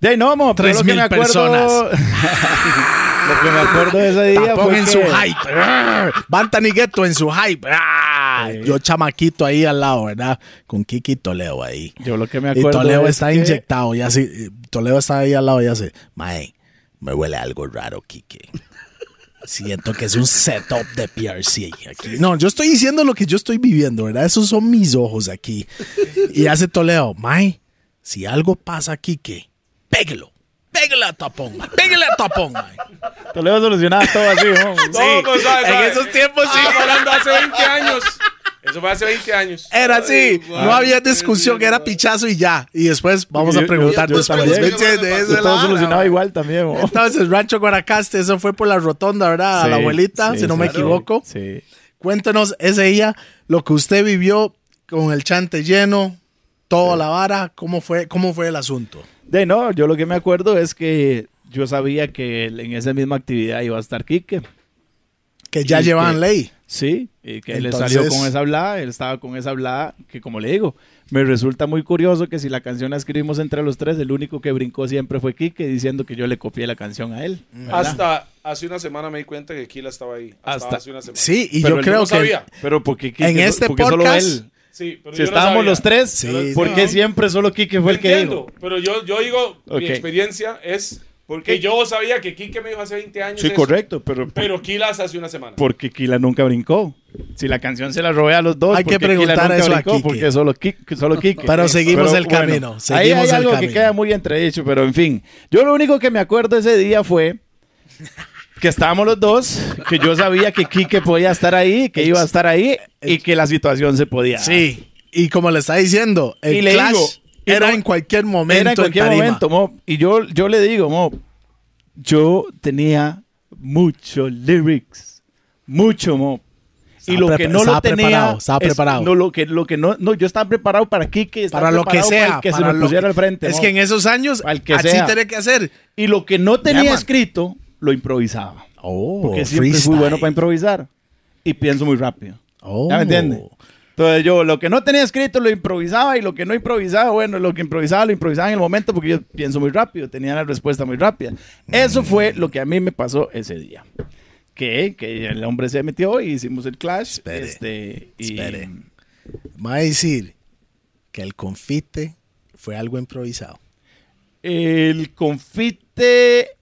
S3: De no, mo,
S1: Tres
S3: que
S1: mil
S3: me acuerdo-
S1: personas.
S3: lo que me acuerdo de ese día
S1: Tapón
S3: fue
S1: en
S3: que-
S1: su hype. Arr. Bantan y Ghetto en su hype. Ah, Yo chamaquito ahí al lado, ¿verdad? Con Kiki y Toledo ahí.
S3: Yo lo que me
S1: Y
S3: acuerdo
S1: Toledo
S3: es
S1: está
S3: que-
S1: inyectado. Ya se, Toledo está ahí al lado y hace, mae, me huele algo raro, Kiki. Siento que es un setup de PRC aquí. No, yo estoy diciendo lo que yo estoy viviendo, ¿verdad? Esos son mis ojos aquí. Y hace Toledo, mae, si algo pasa ¿qué? Pégalo. Pégale a tapón. Pégale a tapón, mae.
S3: Toledo solucionaba todo así.
S5: No, pues, suave,
S1: en
S5: suave.
S1: esos tiempos sí.
S5: Estamos hablando hace 20 años. Eso fue hace 20 años.
S1: Era así,
S5: Ay,
S1: no había discusión, era pichazo y ya. Y después vamos
S3: Yo-
S1: a preguntar
S3: yo- yo
S1: después.
S3: todo
S1: vara,
S3: igual también, mo.
S1: Entonces, Rancho Guanacaste, eso fue por la rotonda, ¿verdad? a
S3: Sí,
S1: la abuelita,
S3: sí,
S1: si no
S3: sí,
S1: me
S3: claro.
S1: equivoco.
S3: Sí.
S1: Cuéntenos ese día, lo que usted vivió con el chante lleno, toda la vara, ¿cómo fue, cómo fue el asunto?
S3: De no, yo lo que me acuerdo es que yo sabía que en esa misma actividad iba a estar Quique.
S1: Que ya llevaban
S3: que-
S1: ley.
S3: Sí, y que él
S1: Entonces-
S3: salió con esa hablada, él estaba con esa hablada, que como le digo, me resulta muy curioso que si la canción la escribimos entre los tres, el único que brincó siempre fue Quique diciendo que yo le copié la canción a él. ¿verdad?
S5: Hasta hace una semana me di cuenta que Kila estaba ahí. Hasta,
S3: Hasta-
S5: hace una semana.
S1: Sí, y
S3: Pero
S1: yo
S3: él
S1: creo
S5: no
S1: que
S5: sabía.
S3: Pero porque Quique,
S1: En este
S3: porque solo
S1: podcast-
S3: él.
S5: Sí, pero
S3: Si
S5: yo
S3: estábamos los tres,
S1: Sí,
S3: ¿por qué
S1: no.
S3: siempre solo Quique fue el que
S5: Entiendo,
S3: dijo?
S5: pero yo, yo digo, mi experiencia es
S3: qué?
S5: que yo sabía que Kike me dijo hace 20 años
S3: Sí,
S5: eso,
S3: correcto, pero,
S5: pero Kilas hace una semana.
S3: porque Kila nunca brincó. Si la canción se la robé a los dos,
S1: Hay que
S3: ¿por qué Kila
S1: preguntar
S3: nunca
S1: eso a? Quique.
S3: Porque solo Quique. Solo Quique.
S1: Pero seguimos el camino,
S3: ahí
S1: seguimos
S3: hay
S1: el
S3: algo
S1: camino.
S3: que queda muy entredicho, pero en fin. Yo lo único que me acuerdo ese día fue que estábamos los dos, que yo sabía que Quique podía estar ahí, que iba a estar ahí y que la situación se podía.
S1: Sí, y como le está diciendo, el
S3: Y le
S1: clash
S3: digo,
S1: era
S3: no-
S1: en cualquier momento
S3: Era en cualquier momento, Mo. Y yo, yo le digo, Mo, yo tenía muchos lyrics. Mucho, mo. Y
S1: Estaba
S3: lo que no lo tenía.
S1: preparado, estaba
S3: es-
S1: preparado.
S3: no, lo que, lo que no, no, yo estaba preparado para Kike. estaba
S1: Para lo que
S3: para
S1: sea.
S3: el que se
S1: para
S3: me
S1: lo
S3: pusiera
S1: que-
S3: al frente.
S1: Es
S3: mo.
S1: que en esos años,
S3: Al que
S1: así tiene que hacer.
S3: Y lo que no tenía escrito, lo improvisaba.
S1: Oh,
S3: Porque siempre fui
S1: freestyle.
S3: bueno para improvisar. Y pienso muy rápido.
S1: Oh.
S3: ¿Ya me entiende? Entonces yo lo que no tenía escrito lo improvisaba y lo que no improvisaba, bueno, lo que improvisaba lo improvisaba en el momento porque yo pienso muy rápido, tenía la respuesta muy rápida. Eso fue lo que a mí me pasó ese día. Que, que el hombre se metió y hicimos el clash.
S1: Espere,
S3: este, y,
S1: espere. Va a decir que el confite fue algo improvisado.
S3: El confite.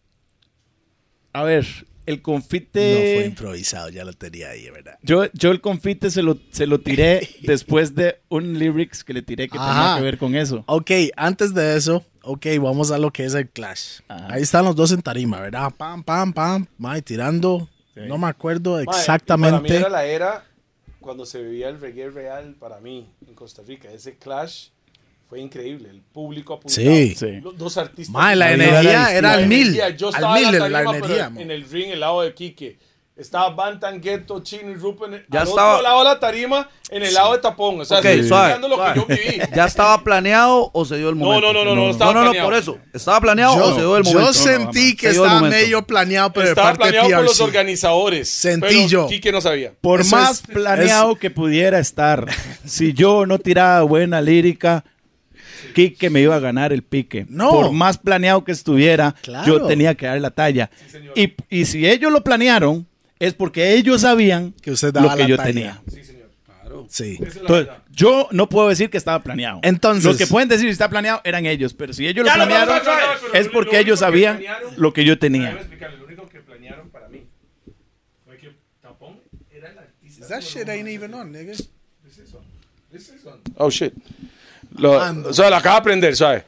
S3: A ver, el
S1: No
S3: confite.
S1: fue improvisado, ya lo tenía ahí, ¿verdad?
S3: Yo, yo el confite se lo, se lo tiré después de un lyrics que le tiré que tenía que ver con eso.
S1: Ok, antes de eso, ok, vamos a lo que es el clash.
S3: Ajá.
S1: Ahí están los dos en tarima, ¿verdad? Pam, pam, pam, mae, tirando.
S3: Sí.
S1: No me acuerdo
S5: Mae, Para mí
S1: exactamente.
S5: era la era cuando se vivía el reggae real para mí en Costa Rica. Ese clash fue increíble. El público apuntado.
S1: Sí.
S3: Sí.
S5: Los dos artistas.
S1: Mae, la
S3: La
S1: energía era
S5: La
S1: al mil.
S5: Yo
S1: Al
S5: estaba
S1: mil
S5: en la
S1: la
S5: tarima, pero
S1: energía,
S5: en el ring, el lado de Quique. Estaba Bantan, Ghetto, Chino y Rupen.
S2: Ya
S5: al
S2: estaba-
S5: otro lado de la tarima, en el lado de Tapón. O sea,
S2: Ok,
S5: estoy
S2: suave,
S5: lo
S2: suave.
S5: que yo viví.
S2: ¿Ya estaba planeado o se dio el
S5: No,
S2: momento?
S5: no, no, no, no,
S2: no,
S5: estaba
S2: no, no,
S5: planeado.
S2: por eso. ¿Estaba planeado o se dio el
S1: Yo,
S2: momento?
S1: yo sentí que
S2: Se dio el
S1: estaba medio planeado, pero
S5: Estaba
S1: de parte
S5: planeado
S1: de
S5: por los organizadores.
S1: Sentí
S5: pero
S1: yo.
S5: Quique no sabía.
S3: Por
S1: Eso
S3: más
S1: es-
S3: planeado que pudiera estar, si yo no tiraba buena lírica, Quique me iba a ganar el pique.
S1: No.
S3: Por más planeado que estuviera,
S1: Claro.
S3: yo tenía que dar la talla. y, y si ellos lo planearon, es porque ellos sabían
S1: Que usted daba
S3: lo que
S1: la
S3: yo
S1: talla.
S3: tenía.
S1: Sí.
S3: Entonces, yo no puedo decir que estaba planeado.
S1: Entonces-
S3: los que pueden decir si está planeado eran ellos, pero si ellos lo planearon,
S5: no,
S3: es porque
S5: lo
S3: ellos sabían lo que yo tenía.
S5: explicarle, Lo único que planearon para mí fue que Tapón era el artista.
S1: That shit ain't even on, nigga.
S5: Oh, shit. Lo, o sea, lo acabo de aprender, ¿sabes?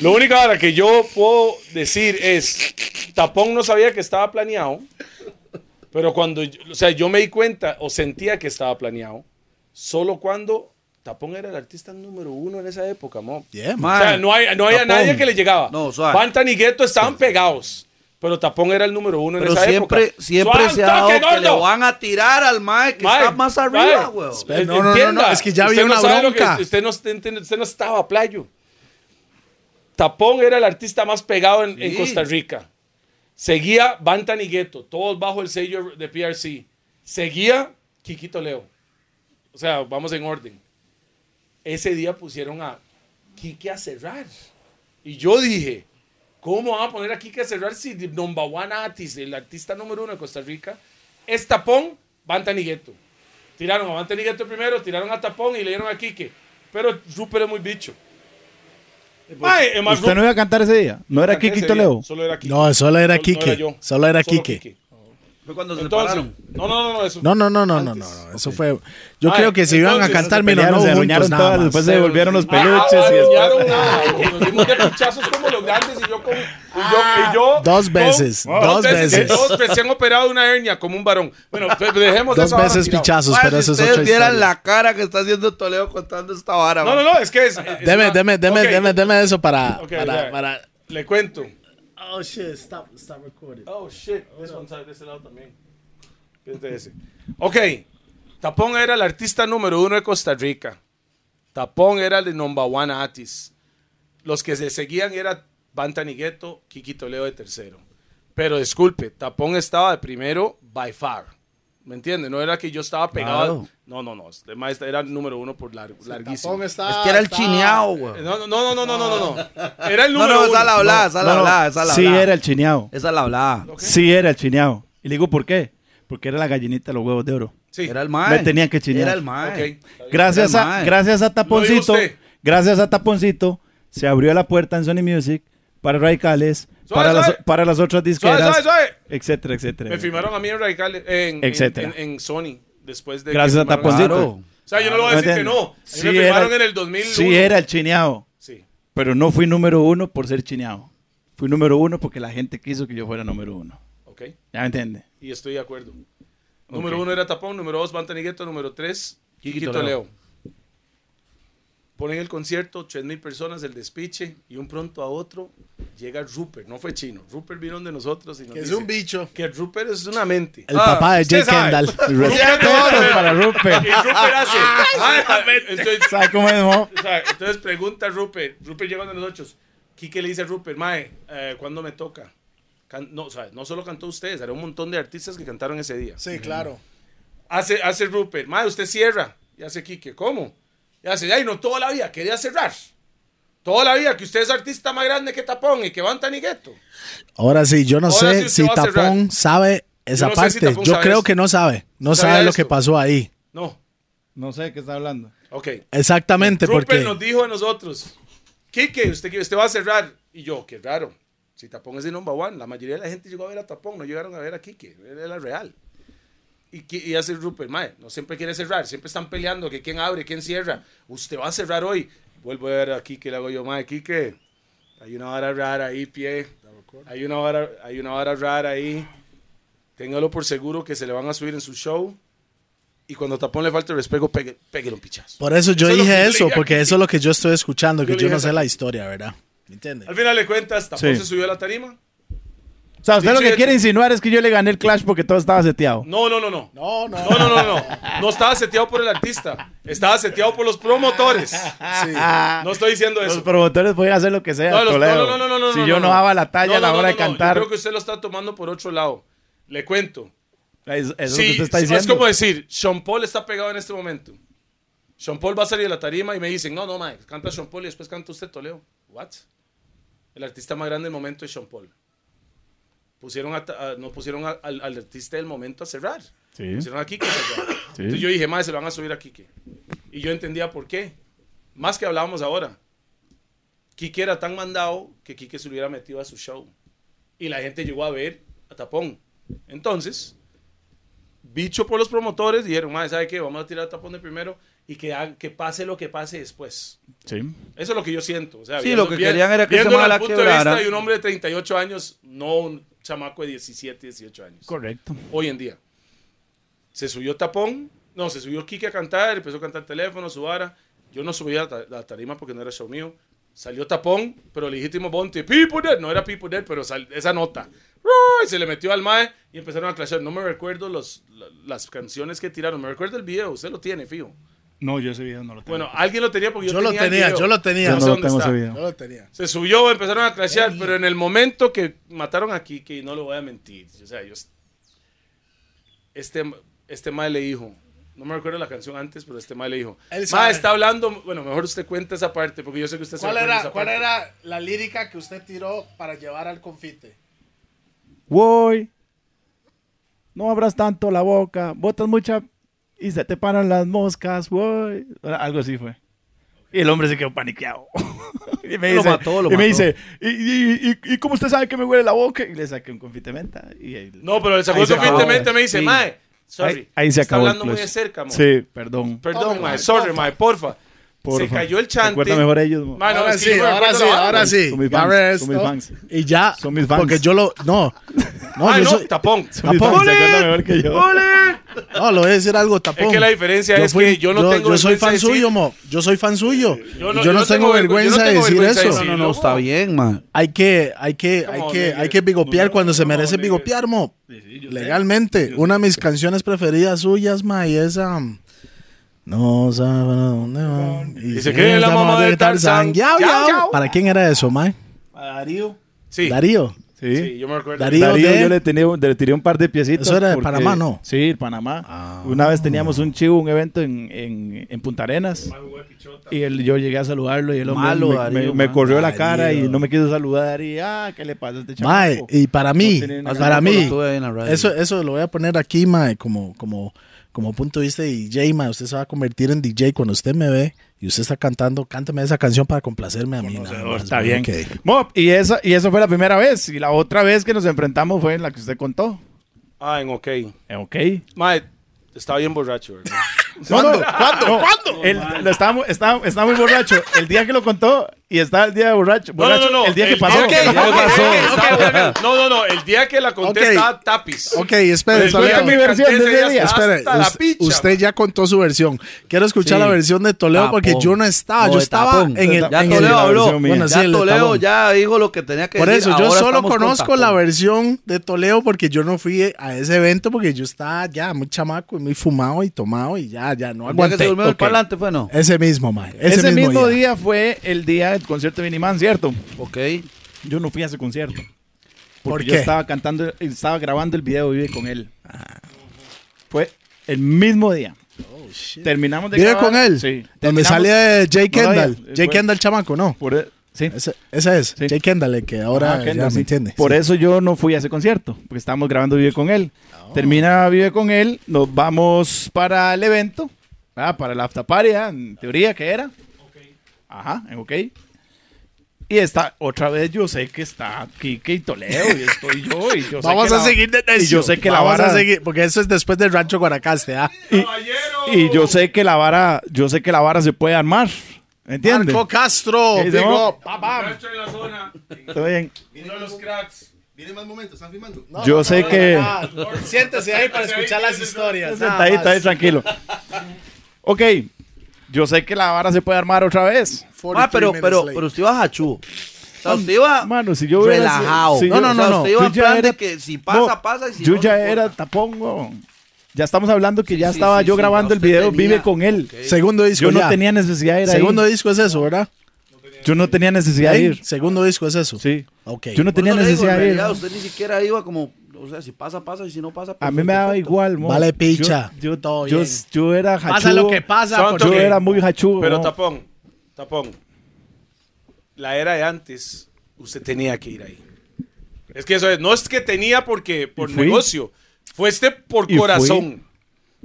S5: Lo único ahora que yo puedo decir es, Tapón no sabía que estaba planeado, pero cuando, yo- o sea, yo me di cuenta o sentía que estaba planeado, solo cuando Tapón era el artista número uno en esa época, mo.
S1: Yeah,
S5: o sea, no, hay, no había nadie que le llegaba.
S2: No.
S5: Bantan y Gueto estaban pegados, pero Tapón era el número uno en
S2: Pero
S5: esa
S2: siempre,
S5: época.
S2: siempre se ha dado que le
S5: gordo.
S2: van a tirar al mae que
S5: Mae,
S2: está más arriba, weón.
S1: Espera, no, no, no, no, es que ya
S5: Usted
S1: había una
S5: que-
S1: bronca.
S5: usted, no, usted, usted no estaba a playo. Tapón era el artista más pegado en, en. Costa Rica. Seguía Bantan y Gueto, todos bajo el sello de PRC. Seguía Quiquito Leo. O sea, vamos en orden. Ese día pusieron a Quique a cerrar. Y yo dije, ¿cómo van a poner a Quique a cerrar si number one artist, el artista número uno de Costa Rica, es Tapón, Bantan y Gueto? Tiraron a Bantan y Gueto primero, tiraron a Tapón y le dieron a Quique. Pero Rupert es muy bicho. Mae, es más,
S3: ¿Usted no iba a cantar ese día? ¿No era
S5: día,
S3: Leo?
S5: Solo era Quique.
S1: No, solo era
S5: No- no
S1: Quique. Solo era Quique.
S2: Fue cuando se
S5: Entonces,
S2: separaron.
S5: no, no, no, no, eso.
S1: No, no, no, no, no,
S5: Antes.
S1: no, no. Eso fue. Yo
S5: Ay,
S1: creo que si iban a cantar
S3: Se pelearon,
S1: no
S3: se
S1: juntos nada
S3: todas,
S1: más.
S3: después se devolvieron los
S5: Ah,
S3: peluches y
S5: arruinaron
S3: después...
S5: nada. Nos dimos de pichazos como los grandes y yo con. Y yo, y yo
S1: Dos
S5: con-
S1: veces, dos veces.
S5: Dos veces se han operado una hernia como un varón. Bueno, pues, dejemos
S1: Dos
S5: eso
S1: veces
S2: Mae,
S1: pero eso es
S2: ustedes
S1: otra
S2: vieran
S1: historia.
S2: la cara que está haciendo Toledo contando esta vara,
S5: No, no, no, es que es.
S1: Deme, deme, deme, deme, deme eso para.
S5: Le cuento.
S1: Oh shit, stop, stop recording.
S5: Oh shit, this one de ese lado también. Ese. Ok, Tapón era el artista número uno de Costa Rica. Tapón era el number one artist. Los que se seguían eran Bantan y Gueto, Quiquito Leo de tercero. Pero disculpe, Tapón estaba de primero by far. ¿Me entiende? No era que yo estaba pegado.
S2: Claro.
S5: No, no, no. Este maestro era el número uno por largo, larguísimo.
S2: Es que era el chineado,
S5: Eh,
S2: weón.
S5: No, no, no, no, no, no, no, no. Era el
S2: No,
S5: número
S2: no,
S5: uno.
S2: esa es la hablada, esa es la
S3: No, no,
S2: hablada, esa es la
S3: sí era el chineado.
S2: Esa es la hablada.
S3: Sí era el chineado. Y le digo, ¿por qué? Porque era la gallinita de los huevos de oro.
S5: Sí.
S2: Era el mae.
S3: Me tenían que chinear.
S2: Era el mae.
S5: Ok, está bien.
S3: Gracias a, gracias a Taponcito, gracias a Taponcito, se abrió la puerta en Sony Music para Radicales,
S5: Suave,
S3: para,
S5: suave.
S3: Las, para las otras disqueras,
S5: Suave,
S3: etcétera, etcétera.
S5: Me firmaron a mí en Radical en, en,
S3: Etcétera.
S5: en- en Sony después de
S3: Gracias a Taponcito.
S2: Claro.
S5: O sea, yo no le voy a decir que no.
S3: Sí
S5: me firmaron
S3: era-
S5: en el 2001.
S3: Sí era el chineado,
S5: Sí.
S3: pero no fui número uno por ser chineado. Fui número uno porque la gente quiso que yo fuera número uno.
S5: Ok.
S3: ¿Ya me entiende?
S5: Y estoy de acuerdo. Número uno era Tapón, número dos Bantanigueto, número tres Quiquito
S2: Leo.
S5: Leo. Ponen el concierto, 3 mil personas, el despiche, y un pronto a otro llega Rupert, no fue chino, Rupert vino de nosotros y nos
S1: Que es un bicho.
S5: que Rupert es una mente.
S1: El papá de Jay
S5: sabe.
S1: Kendall.
S3: Respetos para Rupert.
S5: Y Rupert hace. "Ah, entonces,
S3: ¿Sabe cómo es,
S5: entonces pregunta Rupert, Rupert llega de nosotros. Quique le dice a Rupert, Mae, eh, ¿cuándo me toca? Can- no, o sea, no solo cantó ustedes, era un montón de artistas que cantaron ese día.
S1: Sí, claro.
S5: Hace, hace Rupert, Mae, usted cierra. Y hace Quique, ¿cómo? Y hace, ay, no, toda la vida, quería cerrar. Toda la vida, que usted es artista más grande que Tapón y que van tan y gueto.
S1: Ahora sí, yo no
S5: Ahora
S1: sé si. Tapón sabe esa
S5: no sé si
S1: parte. Yo creo
S5: esto.
S1: que no sabe. No
S5: ¿Sabía
S1: sabe lo que pasó ahí.
S5: No,
S3: No sé de qué está hablando.
S5: ok.
S1: Exactamente,
S5: Rupert
S1: porque
S5: nos dijo a nosotros, Quique, usted, usted va a cerrar. Y yo, qué raro. Si Tapón es de number one, la mayoría de la gente llegó a ver a Tapón, no llegaron a ver a Quique, él era real. Y, y hace Rupert, mae, no siempre quiere cerrar, siempre están peleando que quién abre, quién cierra. Usted va a cerrar hoy. Vuelvo a ver a Quique, le hago yo, mae, Quique, hay una vara rara ahí, pie. Hay una vara, hay una vara rara ahí. Téngalo por seguro que se le van a subir en su show. Y cuando Tapón le falte el respeto, pegue, un pichazo.
S1: por eso yo
S5: Eso que
S1: dije eso, porque eso es lo que yo estoy escuchando,
S5: Yo
S1: que yo no sé la historia, ¿verdad? ¿Me entiendes?
S5: Al final de cuentas, Tapón
S3: Sí.
S5: se subió a la tarima.
S3: O sea, usted
S5: Dicho
S3: lo que quiere insinuar es que yo le gané el clash porque todo estaba seteado.
S5: No, no, no, no.
S1: No, no.
S5: No, no, no, no. No estaba seteado por el artista. Estaba seteado por los promotores. No estoy diciendo
S3: Los
S5: eso.
S3: promotores pueden hacer lo que sea.
S5: No, los-
S3: Toledo.
S5: no, no, no, no, no,
S3: Si
S5: no,
S3: yo no,
S5: no.
S3: daba la talla
S5: No,
S3: a la
S5: no,
S3: hora
S5: no,
S3: de
S5: no.
S3: cantar,
S5: Yo creo que usted lo está tomando por otro lado. Le cuento.
S3: es, es lo
S5: Sí,
S3: que usted está
S5: es
S3: diciendo.
S5: como decir, Sean Paul está pegado en este momento. Sean Paul va a salir de la tarima y me dicen, no, no, Mike, canta Sean Paul y después canta usted Toledo. What? El artista más grande del momento es Sean Paul. Pusieron a pusieron a- al, al artista del momento a cerrar.
S3: Sí.
S5: Pusieron a Kike a cerrar. Entonces yo dije, más se lo van a subir a Kike. Y yo entendía por qué. Más que hablábamos ahora. Kike era tan mandado que Kike se lo hubiera metido a su show. Y la gente llegó a ver a Tapón. Entonces, bicho por los promotores, dijeron, madre, ¿sabe qué? Vamos a tirar a Tapón de primero y que, que pase lo que pase después.
S3: Sí.
S5: Eso es lo que yo siento. O sea,
S2: Sí, lo que querían era que
S5: al
S2: la
S5: punto de vista
S2: quebrara.
S5: de un hombre de 38 años, no un chamaco de 17, 18 años.
S3: Correcto.
S5: Hoy en día. Se subió Tapón, no, se subió Kike a cantar, empezó a cantar teléfono, su vara. Yo no subía a la tarima porque no era show mío. Salió Tapón, pero legítimo Bonte, People Dead, no era People Dead, pero esa nota. ¡Ay! Se le metió al mae y empezaron a clashar. No me recuerdo las canciones que tiraron, me recuerdo el video, usted lo tiene, fijo.
S3: No, yo ese video no lo tengo.
S5: Bueno, alguien lo tenía porque yo,
S1: Yo lo
S5: tenía
S1: yo lo tenía.
S3: yo
S5: no
S3: no
S5: sé
S3: lo
S5: dónde
S3: tengo
S5: está.
S3: ese video.
S1: Yo lo tenía.
S5: Se subió, empezaron a crashear, pero en el momento que mataron a Kike, no lo voy a mentir, o sea, yo, este, este mae le dijo, no me recuerdo la canción antes, pero este mae le dijo,
S1: sabe.
S5: está hablando, bueno, mejor usted cuenta esa parte, porque yo sé que usted se
S1: ¿Cuál
S5: recuerda
S1: era,
S5: esa
S1: ¿Cuál
S5: parte.
S1: era la lírica que usted tiró para llevar al confite?
S3: Voy. No abras tanto la boca. Botas mucha y se te paran las moscas. Voy. Algo así fue. Y el hombre se quedó paniqueado. y me
S2: Lo
S3: dice,
S2: mató, lo
S3: y me dice, ¿y, y, y, y cómo usted sabe que me huele la boca? Y le saqué un confite de menta. Y ahí-
S5: No, pero el
S3: Ahí se
S5: segundo
S3: acabó.
S5: finalmente me dice,
S3: Sí.
S5: mae, sorry,
S3: Ahí- ahí se
S5: está
S3: acabó el
S5: hablando muy de cerca, mo.
S3: Sí, perdón.
S5: Perdón,
S1: Tome,
S5: mae,
S1: mae,
S5: sorry,
S1: porfa.
S5: mae, porfa. Se cayó el chante.
S3: Recuerda mejor ellos. mo.
S1: Ahora sí, ahora sí, ahora sí.
S3: Son mis fans,
S1: ves
S3: son mis
S1: esto.
S3: fans.
S1: Y ya,
S3: Son mis fans.
S1: porque yo lo, no, no,
S5: Ah,
S1: yo
S5: no,
S1: soy-
S5: tapón.
S1: Tapón.
S3: fans, se mejor que yo.
S1: no, lo voy a decir algo, tapón.
S5: Es que la diferencia es
S1: fui-
S5: que yo no tengo
S1: yo soy fan
S5: decir-
S1: suyo, mo, yo soy fan suyo.
S5: Yo
S1: Yo
S5: no-
S1: no,
S5: yo no
S1: tengo vergüenza de decir
S5: vergüenza
S1: eso.
S2: No, no, no, está bien, man.
S1: Hay que, hay que, hay que, hay que bigopear cuando se merece bigopear, mo. Legalmente. Una de mis canciones preferidas suyas, ma, y es um, No saben a dónde van. Y
S5: se cree la mamá de Tarzán.
S1: Yao,
S5: Yao.
S1: ¿Para quién era eso, ma?
S3: Darío.
S5: Sí,
S1: Darío.
S3: Sí.
S5: sí, yo me recuerdo.
S1: Darío.
S3: Darío,
S1: de-
S3: yo le, tenía, le tiré un par de piecitos.
S1: Eso era de
S3: porque-
S1: Panamá, ¿no?
S3: Sí, Panamá.
S1: Ah.
S3: Una vez teníamos un chivo, un evento en, en, en Punta Arenas. Y él, yo llegué a saludarlo y el hombre
S2: Malo,
S3: me,
S2: Darío,
S3: me- corrió la cara y no me quiso saludar. Y, ah, ¿qué le pasa a este
S1: Mae,
S3: chamaco?
S1: y para mí,
S3: No
S1: para mí, eso, eso lo voy a poner aquí, mae, como, como, como punto de vista de DJ, mae. Usted se va a convertir en DJ cuando usted me ve y usted está cantando, cánteme esa canción para complacerme a mí. nada
S3: Conocedor,
S1: más,
S3: está bien.
S1: ok.
S3: Mo, y, esa, y eso fue la primera vez. Y la otra vez que nos enfrentamos fue en la que usted contó.
S5: Ah, en OK.
S3: Eh, ok.
S5: Mae, estaba bien borracho, ¿verdad?
S3: ¿Cuándo? ¿Cuándo? ¿Cuándo? estaba, mu- estaba- estaba muy borracho el día que lo contó y está el día de borracho.
S5: No, no,
S3: borracho,
S5: no, no.
S3: El día que pasó.
S5: ok,
S2: ¿Qué
S5: ok,
S2: pasó?
S5: ok, ok, ok. No, no, no. El día que la conté
S1: Ok.
S5: estaba tapis.
S1: Ok, espere,
S5: día
S1: Toledo.
S3: mi versión de día.
S1: Espere,
S5: hasta la
S1: us-
S5: picha,
S1: usted ya contó su versión. Quiero escuchar
S2: Sí.
S1: la versión de Toledo porque
S2: Tapón.
S1: yo no estaba. Yo
S2: de
S1: estaba
S2: tapón.
S1: en el.
S2: Ya
S1: en
S2: Toledo habló.
S1: Bueno, sí,
S2: ya
S1: de
S2: Toledo ya dijo lo que tenía que
S1: Por
S2: decir.
S1: eso, yo
S2: ahora
S1: solo conozco la versión de Toledo porque yo no fui a ese evento porque yo estaba ya muy chamaco y muy fumado y tomado y ya, ya no
S2: El día que se
S1: aguanté.
S2: durmió el
S3: Ok.
S2: parlante fue, ¿no?
S1: Ese mismo, man. Ese,
S3: mismo,
S1: día.
S3: día fue el día del concierto de Miniman, ¿cierto?
S2: Ok.
S3: Yo no fui a ese concierto.
S1: ¿Por qué?
S3: yo estaba cantando, estaba grabando el video Vive con él. Fue el mismo día. Terminamos de
S1: ¿Vive
S3: grabar.
S1: con él?
S3: Sí.
S1: Donde sale Jay
S3: No.
S1: Kendall. Jay
S3: Fue-
S1: Kendall, chamaco, ¿no?
S3: Por e- sí.
S1: Ese, ese es.
S3: Sí.
S1: Jay Kendall, el que ahora
S3: Ah,
S1: ya
S3: Kendall,
S1: me
S3: sí.
S1: entiende.
S3: Por
S1: Sí.
S3: eso yo no fui a ese concierto, porque estábamos grabando Vive con él.
S1: Oh.
S3: Termina Vive con él, nos vamos para el evento, ah, para la after party, ah, en teoría que era. Ajá, en OK. Y está, otra vez yo sé que está Kike y Toledo, y estoy yo, y yo sé
S1: Vamos
S3: que
S1: a
S3: la-
S1: seguir de necio.
S3: Y yo sé que la vara...
S1: a seguir, porque eso es después del Rancho Guanacaste, ¿ah?
S3: Y yo sé que la vara, yo sé que la vara se puede armar. ¿Me entiendes?
S1: Marco Castro,
S5: la zona.
S3: Está bien.
S5: De los cracks.
S7: Vienen más momentos, ¿están filmando?
S3: Yo sé que...
S1: Siéntese ahí para escuchar las historias.
S3: Sentadito ahí, tranquilo. Ok, yo sé que la vara se puede armar otra vez.
S1: 43
S2: Ah, pero, pero, pero usted iba hachudo. O sea, usted iba
S3: Mano, si yo hubiera sido-
S2: relajado.
S3: si
S1: No,
S3: yo-
S1: no,
S2: O
S1: no,
S2: sea,
S1: no.
S2: usted iba
S3: Yo
S2: en
S3: ya
S2: plan
S3: era-
S2: de que si pasa,
S3: No,
S2: pasa. Y si
S3: yo
S2: no,
S3: ya
S2: no
S3: era
S2: importa.
S3: tapón, weón. Ya estamos hablando que ya
S2: Sí,
S3: estaba
S2: sí,
S3: yo
S2: sí,
S3: grabando
S2: ya
S3: el
S2: usted
S3: video
S2: tenía-
S3: Vive con él.
S2: Ok.
S1: Segundo disco
S3: Yo no
S1: ya.
S3: tenía necesidad de ir
S1: Segundo
S3: ahí.
S1: disco es eso, ¿verdad?
S3: Yo no tenía necesidad de
S1: ¿Eh?
S3: ir.
S1: Segundo disco es eso.
S3: Sí.
S1: Ok.
S3: Yo no
S2: Por
S3: tenía
S2: eso le digo,
S3: necesidad
S2: en
S3: de ir.
S2: realidad, usted ni siquiera iba como, o sea, si pasa, pasa, y si no pasa,
S3: A mí me daba igual, mo.
S1: Vale, picha.
S3: Yo, yo,
S1: Todo
S3: yo,
S1: bien.
S3: yo era hachudo.
S1: Pasa lo que pasa.
S3: Yo era muy hachudo.
S5: Pero
S3: mo.
S5: tapón, tapón. La era de antes, usted tenía que ir ahí. Es que eso es, no es que tenía porque por
S3: Y fui.
S5: negocio, fue este por
S3: Y
S5: corazón.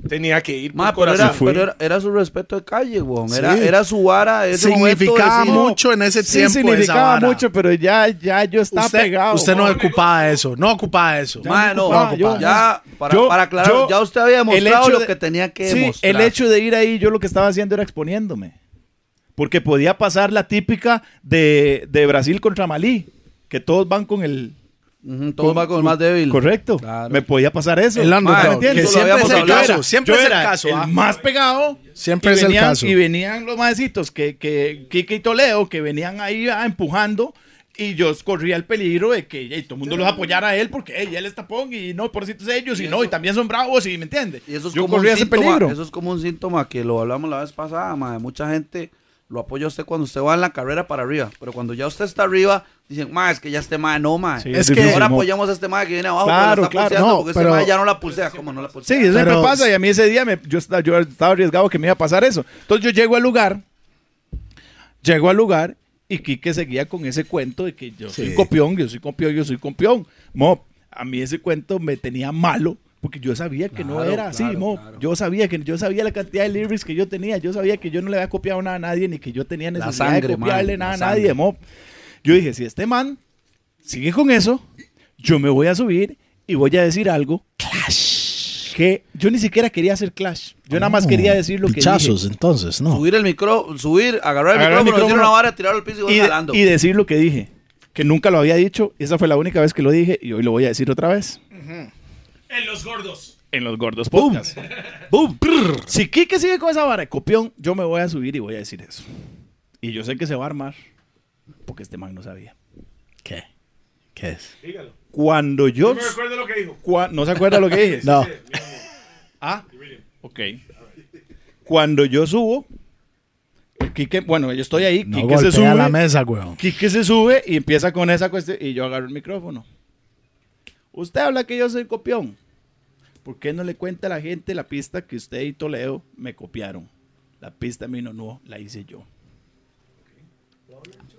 S5: Tenía que ir por
S2: Ma, pero era, pero era, era su respeto de calle, weón.
S1: Sí.
S2: Era, era su vara. Ese
S1: Significaba
S2: de
S1: mucho en ese
S3: Sí,
S1: tiempo. esa
S3: significaba
S1: vara.
S3: mucho, pero ya, ya yo estaba
S1: usted,
S3: pegado.
S1: Usted no ocupaba eso. No ocupaba eso.
S2: Ma, no,
S3: ocupaba, yo-
S2: ya, para,
S3: yo-
S2: para aclarar,
S3: yo-
S2: ya usted había
S3: el
S2: demostrado
S3: hecho
S2: lo
S3: de-
S2: que tenía que
S3: Sí,
S2: demostrar.
S3: el hecho de ir ahí, yo lo que estaba haciendo era exponiéndome. Porque podía pasar la típica de, de Brasil contra Malí, que todos van con el...
S2: Ujú, todo va con el más débil.
S3: Correcto.
S2: Claro.
S3: Me podía pasar eso.
S1: El. Que siempre
S2: habíamos
S1: es el caso. Siempre es el
S3: era
S1: caso.
S3: el
S1: ah.
S3: más pegado.
S1: Siempre es el
S3: venían-
S1: caso.
S3: Y venían los maecitos que, que Kike y Toledo, que venían ahí ah, empujando. Y yo corría el peligro de que todo el mundo los apoyara a él porque él es tapón y no, pobrecitos ellos, y, no, y también son bravos, y me entiende.
S2: Y eso es,
S3: yo
S2: como un
S3: corría ese
S2: síntoma,
S3: peligro.
S2: eso es como un síntoma que lo hablamos la vez pasada, ma, Mucha gente lo apoya usted cuando usted va en la carrera para arriba. Pero cuando ya usted está arriba, dicen, ma, es que ya este ma no, ma.
S3: Sí,
S1: Es
S3: es
S1: que-
S3: difícil,
S2: Ahora
S3: mo.
S2: apoyamos a este ma que viene abajo,
S3: Claro,
S2: está
S3: claro.
S2: pulseando
S1: No,
S2: porque
S1: pero-
S2: este ma ya no la pulsea. ¿Cómo no la
S3: Sí,
S2: pulsea?
S3: eso siempre
S1: Pero-
S3: pasa y a mí ese día me- yo, estaba, yo estaba arriesgado que me iba a pasar eso. Entonces yo llego al lugar, llego al lugar y Quique seguía con ese cuento de que yo soy
S1: Sí.
S3: copión, yo soy copión, yo soy copión. Mo, a mí ese cuento me tenía malo porque yo sabía que no era así,
S2: claro,
S3: mo.
S2: claro.
S3: Yo sabía que yo sabía la cantidad de lyrics que yo tenía, yo sabía que yo no le había copiado nada a nadie ni que yo tenía necesidad
S2: sangre,
S3: de copiarle
S2: man,
S3: nada a nadie,
S2: sangre.
S3: mo. Yo dije, si este man sigue con eso, yo me voy a subir y voy a decir algo que yo ni siquiera quería hacer Clash. Yo nada más quería decir lo que
S1: Pichazos,
S3: dije.
S1: entonces, no.
S2: Subir el micro, subir, agarrar el
S3: Agarrar el
S2: micrófono, decir una vara, tirarlo al piso y
S3: Y,
S2: jalando.
S3: y decir lo que dije. Que nunca lo había dicho. Y esa fue la única vez que lo dije. Y hoy lo voy a decir otra vez.
S5: En los gordos.
S3: En los gordos. ¡Bum! Prr. Si Kike sigue con esa vara de copión, yo me voy a subir y voy a decir eso. Y yo sé que se va a armar. Porque este man no sabía.
S1: ¿Qué? ¿Qué es?
S5: Dígalo.
S3: Cuando yo...
S5: No me recuerdo lo que dijo.
S3: cua- ¿No se acuerda lo que dije?
S1: No.
S3: Ah, ok. Cuando yo subo, Quique, bueno, yo estoy ahí,
S1: No
S3: Quique se sube,
S1: la mesa, weón.
S3: Quique se sube y empieza con esa cuestión y yo agarro el micrófono. Usted habla que yo soy copión. ¿Por qué no le cuenta a la gente la pista que usted y Toledo me copiaron? La pista a mí no, no, la hice yo.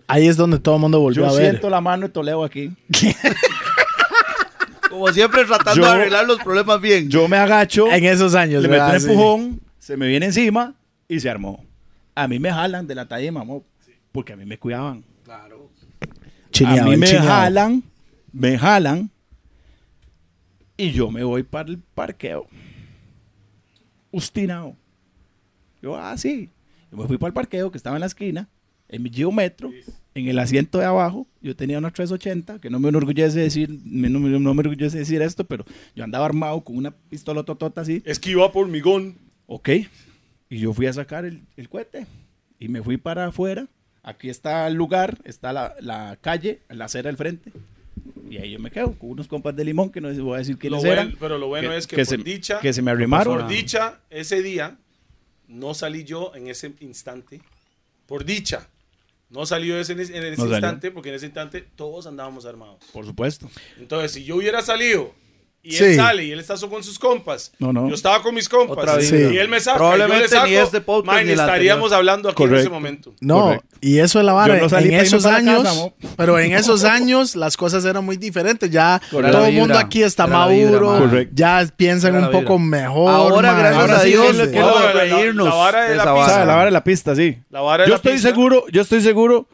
S1: Ahí es donde todo el mundo volvió
S3: Yo
S1: a ver.
S3: siento la mano de Toledo aquí.
S2: Como siempre, tratando
S3: Yo-
S2: de arreglar los problemas bien.
S3: Yo me agacho,
S1: En esos años,
S3: le meto un empujón, se me viene encima y se armó. A mí me jalan de la talla mamó, porque a mí me cuidaban.
S1: Chineado,
S3: a mí me
S1: chineado.
S3: jalan, me jalan y yo me voy para el parqueo. Ustinado. Yo, ah, sí. Yo me fui para el parqueo que estaba en la esquina en mi Metro, en el asiento de abajo, yo tenía una 380, que no me enorgullece decir, no, me- no me enorgullece decir esto, pero yo andaba armado con una pistola totota así,
S5: Es que iba por migón.
S3: ok, y yo fui a sacar el, el cohete, y me fui para afuera, aquí está el lugar, está la, la calle, la acera del frente, y ahí yo me quedo con unos compas de limón, que no les voy a decir quiénes
S5: bueno-
S3: eran,
S5: pero lo bueno
S3: que-
S5: es que,
S3: que
S5: por
S3: se-
S5: dicha,
S3: que se me arrimaron.
S5: por dicha, ese día no salí yo en ese instante. Por dicha, no salió ese en ese,
S3: salió.
S5: instante, porque en ese instante todos andábamos armados.
S3: Por supuesto.
S5: Entonces, si yo hubiera salido y
S1: Sí.
S5: él sale y él está con sus compas,
S3: No, no.
S5: yo estaba con mis compas
S2: Otra
S1: vez.
S5: y
S1: Sí.
S5: él me saca,
S2: Probablemente
S5: yo le saco,
S2: ni este podcast
S5: man,
S2: ni
S5: estaríamos
S2: anterior.
S5: hablando aquí en ese momento.
S1: No,
S3: Correcto.
S1: y eso es la vara.
S3: Yo no salí
S1: en esos
S3: la
S1: años,
S3: casa,
S1: pero en esos años las cosas eran muy diferentes. Ya
S2: Correcto.
S1: todo el
S2: la
S1: mundo
S2: vibra.
S1: aquí está
S2: Era la vibra,
S1: maduro.
S3: Correcto.
S1: ya piensan
S2: la
S1: un poco
S2: vibra.
S1: mejor.
S2: Ahora,
S1: man.
S2: gracias
S1: Ahora
S2: a
S1: sí
S2: Dios, le quiero
S5: la-
S2: reírnos
S5: la vara de la
S2: vara.
S3: la vara de la pista, sí.
S5: La vara de
S3: yo
S5: la
S3: estoy
S5: pista.
S3: seguro, yo estoy seguro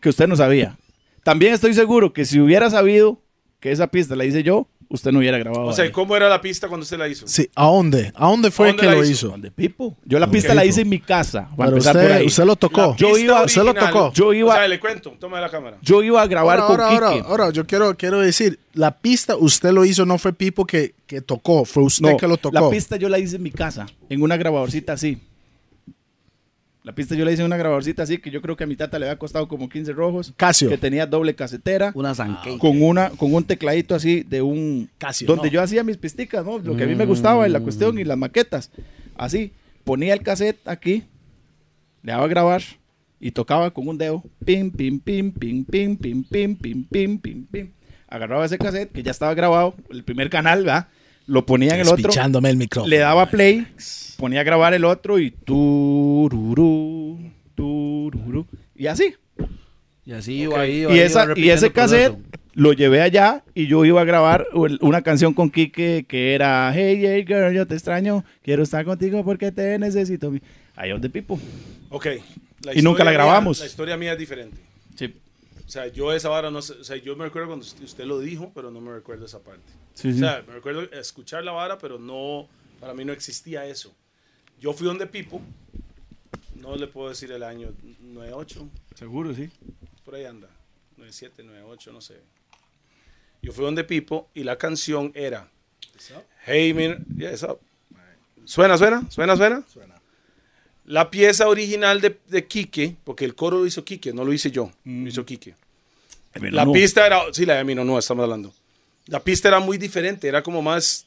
S3: que usted no sabía. También estoy seguro que si hubiera sabido que esa pista la hice yo, usted no hubiera grabado.
S5: O sea,
S3: ahí.
S5: ¿cómo era la pista cuando usted la hizo?
S1: Sí, ¿a dónde? ¿A dónde fue
S5: ¿A dónde
S1: que lo
S5: hizo?
S1: hizo?
S3: ¿Dónde, Pipo? Yo la pista la hice en mi casa.
S1: Pero usted,
S3: ahí.
S1: usted lo tocó.
S5: La
S3: Yo
S5: pista
S3: iba-
S1: usted lo tocó.
S3: Yo iba-
S5: O sea, le cuento, toma la cámara.
S3: Yo iba a grabar
S1: Ahora,
S3: con
S1: ahora,
S3: Kike.
S1: ahora, ahora, yo quiero, quiero decir, la pista usted lo hizo, no fue Pipo que, que tocó, fue usted
S3: No,
S1: que lo tocó.
S3: la pista yo la hice en mi casa, en una grabadorcita así. La pista yo la hice en una grabadorcita así, que yo creo que a mi tata le había costado como 15 rojos.
S1: Casio.
S3: Que tenía doble casetera.
S2: Una zanque.
S3: con una con un tecladito así de un
S1: Casio,
S3: donde
S1: no.
S3: yo hacía mis pisticas, ¿no? Lo que a mí me gustaba y la cuestión y las maquetas. Así, ponía el cassette aquí, le daba a grabar y tocaba con un dedo, pim pim pim pim pim pim pim pim pim pim pim. Agarraba ese cassette que ya estaba grabado, el primer canal, ¿verdad? Lo ponía en el otro,
S1: el micrófono.
S3: le daba play, ponía a grabar el otro y tururú, tururú y así.
S2: Y así iba ahí. iba
S3: Y,
S2: ahí,
S3: esa,
S2: iba
S3: y ese
S2: repitiendo
S3: cassette
S2: proceso.
S3: lo llevé allá y yo iba a grabar el- una canción con Kike que era Hey, hey, girl, yo te extraño, quiero estar contigo porque te necesito. Ahí donde Pipo.
S5: Ok. La
S3: Y nunca la
S5: mía-
S3: grabamos.
S5: la historia mía es diferente.
S3: Sí,
S5: O sea, yo esa vara no sé, o sea, yo me recuerdo cuando usted, lo dijo, pero no me recuerdo esa parte.
S3: sí,
S5: O sea, me recuerdo escuchar la vara, pero no, para mí no existía eso. Yo fui donde Pipo, no le puedo decir el año, 98,
S3: Seguro, sí.
S5: por ahí anda, 97, 98, no sé. Yo fui donde Pipo y la canción era Hey, man, yeah, it's up. ¿Suena, suena? ¿Suena, suena? La pieza original de, de Quique, porque el coro lo hizo Quique, no lo hice yo, lo hizo Quique. La
S3: No.
S5: pista era, sí, la de Mino, no, estamos hablando. La pista era muy diferente, era como más,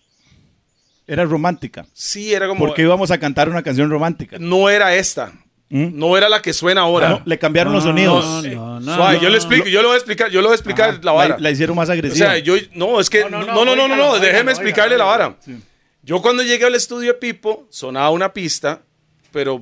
S3: Era romántica.
S5: sí, era como,
S3: Porque íbamos a cantar una canción romántica.
S5: no era esta,
S3: ¿Mm?
S5: no era la que suena ahora.
S3: No, le cambiaron los
S2: No,
S3: sonidos.
S2: no,
S5: Eh,
S2: no, no,
S5: suave,
S2: no,
S5: yo le
S2: no.
S5: explico, yo lo voy a explicar, yo lo voy a explicar
S3: Ajá,
S5: la vara.
S3: La, hicieron más
S5: o
S3: agresiva.
S5: sea, yo, no, es que, no, no, no, no, no, déjeme explicarle la vara. Yo cuando llegué al estudio de Pipo, sonaba una pista, pero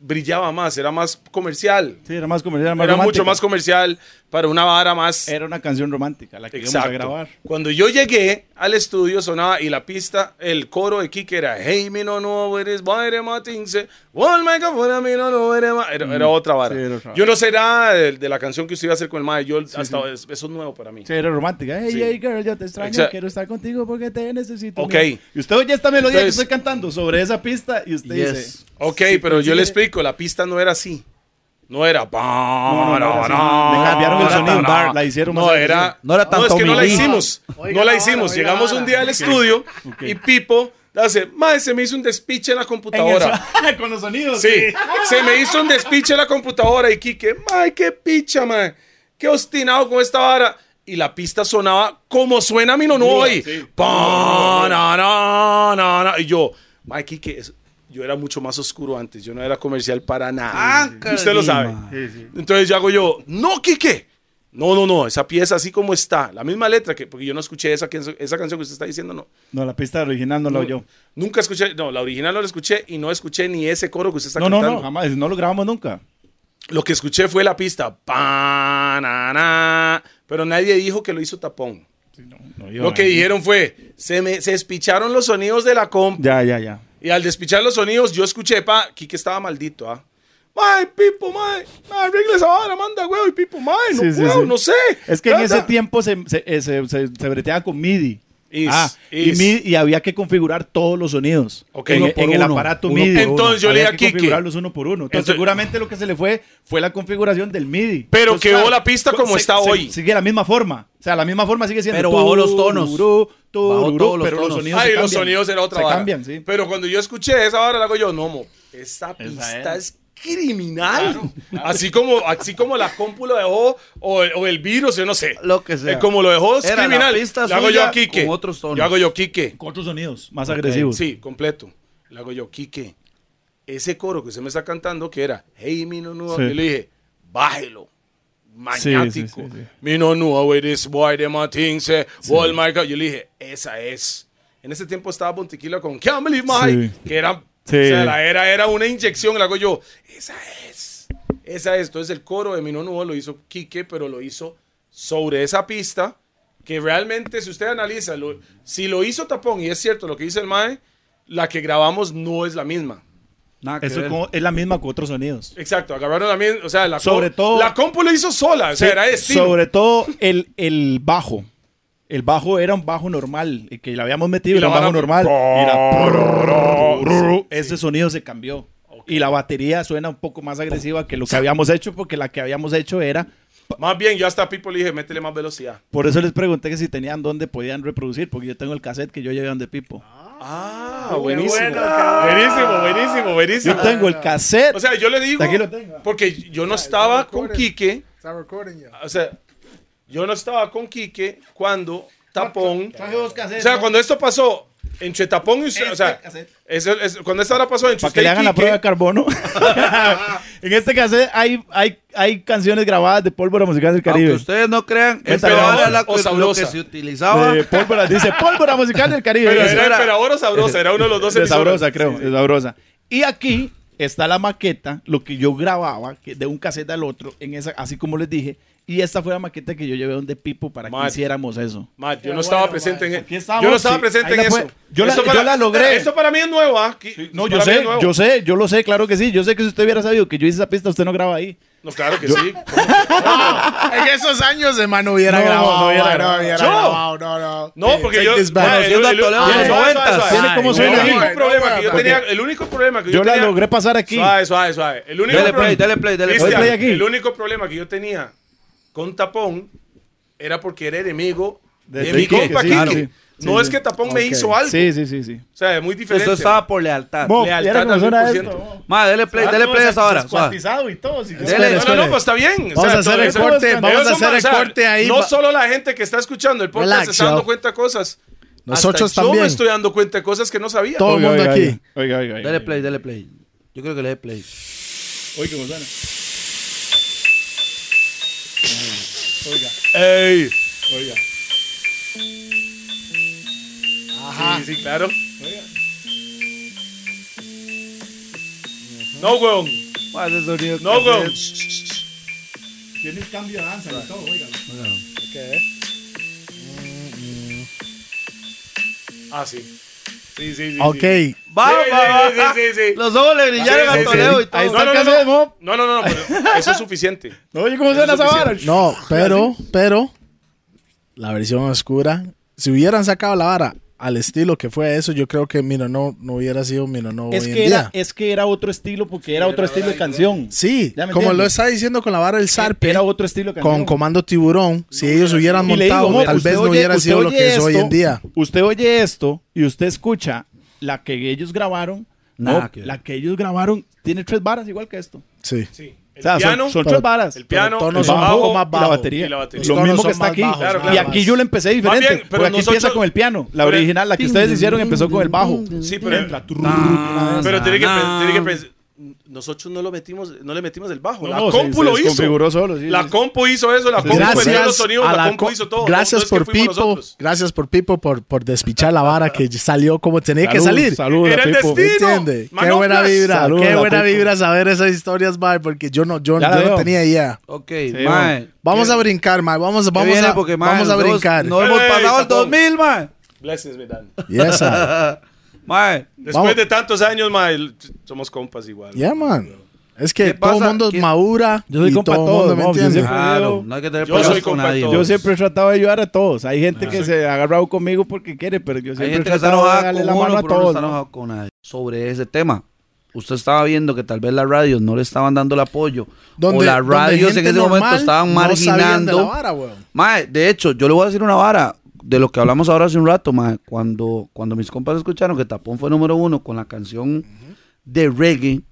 S5: brillaba más, era más comercial.
S3: Sí, era más comercial, más
S5: Era mucho más comercial para una vara más...
S3: Era una canción romántica la que íbamos a
S5: Exacto.
S3: grabar.
S5: Cuando yo llegué al estudio sonaba y la pista, el coro de Kike era Hey, mi no no eres baile matinse, wall make up for mi no no eres ma-". era, era otra vara.
S3: Mm. Sí, era otra
S5: Yo no sé nada de, de la canción que usted iba a hacer con el mae, yo hasta eso es nuevo para mí.
S3: Sí, era romántica. Hey,
S5: Sí.
S3: hey, girl, yo te extraño,
S5: Exacto.
S3: quiero estar contigo porque te necesito.
S5: Ok.
S3: Y usted oye esta melodía
S5: Entonces-
S3: que estoy cantando sobre esa pista y usted
S2: Yes.
S3: dice...
S5: Ok,
S3: Sí,
S5: pero yo
S3: sí,
S5: le explico, la pista no era así. No era.
S3: No, no, no,
S5: no,
S3: Le cambiaron el
S5: no,
S3: sonido,
S5: no.
S3: la hicieron más
S5: No, era.
S2: No era
S5: No,
S2: tanto
S5: es que no la hicimos. no la hicimos. Llegamos un día al estudio y Pipo hace, mae, se me hizo un despiche en la computadora.
S3: Con los sonidos.
S5: Sí, se me hizo un despiche en la computadora y Kike, mae, qué picha, mae. Qué obstinado con esta vara. Y la pista sonaba como suena mi no hoy. Pa, na, na, na, na. Y yo, mae, Kike, yo era mucho más oscuro antes. Yo no era comercial para nada.
S2: Ah,
S5: Y usted lo sabe. Entonces yo hago yo, no, Kike. No, no, no, esa pieza así como está, la misma letra, que, porque yo no escuché esa, canción- esa canción que usted está diciendo, no.
S3: No, la pista original no la oyó.
S5: Nunca escuché, no, la original no la escuché y no escuché ni ese coro que usted está
S3: No, no,
S5: cantando.
S3: no, jamás. No lo grabamos nunca.
S5: Lo que escuché fue la pista, pa, na, na, pero nadie dijo que lo hizo tapón.
S3: No, yo-
S5: Lo que dijeron fue, se me se despicharon los sonidos de la comp
S3: Ya, ya, ya.
S5: Y al despichar los sonidos yo escuché, pa, Kike estaba maldito, ¿ah? Mae, Pipo, mae, arregle esa vara, manda, huevo, y Pipo, mae, no
S3: Sí,
S5: puedo,
S3: sí.
S5: no sé.
S3: Es que en ese tiempo se, se, eh, se, se- se breteaba con MIDI.
S5: Is,
S3: ah, y,
S5: is.
S3: y había que configurar todos los sonidos en,
S5: Uno
S3: en
S2: por
S3: el
S2: uno,
S3: aparato
S2: uno
S3: MIDI.
S2: por
S5: uno. Entonces, yo le dije a
S3: que
S5: Quique.
S3: configurarlos uno por uno. Entonces,
S5: Entonces-
S3: seguramente lo que se le fue fue la configuración del MIDI.
S5: Pero
S3: Entonces,
S5: quedó la pista como
S3: se-
S5: está
S3: se-
S5: hoy.
S3: Sigue la misma forma. O sea, la misma forma sigue siendo.
S2: Pero bajó los tonos.
S3: tururú,
S2: Bajó todos los
S3: pero los
S2: tonos.
S3: sonidos
S5: Ay,
S3: se
S5: los
S3: cambian.
S5: sonidos era otra
S3: Se
S5: vara.
S3: cambian, sí.
S5: Pero cuando yo escuché esa hora, la hago yo, no, mo, esta pista
S3: es.
S5: es, criminal. Así como así como la compu lo dejó, o el, o el virus, yo no sé.
S2: Lo que sea.
S5: Eh, como lo dejó, es
S2: Era la
S5: criminal. Le hago yo a Quique.
S2: con otros tonos.
S5: Yo hago yo Quique.
S3: Con otros sonidos más agresivos.
S5: Sí, completo. Le hago yo, Quique, ese coro que usted me está cantando, que era, hey, mi no no,
S3: Sí.
S5: yo le dije, bájelo. Maniático.
S3: Sí, sí, sí, sí.
S5: Me no know where this boy a thing say, Walmart. Yo le dije, esa es. En ese tiempo estaba Bontequila con Can't Believe My que era,
S3: Sí.
S5: o sea, la era, era una inyección, le hago yo, esa es. Esa es. Entonces el coro de Mi no know lo hizo Quique, pero lo hizo sobre esa pista que realmente, si usted analiza, lo- si lo hizo Tapón, y es cierto lo que dice el Mae, la que grabamos no es la misma.
S2: Nada que
S3: Eso
S2: ver.
S3: como- es la misma con otros sonidos.
S5: Exacto, agarraron la misma, o sea, la,
S3: Sobre
S5: co-
S3: todo-
S5: la compu lo hizo sola, o sea, era de estilo.
S3: Sobre todo el, el bajo. El bajo era un bajo normal. El que le habíamos metido
S5: Y
S3: era un bajo normal. Y era- Ese sonido se cambió. Y la batería suena un poco más agresiva que lo que habíamos hecho, porque la que habíamos hecho era.
S5: Más bien, yo hasta a Pipo le dije, métele más velocidad.
S3: Por eso les pregunté que si tenían dónde podían reproducir, porque yo tengo el cassette que yo llevé donde Pipo.
S5: Ah, buenísimo. buenísimo, buenísimo, buenísimo.
S3: Yo tengo el cassette.
S5: O sea, yo le digo,
S3: Aquí lo tengo.
S5: porque yo no estaba con Quique,
S1: Está recording ya.
S5: o sea, yo no estaba con Quique cuando Tapón,
S3: Traje dos
S5: o sea,
S3: ¿no?
S5: cuando esto pasó entre Tapón y usted, o sea,
S3: Este
S5: es- cuando esta hora pasó entre
S3: Para que le hagan la
S5: Quique,
S3: prueba de carbono. en este cassette hay, hay, hay canciones grabadas de pólvora musical del Caribe.
S2: Aunque ustedes no crean, esa
S5: ¿Emperador
S2: era la-
S5: o
S2: lo
S5: sabrosa?
S2: que se utilizaba.
S3: de pólvora, dice pólvora musical del Caribe.
S5: pero era emperador o sabrosa, era uno de los dos
S3: de sabrosa, creo, de sabrosa. Y aquí está la maqueta, lo que yo grababa que de un cassette al otro, en esa, así como les dije. Y esta fue la maqueta que yo llevé donde Pipo para que hiciéramos eso.
S5: Ma, yo no estaba presente en eso.
S3: estamos,
S5: Yo no estaba
S3: sí.
S5: presente en eso.
S3: yo la-
S5: Esto
S3: yo la logré.
S5: Esto para mí es nuevo, ¿ah?
S3: No, yo
S5: para
S3: sé, yo sé, yo lo sé, claro que sí. Yo sé que si usted hubiera sabido que yo hice esa pista, usted no graba ahí.
S5: No, claro que sí.
S1: En esos años, hermano, hubiera
S3: No,
S1: grabado.
S3: no hubiera grabado.
S1: hubiera
S5: Yo.
S1: grabado, no, no.
S5: No, porque yo.
S1: this back.
S5: ma, el-
S2: Conociendo
S5: el-
S2: a Toledo
S5: el-
S2: de los
S5: suave, suave,
S2: 90,
S5: suave.
S3: tiene cómo
S5: El
S3: suena
S5: único
S3: aquí.
S5: problema que yo tenía. El único problema que yo
S3: Yo la logré pasar aquí.
S5: Suave, suave, suave. El único
S2: Dele
S5: problema-
S2: play, dele play,
S5: Cristian,
S3: play aquí.
S5: El único problema que yo tenía con Tapón era porque era enemigo de,
S3: De
S5: mi compa
S3: claro, sí.
S5: No
S3: Sí,
S5: es que Tapón me
S1: Ok.
S5: hizo algo.
S3: Sí, sí, sí, sí.
S5: O sea, es muy diferente.
S2: Eso estaba por lealtad.
S5: Lealtad
S3: ¿vieron cómo
S5: al
S3: suena
S5: 100%.
S3: esto?
S2: Ma, dele play, dele play a esa hora.
S3: y todo. si-
S2: Dele.
S5: No, no, no, pues está bien. O
S1: Vamos
S5: sea,
S1: a hacer el corte, vamos a hacer
S5: o
S1: el corte ahí.
S5: No solo la gente que está escuchando el podcast
S1: Relax,
S5: se está dando
S1: yo.
S5: cuenta de cosas.
S1: Nosotros
S5: Hasta Yo
S1: también.
S5: me estoy dando cuenta de cosas que no sabía.
S1: Todo el mundo
S3: oiga,
S1: aquí.
S3: oiga. Oiga, oiga.
S2: Dele play, dele play. Yo creo que le dé play.
S3: Oiga, cómo suena.
S5: Ey.
S3: Oiga.
S5: Sí, sí, claro. No, weón.
S2: Ma, ese sonido
S5: No, weón.
S3: Tiene el cambio de danza y todo, oiga.
S5: Ah, sí. Sí, sí, sí.
S1: Ok.
S5: Sí.
S2: Va,
S5: Sí,
S2: va, va.
S5: sí, sí, sí, sí.
S2: Los ojos le brillaron
S5: Sí,
S2: a
S5: sí,
S2: Toledo y todo.
S3: Ahí
S5: No,
S3: está
S5: no,
S3: el
S5: no, no.
S3: Mo.
S5: No, no, no, pero eso es suficiente.
S3: No, oye, ¿cómo suena esa
S5: es
S3: vara?
S1: No, pero, pero, la versión oscura, si hubieran sacado la vara al estilo que fue eso, yo creo que Mino no, no hubiera sido Mino no
S3: Es
S1: hoy
S3: que,
S1: en
S3: era,
S1: día.
S3: es que era otro estilo porque era otro estilo de canción.
S1: Sí,
S3: Ya me
S1: como
S3: entiendes.
S1: lo está diciendo con la vara del Sarpe,
S3: Era otro estilo de canción.
S1: con Comando Tiburón, si ellos hubieran
S3: digo,
S1: montado,
S3: Mo,
S1: tal vez no hubiera sido lo que es hoy
S3: esto,
S1: en día.
S3: Usted oye esto y usted escucha la que ellos grabaron.
S2: Nada
S3: no,
S2: que
S3: la que ellos grabaron tiene tres varas igual que esto.
S1: Sí.
S5: Sí. El
S3: O sea, son-
S5: piano,
S3: son,
S1: pero-
S3: tres varas.
S5: el piano,
S1: pero
S5: el
S1: tonos
S3: el
S1: son
S3: bajo,
S1: más
S3: y la batería.
S5: Y la batería.
S3: Lo mismo que
S1: son
S3: está aquí.
S1: bajos,
S5: Claro, claro.
S3: Y aquí yo lo empecé diferente.
S5: bien, pero
S3: porque aquí empieza con el piano. La original, la que ustedes hicieron, empezó con el bajo.
S5: Sí, pero,
S3: Entra,
S2: Ah,
S5: pero tiene que,
S2: na,
S5: pe-
S2: na.
S5: tiene que pensar. Nosotros no lo metimos, no le metimos el bajo.
S3: No,
S5: la
S3: no,
S5: compu
S3: se-
S5: lo
S3: se
S5: hizo.
S3: solo, sí,
S5: la
S3: sí.
S5: compu hizo eso, la compu metió los sonidos, la,
S1: la
S5: compu
S1: co-
S5: hizo todo.
S1: Gracias
S5: no, no es que
S1: por Pipo, gracias por Pipo por, por despichar la vara que salió como tenía que
S3: Salud,
S1: salir.
S3: Saludos
S5: Era el destino.
S1: ¿Entiende? Qué buena vibra,
S3: Saludos
S1: qué buena vibra saber esas historias, mae, porque yo no, yo,
S3: Ya
S1: yo no tenía idea.
S2: Ok,
S3: Sí,
S2: mae.
S1: Vamos
S2: ¿Qué-
S1: a brincar, mae, vamos, vamos a,
S2: Porque, mae,
S1: vamos a brincar.
S2: No hemos pasado el
S5: tapón.
S2: 2000, mae.
S5: Blessings, mi Dan.
S1: Yes, sir.
S2: Mae.
S5: Después
S1: Vamos.
S5: de tantos años, ma, el- somos compas igual.
S1: Yeah, man. Es que
S2: ¿Qué
S1: todo el mundo
S2: ¿Qué-
S1: madura.
S3: Yo soy
S1: y
S3: compa
S1: todo
S3: todo,
S1: mundo me
S3: mo, yo
S1: entiende.
S3: siempre-
S2: Claro, no hay que tener
S5: Yo soy
S2: con nadie.
S5: todo.
S3: Yo siempre he tratado de ayudar a todos. Hay gente que se ha agarrado conmigo porque quiere, pero yo siempre he tratado de darle la mano a
S2: no
S3: todos.
S2: está
S3: ¿no?
S2: enojado con nadie. Sobre ese tema, usted estaba viendo que tal vez las radios no le estaban dando el apoyo. o las radios en ese momento estaban
S1: no de la
S2: marginando.
S1: vara, weón.
S2: Mae, de hecho, yo le voy a decir una vara de lo que hablamos ahora hace un rato, mae. Cuando, cuando mis compas escucharon que Tapón fue número uno con la canción de reggae,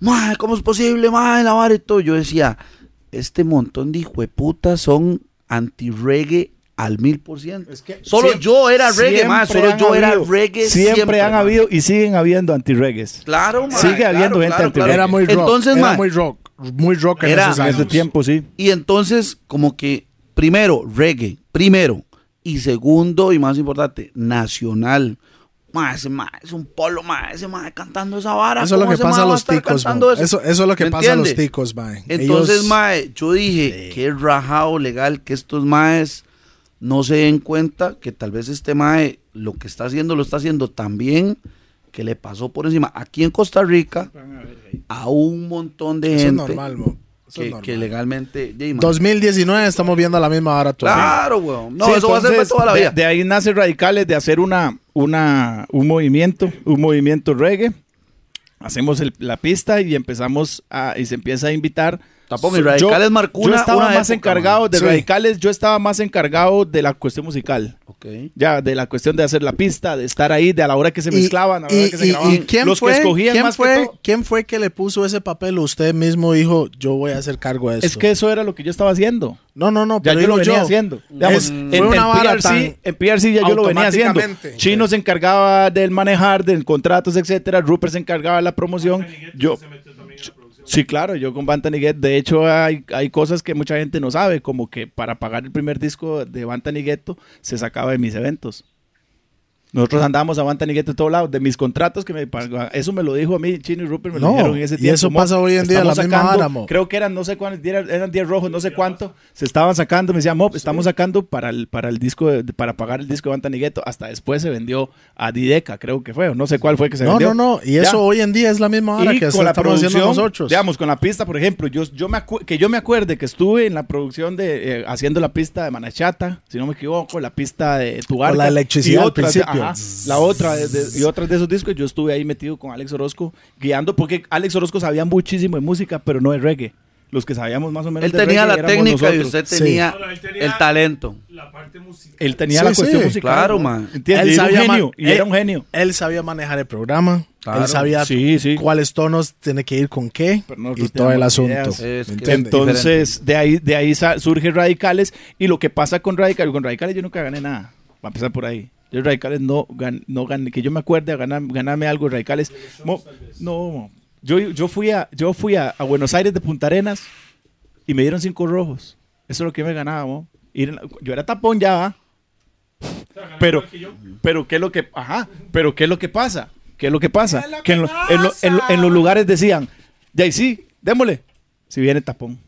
S2: mae, ¿cómo es posible, mae? La vara y todo. Yo decía, este montón de hijueputas son anti-reggae al mil por ciento.
S3: Es que
S2: Solo
S3: siempre-
S2: yo era reggae. Solo
S3: han
S2: yo era
S3: habido-
S2: reggae
S3: Siempre,
S2: siempre.
S3: han habido y siguen habiendo anti-reggaes.
S2: Claro,
S3: Sigue
S2: claro,
S3: habiendo gente
S2: claro,
S3: anti-
S2: claro.
S1: Era muy rock.
S2: Entonces,
S1: era muy rock. Muy rock en
S2: Era-
S1: esos
S3: En
S1: años.
S3: ese tiempo, sí.
S2: Y entonces, como que, primero, reggae, primero. Y segundo, y más importante, nacional. Ma, ese ma, es un polo, ma, ese ma cantando esa vara.
S1: Eso es lo
S2: ¿cómo
S1: que
S2: ese
S1: pasa
S2: ma
S1: a los ticos,
S2: eso?
S1: Eso, eso es lo que
S2: ¿Me
S1: pasa a los ticos, mae.
S2: Entonces,
S1: Ellos-
S2: mae, yo dije, qué rajado legal que estos maes no se den cuenta que tal vez este mae lo que está haciendo lo está haciendo tan bien que le pasó por encima aquí en Costa Rica a un montón de
S1: Eso es
S2: gente
S1: normal, mo. Es
S2: que, legalmente... yeah, mae.
S1: 2019 estamos viendo la misma hora todavía.
S2: Claro, weón. No,
S3: Sí,
S2: eso va a ser para toda la
S3: de-
S2: vida.
S3: De, ahí nace Radicales de hacer una, una, un movimiento, un movimiento reggae. Hacemos el- la pista y empezamos a, y se empieza a invitar.
S2: Tapón, y
S3: So-
S2: Radicales
S3: yo,
S2: marcó
S3: yo estaba
S2: una
S3: más
S2: época,
S3: encargado
S2: man.
S3: de
S1: Sí.
S3: Radicales, yo estaba más encargado de la cuestión musical.
S2: Ok.
S3: Ya, de la cuestión de hacer la pista, de estar ahí, de a la hora que se
S1: Y-
S3: mezclaban, a la hora
S1: y-
S3: que se
S1: y-
S3: grababan.
S1: y quién
S3: Los
S1: fue,
S3: que escogían
S1: quién
S3: más
S1: fue,
S3: que todo.
S1: ¿Quién fue que le puso ese papel? Usted mismo dijo, yo voy a hacer cargo de esto.
S3: Es que eso era lo que yo estaba haciendo.
S1: No, no, no.
S3: Ya
S1: pero
S3: yo lo venía haciendo. Digamos,
S1: Es-
S3: en,
S1: fue una
S3: en PRC,
S1: tan
S3: en PRC ya yo lo venía haciendo. Chino se encargaba del manejar, del contratos, etcétera. Rupert se encargaba de la promoción. Yo, sí, claro, yo con Banta Niguet. De hecho, hay, hay cosas que mucha gente no sabe, como que para pagar el primer disco de Banta Nigueto se sacaba de mis eventos. Nosotros andábamos a Banta Nigueto de todos lados, de mis contratos que me. Eso me lo dijo a mí, Chino y Rupert me lo
S1: No,
S3: dijeron en ese
S1: y
S3: tiempo.
S1: eso
S3: mo.
S1: pasa hoy en día, la misma
S3: sacando-
S1: vara, mo.
S3: Creo que eran no sé cuántos, eran eran 10 rojos, no sé cuánto. Se estaban sacando, me decía, Mob, estamos sacando para el, para el disco, de- para pagar el disco de Banta Nigueto. Hasta después se vendió a Dideca, creo que fue, o no sé cuál fue que se
S1: No,
S3: vendió.
S1: no, no. Y
S3: Ya.
S1: eso hoy en día es la misma hora
S3: Y
S1: que
S3: con la producción,
S1: nosotros.
S3: digamos, con la pista, por ejemplo, yo, yo me que yo me acuerde que estuve en la producción de, eh, haciendo la pista de Manachata, si no me equivoco, la pista de Tubarca.
S1: Con la electricidad
S3: y
S1: al
S3: otras
S1: principio.
S3: ajá, la otra, de- de- y otras de esos discos, yo estuve ahí metido con Alex Orozco, guiando, porque Alex Orozco sabía muchísimo de música, pero no de reggae. Los que sabíamos más o menos
S2: Él
S3: de
S2: tenía
S3: reggae
S2: la técnica y usted
S1: Sí.
S2: tenía
S4: No, no, él tenía-
S2: el talento.
S4: La parte musical.
S3: Él tenía
S1: Sí,
S3: la cuestión
S1: sí,
S3: musical.
S2: claro,
S3: ¿no?
S2: man.
S3: ¿Entiendes?
S1: Él
S3: Y un
S1: sabía
S3: genio, y era un genio.
S1: Él sabía manejar el programa.
S2: Claro.
S1: Él sabía
S3: Sí, sí.
S1: cuáles tonos tiene que ir con qué y todo el asunto.
S3: Entonces, de ahí, de ahí surge Radicales. Y lo que pasa con Radicales, con Radicales yo nunca gané nada. Va a empezar por ahí. Yo Radicales no, gan- no gané, que yo me acuerde a ganar, ganarme algo Radicales. Mo- no, yo, yo fui, a, yo fui a, a Buenos Aires de Punta Arenas y me dieron cinco rojos. Eso es lo que yo me ganaba. mo. Ir en la- yo era tapón ya, ¿va? Pero, pero ¿qué es lo que, ajá, pero ¿qué es lo que pasa? ¿Qué es lo que pasa? que en, lo- en lo- en lo- en los lugares decían, ya y sí, démosle, si viene tapón.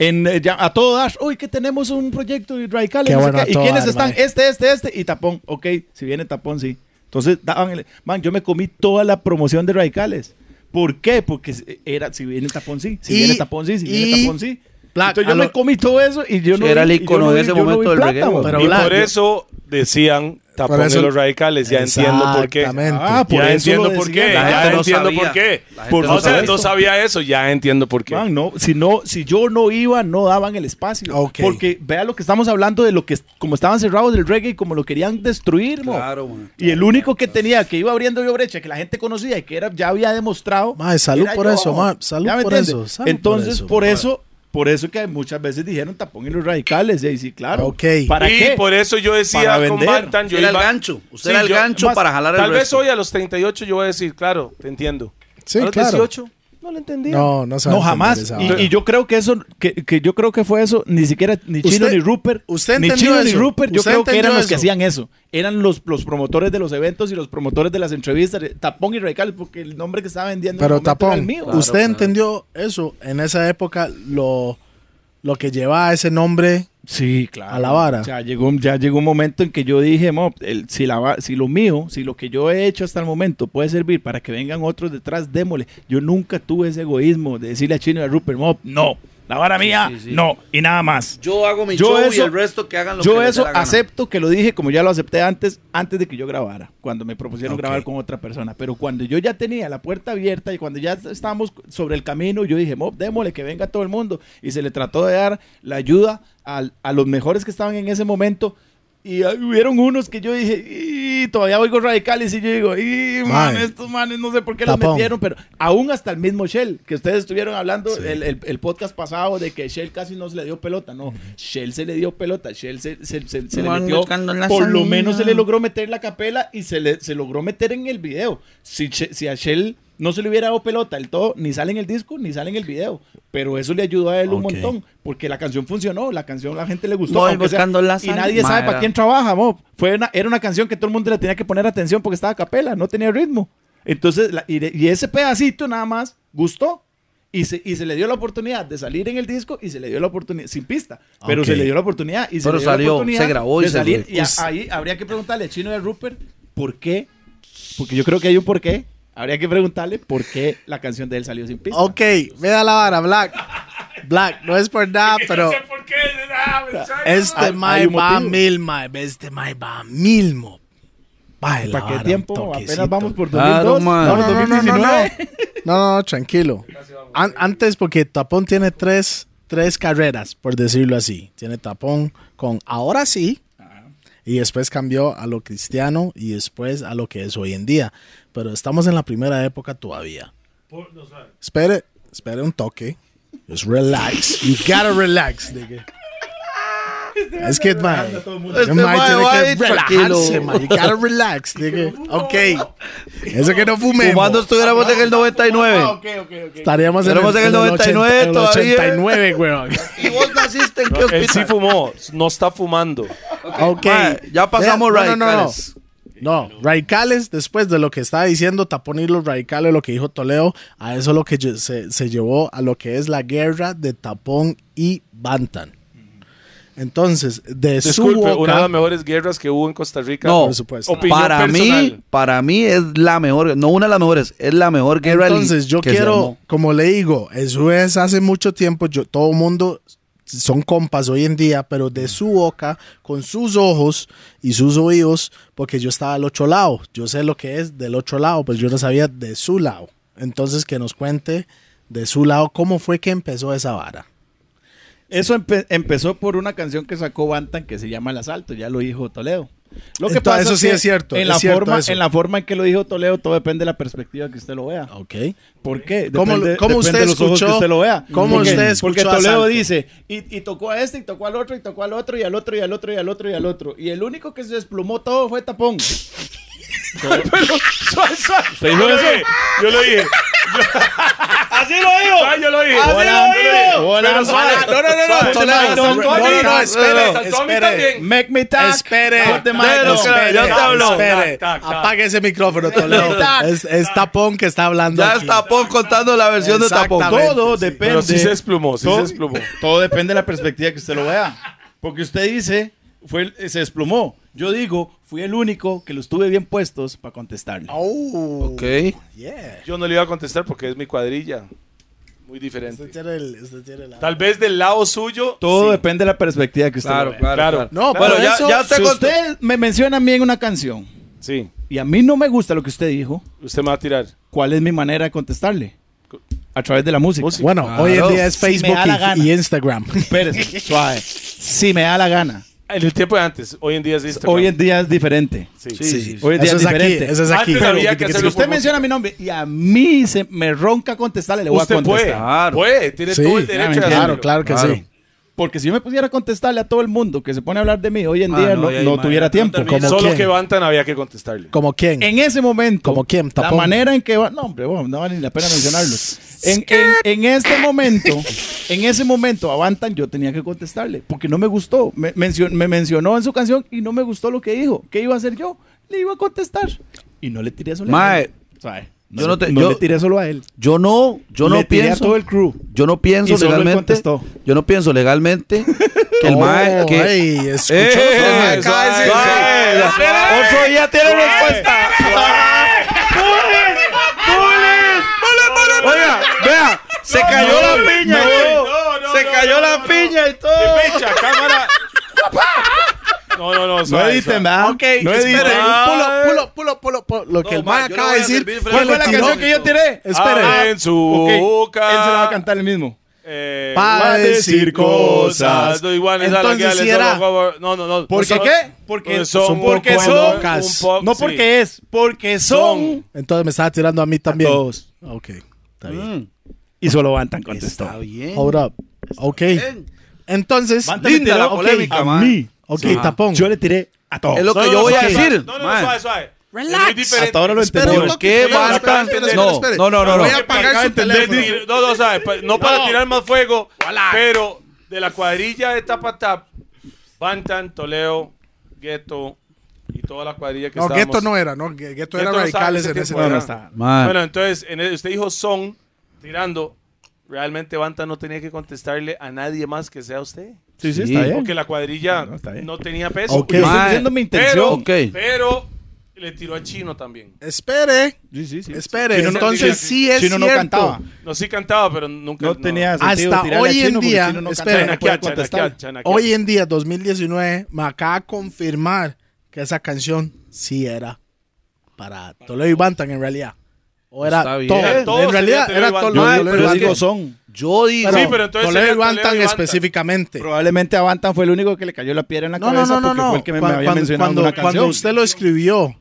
S3: En, eh, ya, a todo dar, uy, que tenemos un proyecto de radicales.
S1: Qué
S3: no sé
S1: bueno
S3: qué,
S1: a
S3: ¿Y quiénes
S1: dar,
S3: están? Este, este, este y tapón. Ok, si viene tapón, sí. Entonces, daban el- man, yo me comí toda la promoción de radicales. ¿Por qué? Porque se- era, si viene tapón, sí. Si
S1: Y-
S3: viene tapón, sí. Si viene
S1: y-
S3: tapón, sí.
S1: Black,
S3: Entonces yo me comí todo eso y yo no
S2: era
S3: vi-
S2: el icono
S3: no
S2: de ese momento del
S3: plata,
S2: reggae.
S1: Pero
S5: y
S1: Black,
S5: por eso decían tapón
S1: Por eso-
S5: de los radicales. Ya entiendo por qué.
S1: Exactamente.
S3: Ah, por
S5: ya entiendo por qué. Ya
S2: no
S5: entiendo
S2: sabía.
S5: por qué.
S3: Por
S2: no
S5: o sea,
S2: sabía.
S5: no sabía eso. Ya entiendo por qué.
S3: Man, no, si no, si yo no iba, no daban el espacio. Porque vea lo que estamos hablando de lo que como estaban cerrados del reggae y como lo querían destruir, mo.
S2: Claro, man.
S3: Y el único que tenía, que iba abriendo yo brecha, que la gente conocía y que era, ya había demostrado.
S1: Mae, salud por
S3: yo,
S1: eso, salud
S3: ¿Ya me
S1: por
S3: entiende?
S1: eso, salud por
S3: Entonces,
S1: eso,
S3: por eso, por eso que muchas veces dijeron tapón y los radicales. Y sí, claro.
S1: Ok.
S3: ¿Para
S5: y
S3: qué?
S5: por eso yo decía
S3: Para
S5: con
S3: vender.
S5: Bantan, yo
S2: era el gancho. Usted
S5: Sí,
S2: era el
S5: yo-
S2: gancho
S3: más-
S2: para jalar el
S5: Tal vez hoy a los 38 yo voy a decir, claro, te entiendo.
S1: Sí,
S5: a los
S1: claro.
S5: 18 no lo entendía.
S1: No, no se va
S3: No, jamás. Y, yo creo que eso, que, que yo creo que fue eso, ni siquiera ni Chino
S1: Usted-
S3: ni Rupert.
S1: usted
S3: ni
S1: entendió
S3: Chino ni. Rupert, yo
S1: Usted
S3: creo que eran los que hacían eso. Eran los, los promotores de los eventos y los promotores de las entrevistas. Tapón y Radical, porque el nombre que estaba vendiendo
S1: Pero
S3: momento era el
S1: Tapón,
S3: mío.
S1: usted
S2: claro.
S1: entendió eso en esa época, lo, lo que llevaba ese nombre
S3: Sí, claro.
S1: A la vara.
S3: O sea, llegó, ya llegó un momento en que yo dije, "Mo, el- si, la, va- si lo mío, si lo que yo he hecho hasta el momento puede servir para que vengan otros detrás, démosle. Yo nunca tuve ese egoísmo de decirle a Chino y a Rupert, "Mo, no, la vara mía,
S2: sí, sí.
S3: no, y nada más.
S2: Yo hago mi
S3: Yo
S2: show y el resto que hagan lo
S3: Yo
S2: que dé
S3: eso acepto que lo dije como ya lo acepté antes, antes de que yo grabara, cuando me propusieron grabar con otra persona. Pero cuando yo ya tenía la puerta abierta y cuando ya estábamos sobre el camino, yo dije, Mob, démosle que venga todo el mundo. Y se le trató de dar la ayuda al- a, los mejores que estaban en ese momento. Y hubieron unos que yo dije, y todavía oigo radicales y yo digo, y man, estos manes no sé por qué los
S1: Tapón.
S3: metieron, pero aún hasta el mismo Shell, que ustedes estuvieron hablando
S1: Sí.
S3: el, el- el podcast pasado de que Shell casi no se le dio pelota, no, Shell se le dio pelota, Shell se, se- se- se le metió, por lo menos se le logró meter la capela y se le se logró meter en el video. Si, si a Shell no se le hubiera dado pelota del todo, ni sale en el disco, ni sale en el video. Pero eso le ayudó a él un montón, porque la canción funcionó, la canción la gente le gustó.
S2: Voy
S3: sea-
S2: buscando la
S3: y nadie sabe para quién trabaja, Mob. Fue una, era una canción que todo el mundo le tenía que poner atención porque estaba a capela, no tenía ritmo. Entonces, la- y, de- y ese pedacito nada más gustó. Y se, y se le dio la oportunidad de salir en el disco y se le dio la oportunidad, sin pista, pero se le dio la oportunidad y se
S2: Pero
S3: le dio
S2: salió,
S3: la oportunidad
S2: se grabó y
S3: de salir. Y a- ahí habría que preguntarle a Chino y a Rupert por qué, porque yo creo que hay un por qué. Habría que preguntarle por qué la canción de él salió sin pista.
S1: Ok, vea la vara, Black. Black, no es por nada, pero
S5: No sé por qué. me sabe.
S1: este
S3: Hay-
S1: mae va mil, mae. Este mae va a mil, mo.
S3: ¿Para qué
S1: vara,
S3: tiempo? Apenas vamos por
S2: Claro,
S3: 2002.
S2: man.
S1: No,
S3: vamos
S1: no, no, no, no, no.
S3: 2019.
S1: No, no, no, tranquilo. An- antes, porque Tapón tiene tres, tres carreras, por decirlo así. Tiene Tapón con Ahora sí, y después cambió a lo cristiano y después a lo que es hoy en día. Pero estamos en la primera época todavía.
S4: Por- no.
S1: Espere, espere un toque. Just relax. You gotta relax, nigga. Es que, man,
S2: Este
S1: mae tiene que relajarse,
S2: tranquilo.
S1: man. You gotta relax, nigga. Ok. Eso que no fumemos.
S2: Fumando estuviéramos en el 99.
S3: Ok, ok, ok.
S1: Estaríamos en el,
S2: en el 99
S1: 80 en el
S2: todavía.
S1: 89, weón.
S2: Y vos naciste en qué
S5: Él sí
S2: hospital.
S5: fumó, no está fumando.
S1: Ok.
S2: Ya pasamos
S1: Vea, no, no, no, no.
S2: radicales.
S1: No, radicales, después de lo que estaba diciendo Tapón y los radicales, lo que dijo Toledo, a eso lo que se, se llevó a lo que es la guerra de Tapón y Bantan. Entonces, de su
S5: Disculpe, una de las mejores guerras que hubo en Costa Rica.
S2: No,
S1: por supuesto.
S5: Opinión
S2: para mí,
S5: personal.
S2: para mí es la mejor, no una de las mejores, es la mejor guerra
S1: Entonces, yo
S2: que
S1: quiero, como le digo, eso es hace mucho tiempo, yo, todo el mundo son compas hoy en día, pero de su boca, con sus ojos y sus oídos, porque yo estaba al otro lado. Yo sé lo que es del otro lado, pues yo no sabía de su lado. Entonces, que nos cuente de su lado cómo fue que empezó esa vara.
S3: Eso empe- empezó por una canción que sacó Bantan que se llama El Asalto, ya lo dijo Toledo. Lo que
S1: Entonces,
S3: pasa
S1: eso sí
S3: que
S1: es cierto,
S3: En,
S1: es
S3: la
S1: cierto
S3: forma,
S1: eso.
S3: en la forma en que lo dijo Toledo, todo depende de la perspectiva que usted lo vea.
S1: Ok.
S3: ¿Por qué?
S1: ¿Cómo-
S3: Depende-
S1: cómo
S3: depende
S1: usted escuchó-
S3: que usted lo vea.
S1: cómo
S3: porque,
S1: usted escuchó
S3: Porque Toledo
S1: Asalto?
S3: dice, y, y tocó a este, y tocó al otro, y tocó al otro, y al otro, y al otro, y al otro, y al otro. Y el único que se desplumó todo fue Tapón. Pero, suave, suave. ¿Usted dijo
S5: Yo lo
S3: eso?
S5: dije. Yo lo dije.
S3: ¡Así lo dijo!
S5: Ah, yo lo dije.
S3: ¡Así
S5: Hola,
S3: lo dijo!
S5: Hola,
S3: Pero suave.
S5: no, no, no, no,
S3: Suave.
S5: Mí.
S1: No, no, no, espere, espere.
S3: Make me talk.
S1: Espere,
S3: Put the mic
S2: espere, ya te habló.
S1: espere.
S5: Tac, tac, tac.
S1: Apague ese micrófono, Toledo. es, es Tapón que está hablando
S2: Ya
S1: aquí.
S2: está Tapón contando la versión de Tapón.
S3: Todo depende.
S5: Pero sí se desplumó, sí
S3: todo,
S5: se desplumó.
S3: todo depende de la perspectiva que usted lo vea. Porque usted dice, fue, se desplumó. Yo digo, fui el único que los tuve bien puestos para contestarle.
S1: Oh,
S2: Ok.
S1: yeah.
S5: Yo no le iba a contestar porque es mi cuadrilla. Muy diferente.
S1: Usted tiene el- usted tiene
S5: Tal vez del lado suyo.
S3: Todo
S5: sí.
S3: depende de la perspectiva que usted
S2: Claro, claro,
S5: Claro.
S2: claro.
S1: No,
S2: Bueno,
S1: pero
S2: ya,
S1: eso-
S2: ya usted
S3: Si
S2: contó-
S3: usted me menciona a mí en una canción
S5: Sí,
S3: y a mí no me gusta lo que usted dijo,
S5: usted me va a tirar.
S3: ¿cuál es mi manera de contestarle? A través de la música.
S5: Música.
S1: Bueno,
S2: Claro.
S1: hoy en día es Facebook y- y, Instagram.
S3: Espérese, suave. Si me da la gana.
S5: En el tiempo de antes, hoy en día es Instagram.
S3: Hoy en día es diferente.
S5: Sí.
S2: Sí, sí.
S3: Hoy en día
S1: Eso
S3: es
S1: es aquí,
S3: diferente.
S1: eso es aquí.
S5: Antes había que
S3: Si
S5: hacerlo
S3: usted
S5: por
S3: menciona mi nombre y a mí se me ronca contestarle, le voy
S5: Usted
S3: a contestar.
S5: puede,
S2: Claro.
S5: puede, tiene
S1: Sí.
S5: todo el derecho.
S1: Claro, claro que
S2: Claro.
S1: sí.
S3: Porque si yo me pudiera contestarle a todo el mundo que se pone a hablar de mí hoy en
S2: Ah,
S3: día,
S2: no,
S3: tuviera
S2: no
S3: tiempo.
S1: ¿Cómo
S5: Solo
S1: quién?
S5: que Bantan había que contestarle.
S1: ¿Como quién?
S3: En ese momento,
S1: ¿Como quién?
S3: la
S1: ¿Tapón?
S3: manera en que va, no hombre, bueno, no vale ni la pena mencionarlos. En, en- en este momento, en ese momento, a Bantan yo tenía que contestarle, porque no me gustó. Me, mencio- me mencionó en su canción y no me gustó lo que dijo. ¿Qué iba a hacer yo? Le iba a contestar. Y no le tiré eso.
S2: Mae, Yo no, te,
S3: no
S2: yo,
S3: le tiré solo a él.
S2: yo no, yo no
S3: a
S2: pienso,
S3: todo el crew.
S2: yo no pienso
S3: Y solo él
S2: legalmente,
S3: contestó.
S2: yo no pienso legalmente que el
S1: Oh,
S2: mae, que,
S1: ey,
S2: Eh. Otro día tiene respuesta. Oiga, vea, se cayó la piña se cayó la piña y todo.
S5: De pecha, cámara. No, no, no.
S3: No editen. ¿verdad?
S1: Ok,
S3: no
S1: espere,
S3: editen.
S5: Ah.
S1: pulo, pulo, pulo, pulo, pulo. Lo que
S2: No,
S1: el mae
S2: ma, yo
S1: acaba de decir
S3: ¿Cuál fue la
S1: tiró-
S3: canción que yo tiré?
S1: Espere.
S5: Ah, en su
S3: Ok,
S5: boca.
S3: Él se la va a cantar el mismo.
S5: Eh,
S1: Pa' decir cosas.
S5: No, igual es a la
S1: Entonces,
S5: que
S1: si era-
S5: solo- No, no, no.
S3: ¿Por qué qué? Porque
S5: son
S1: son
S3: porque son
S1: locas.
S3: No
S5: sí.
S3: porque es, porque son.
S1: Entonces me estaba tirando a mí también.
S3: Todos.
S1: Ok, está bien.
S2: Mm,
S3: Y solo Bantan contestó.
S2: Está bien.
S1: Hold up. Ok.
S2: bien.
S1: Entonces,
S2: Linda la polémica,
S3: a
S2: man.
S1: Ok,
S2: Sí.
S1: tapón.
S3: Yo le tiré a todos.
S2: Es lo que
S5: No,
S2: yo
S5: no,
S2: voy a decir.
S5: No, no, no, suave, suave.
S1: Relax.
S5: Es muy diferente.
S3: Hasta ahora lo
S1: Espera
S3: entendí.
S2: ¿Por qué
S1: espera,
S2: Bantan-
S1: espera, espera, espera,
S2: No,
S1: espera.
S2: no, no, no,
S1: Voy
S2: no.
S1: a apagar su teléfono.
S5: No, no, sabe, pa- no para tirar más fuego, pero de la cuadrilla de Tapatap, Bantan, Toledo, Gueto y toda la cuadrilla que
S1: No,
S5: estábamos.
S1: Gueto no era, ¿no? Gueto
S5: Gueto
S1: era
S5: no estaba
S1: radicales
S5: en ese tiempo,
S1: tiempo.
S3: Bueno, está.
S2: Man.
S5: Bueno, entonces, en el- usted dijo son, tirando. Realmente Bantan no tenía que contestarle a nadie más que sea usted.
S3: Sí, sí,
S2: Sí.
S3: está bien.
S5: Porque la cuadrilla
S3: No, está bien.
S5: no tenía peso.
S1: Ok.
S3: Yo estoy
S2: Man.
S3: diciendo mi
S5: Pero,
S3: intención.
S2: Ok.
S5: pero le tiró a Chino también.
S1: Espere,
S3: Sí, sí, sí.
S1: espere.
S3: Chino no-
S1: Entonces sí es
S3: Chino no
S1: cierto.
S3: cantaba.
S5: No, sí cantaba, pero nunca.
S3: No tenía sentido
S1: Hasta
S3: tirarle a
S1: hoy en
S3: Chino porque
S1: día,
S3: Chino no
S1: espera,
S3: cantaba, no podía
S5: Chanaquear,
S3: contestar.
S1: Hoy en día, 2019, me acaba de confirmar que esa canción sí era para Toledo y Bantan en realidad. O era todo.
S2: Era
S5: todo,
S1: en realidad era
S5: Toledo y
S1: todo.
S3: Yo, pero
S1: Bantan.
S3: digo son.
S2: Yo digo.
S5: Sí, pero entonces
S1: Toledo y Bantan específicamente.
S3: Probablemente a Bantan fue el único que le cayó la piedra en la
S1: No,
S3: cabeza
S1: no, no,
S3: porque fue el que me,
S1: Cuando,
S3: había mencionado en
S1: cuando-
S3: una
S1: cuando
S3: canción.
S1: usted lo escribió,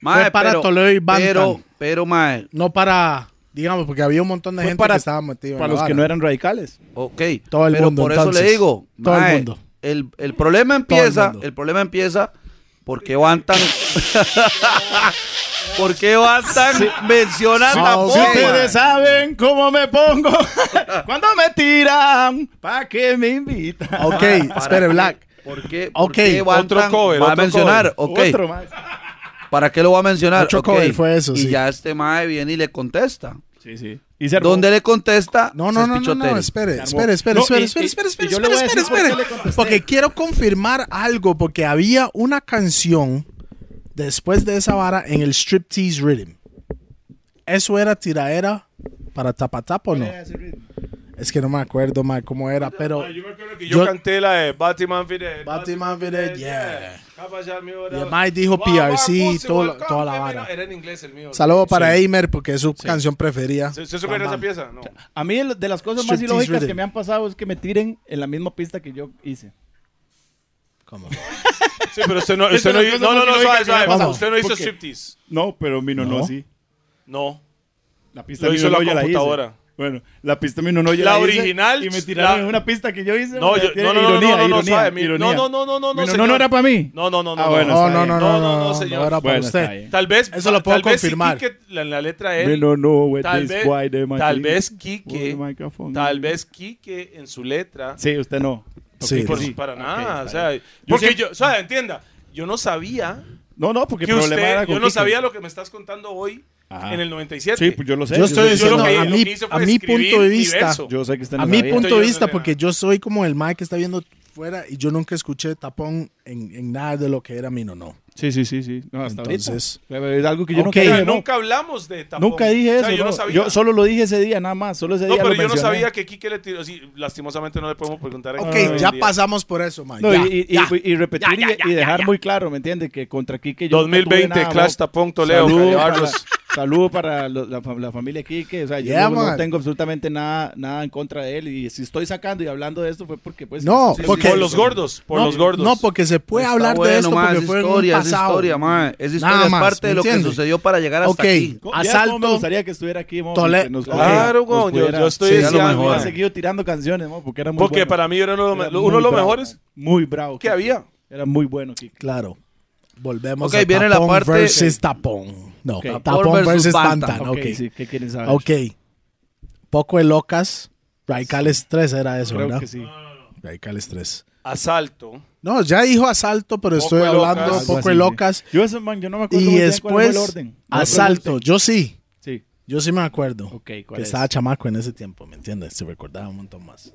S2: mae,
S1: fue para
S2: pero-
S1: Toledo y Bantan.
S2: Pero, pero, mae,
S1: no para, digamos, porque había un montón de gente
S3: para-
S1: que estaba metida en
S3: Para los que no eran radicales.
S2: ok.
S1: Todo el
S2: pero
S1: mundo,
S2: por eso le digo,
S1: Todo el
S2: mae,
S1: mundo.
S2: El, el problema
S1: el
S2: empieza, el, problema empieza porque Bantan. porque Bantan menciona
S1: Sí,
S2: tapón,
S1: sí,
S2: mae.
S3: Ustedes saben cómo me pongo cuando me tiran. ¿Para qué me invitan?
S1: Ok,
S2: ¿Para
S1: espere,
S2: qué?
S1: Black.
S2: ¿Por qué,
S1: Ok,
S2: por qué Bantan
S5: otro cover,
S2: va a mencionar?
S5: cover.
S2: Ok,
S3: Otro más.
S2: ¿para qué lo va a mencionar?
S1: Otro
S2: Ok,
S1: cover fue eso,
S2: Y
S1: sí.
S2: ya este mae viene y le contesta.
S3: Sí, sí. Y se armó.
S2: ¿Dónde le contesta?
S1: No, no, no, no, espere, espere, espere,
S3: No,
S1: espere,
S3: y-
S1: espere,
S3: y-
S1: espere,
S3: y
S1: espere, espere, espere, espere. Porque quiero confirmar algo, porque había una canción después de esa vara en el Striptease Rhythm. ¿Eso era tiraera para Tapatap o no? Es que no me acuerdo más cómo era, pero...
S5: Yo me acuerdo que yo,
S1: Yo-
S5: canté la de Batman Fidel.
S1: Batman Fidel, yeah.
S5: Y
S1: el Mike dijo PRC lo- toda la vara.
S5: Era en inglés el mío.
S1: Saludo para Eimer porque es su canción preferida.
S5: ¿Se, se suena esa pieza? No.
S3: A mí de las cosas más ilógicas que me han pasado es que me tiren en la misma pista que yo hice.
S1: ¿Cómo?
S5: Sí, pero usted no, usted no, no, no, no, suave. Usted no hizo striptease.
S3: No, pero mi no,
S1: No.
S3: no sí.
S5: No.
S3: La pista
S5: Lo hizo
S3: no,
S5: la computadora.
S3: Bueno, la pista mi no, no, yo
S5: La original,
S3: Y me tiraron
S5: la-
S3: en una pista que yo hice.
S5: No, yo, no, no, no,
S3: ironía,
S5: no, no, no,
S3: ironía,
S5: mi-
S3: ironía.
S5: No, no, no, no, no, no,
S3: no, no era para mí.
S5: No, no, no, no.
S3: Ah, bueno,
S1: No, no, no,
S5: No,
S1: no,
S5: no,
S1: no,
S5: no,
S1: no,
S5: señor.
S1: no era para
S3: Bueno,
S1: usted.
S5: Tal vez,
S1: Eso lo puedo
S5: tal vez si
S1: confirmar.
S5: Quique, la, la letra
S3: Me
S5: él,
S3: no what
S5: tal vez, tal vez Quique, tal vez Quique en su letra,
S3: Sí, usted no.
S1: Sí,
S5: para nada, o sea, porque yo, o sea, entienda, yo no sabía
S3: No, no, porque problema era
S5: yo no sabía lo que me estás contando hoy
S3: Ajá.
S5: en el 97.
S3: Sí, pues yo lo sé.
S1: Yo estoy diciendo
S5: que-
S1: a mi, a mi punto de
S5: mi
S1: vista.
S3: no- Yo sé que usted no
S1: A mi
S3: sabía.
S1: punto
S5: Yo
S1: de
S5: no
S1: vista, porque
S5: nada.
S1: yo soy como el Mike que está viendo fuera y yo nunca escuché tapón en, en nada de lo que era Mino, no.
S3: Sí, sí, sí, sí. No, hasta
S1: Entonces-
S3: ahorita. Es algo que yo
S1: Ok.
S3: nunca dije. no.
S5: nunca hablamos de tapón.
S3: Nunca dije
S5: O
S3: eso.
S5: sea, yo
S3: no.
S5: no sabía.
S3: Yo solo lo dije ese día, nada más. Solo ese
S5: No,
S3: día
S5: pero
S3: lo
S5: yo no sabía que Quique le tiró. Sí, lastimosamente no le podemos preguntar.
S1: Ok,
S5: hoy en
S1: ya pasamos por eso, Mike.
S3: No,
S1: ya,
S3: y,
S1: ya.
S3: y- y repetir y- y, dejar muy claro, ¿me entiende? Que contra Quique yo nunca tuve
S5: 2020,
S3: nada,
S5: Clash. Tapón Toledo.
S3: Saludo para,
S5: Carlos.
S3: saludo para lo- la, fam- la familia Quique. O sea, yo
S1: Yeah,
S3: no, no
S1: man.
S3: tengo absolutamente nada, nada en contra de él. Y si estoy sacando y hablando de esto fue porque, pues.
S1: No,
S3: sí, sí,
S1: porque-
S5: Por los gordos, por
S1: no,
S5: los gordos.
S1: No, porque se puede hablar de esto porque fue pasado.
S2: historia, mae. Es historia,
S1: Nada
S2: es
S1: más,
S2: parte de
S1: ¿me
S2: lo que sucedió para llegar hasta
S1: Ok,
S2: aquí.
S1: Asalto.
S3: me gustaría que estuviera aquí, mo,
S1: Tole-
S3: que nos-
S5: Claro,
S3: nos
S5: güey, yo-
S3: pudiera-
S5: yo estoy
S3: sí,
S2: diciendo-.
S3: Hubiera seguido tirando canciones, mo, porque era muy
S5: Porque
S3: bueno.
S5: para mí era uno, de
S3: Era
S5: uno de los mejores
S3: Muy bravo.
S5: que había.
S3: Era muy bueno, Quique.
S1: Claro. Volvemos
S2: Ok,
S1: a
S2: viene la
S1: tapón
S2: parte-
S1: versus tapón. No,
S3: Ok.
S1: tapón versus,
S2: versus
S1: Bantan.
S2: Bantan.
S1: Ok,
S3: sí, ¿qué quieren saber?
S1: ok. Poco de locas. Radicales 3 era eso,
S3: Creo
S1: ¿verdad?
S3: que sí.
S1: Radicales 3.
S5: Asalto.
S1: No, ya dijo asalto, pero
S5: Poco
S1: estoy hablando
S5: locas.
S1: poco de
S3: así,
S1: locas.
S3: sí. Yo, eso, man, yo no me acuerdo
S1: Y después,
S3: orden. No
S1: asalto. Yo sí.
S3: Sí.
S1: Yo sí me acuerdo.
S3: Ok,
S1: que estaba chamaco en ese tiempo, ¿me entiendes? Se recordaba un montón más.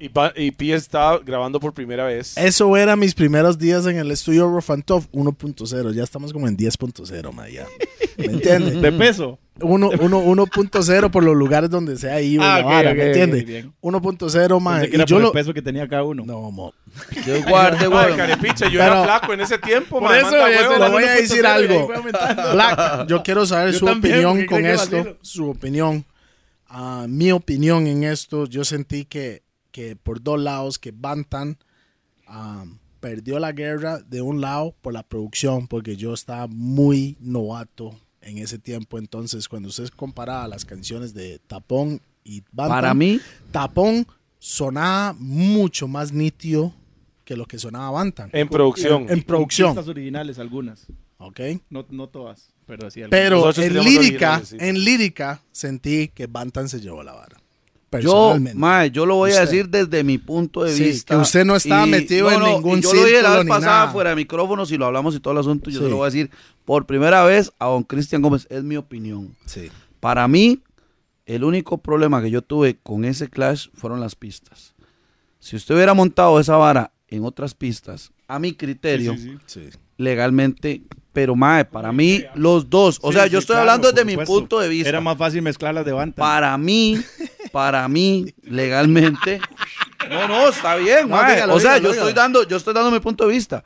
S5: Y, pa- y Pi estaba grabando por primera vez.
S1: Eso era mis primeros días en el estudio Rofantov 1.0. Ya estamos como en 10.0, ma, ya. ¿Me entiendes?
S3: De peso.
S1: Uno- uno- 1.0 por los lugares donde se ha ido
S3: Ah,
S1: la
S3: ok,
S1: vara,
S3: ok,
S1: ¿me
S3: ok,
S1: entiendes?
S3: bien.
S1: 1.0, ma.
S3: Pensé que
S1: Y yo
S3: por
S1: lo...
S3: el peso que tenía cada uno.
S1: No, mo.
S2: Dios guarde,
S5: Ay,
S2: güey.
S5: carepicha, yo
S1: Pero-
S5: era flaco en ese tiempo.
S3: Por eso,
S5: manda huevo.
S1: Le voy a
S3: 1.0
S1: decir algo. Black, yo quiero saber
S3: Yo
S1: su
S3: también,
S1: opinión con esto. Su opinión. Ah, mi opinión en esto, yo sentí que, que por dos lados, que Bantan ah, perdió la guerra de un lado por la producción, porque yo estaba muy novato en ese tiempo. Entonces, cuando usted comparaba las canciones de Tapón y Bantan,
S2: Para mí,
S1: Tapón sonaba mucho más nítido que lo que sonaba Bantan.
S5: En producción.
S1: En producción.
S3: Pistas originales algunas.
S1: ¿ok?
S3: No, no todas, pero sí algunas.
S1: Pero en lírica,
S5: sí.
S1: en lírica sentí que Bantan se llevó la vara.
S2: Yo, mae, yo lo voy a decir desde mi punto de
S1: Sí,
S2: vista.
S1: que usted no estaba metido en ningún
S2: y yo lo dije la vez pasada fuera de micrófonos y lo hablamos y todo el asunto. Yo
S1: Sí.
S2: se lo voy a decir por primera vez a don Cristian Gómez. Es mi opinión.
S1: Sí.
S2: Para mí, el único problema que yo tuve con ese clash fueron las pistas. Si usted hubiera montado esa vara en otras pistas, a mi criterio, legalmente, pero mae, para mí, los dos, o
S3: Sí,
S2: sea,
S3: sí,
S2: yo estoy
S3: claro,
S2: hablando desde mi punto de vista.
S3: Era más fácil mezclarlas de Bantam.
S2: Para mí, para mí, legalmente. No, no, está bien,
S1: No,
S2: mae.
S1: dígalo,
S2: O sea,
S1: dígalo,
S2: yo
S1: dígalo.
S2: estoy dando, yo estoy dando mi punto de vista.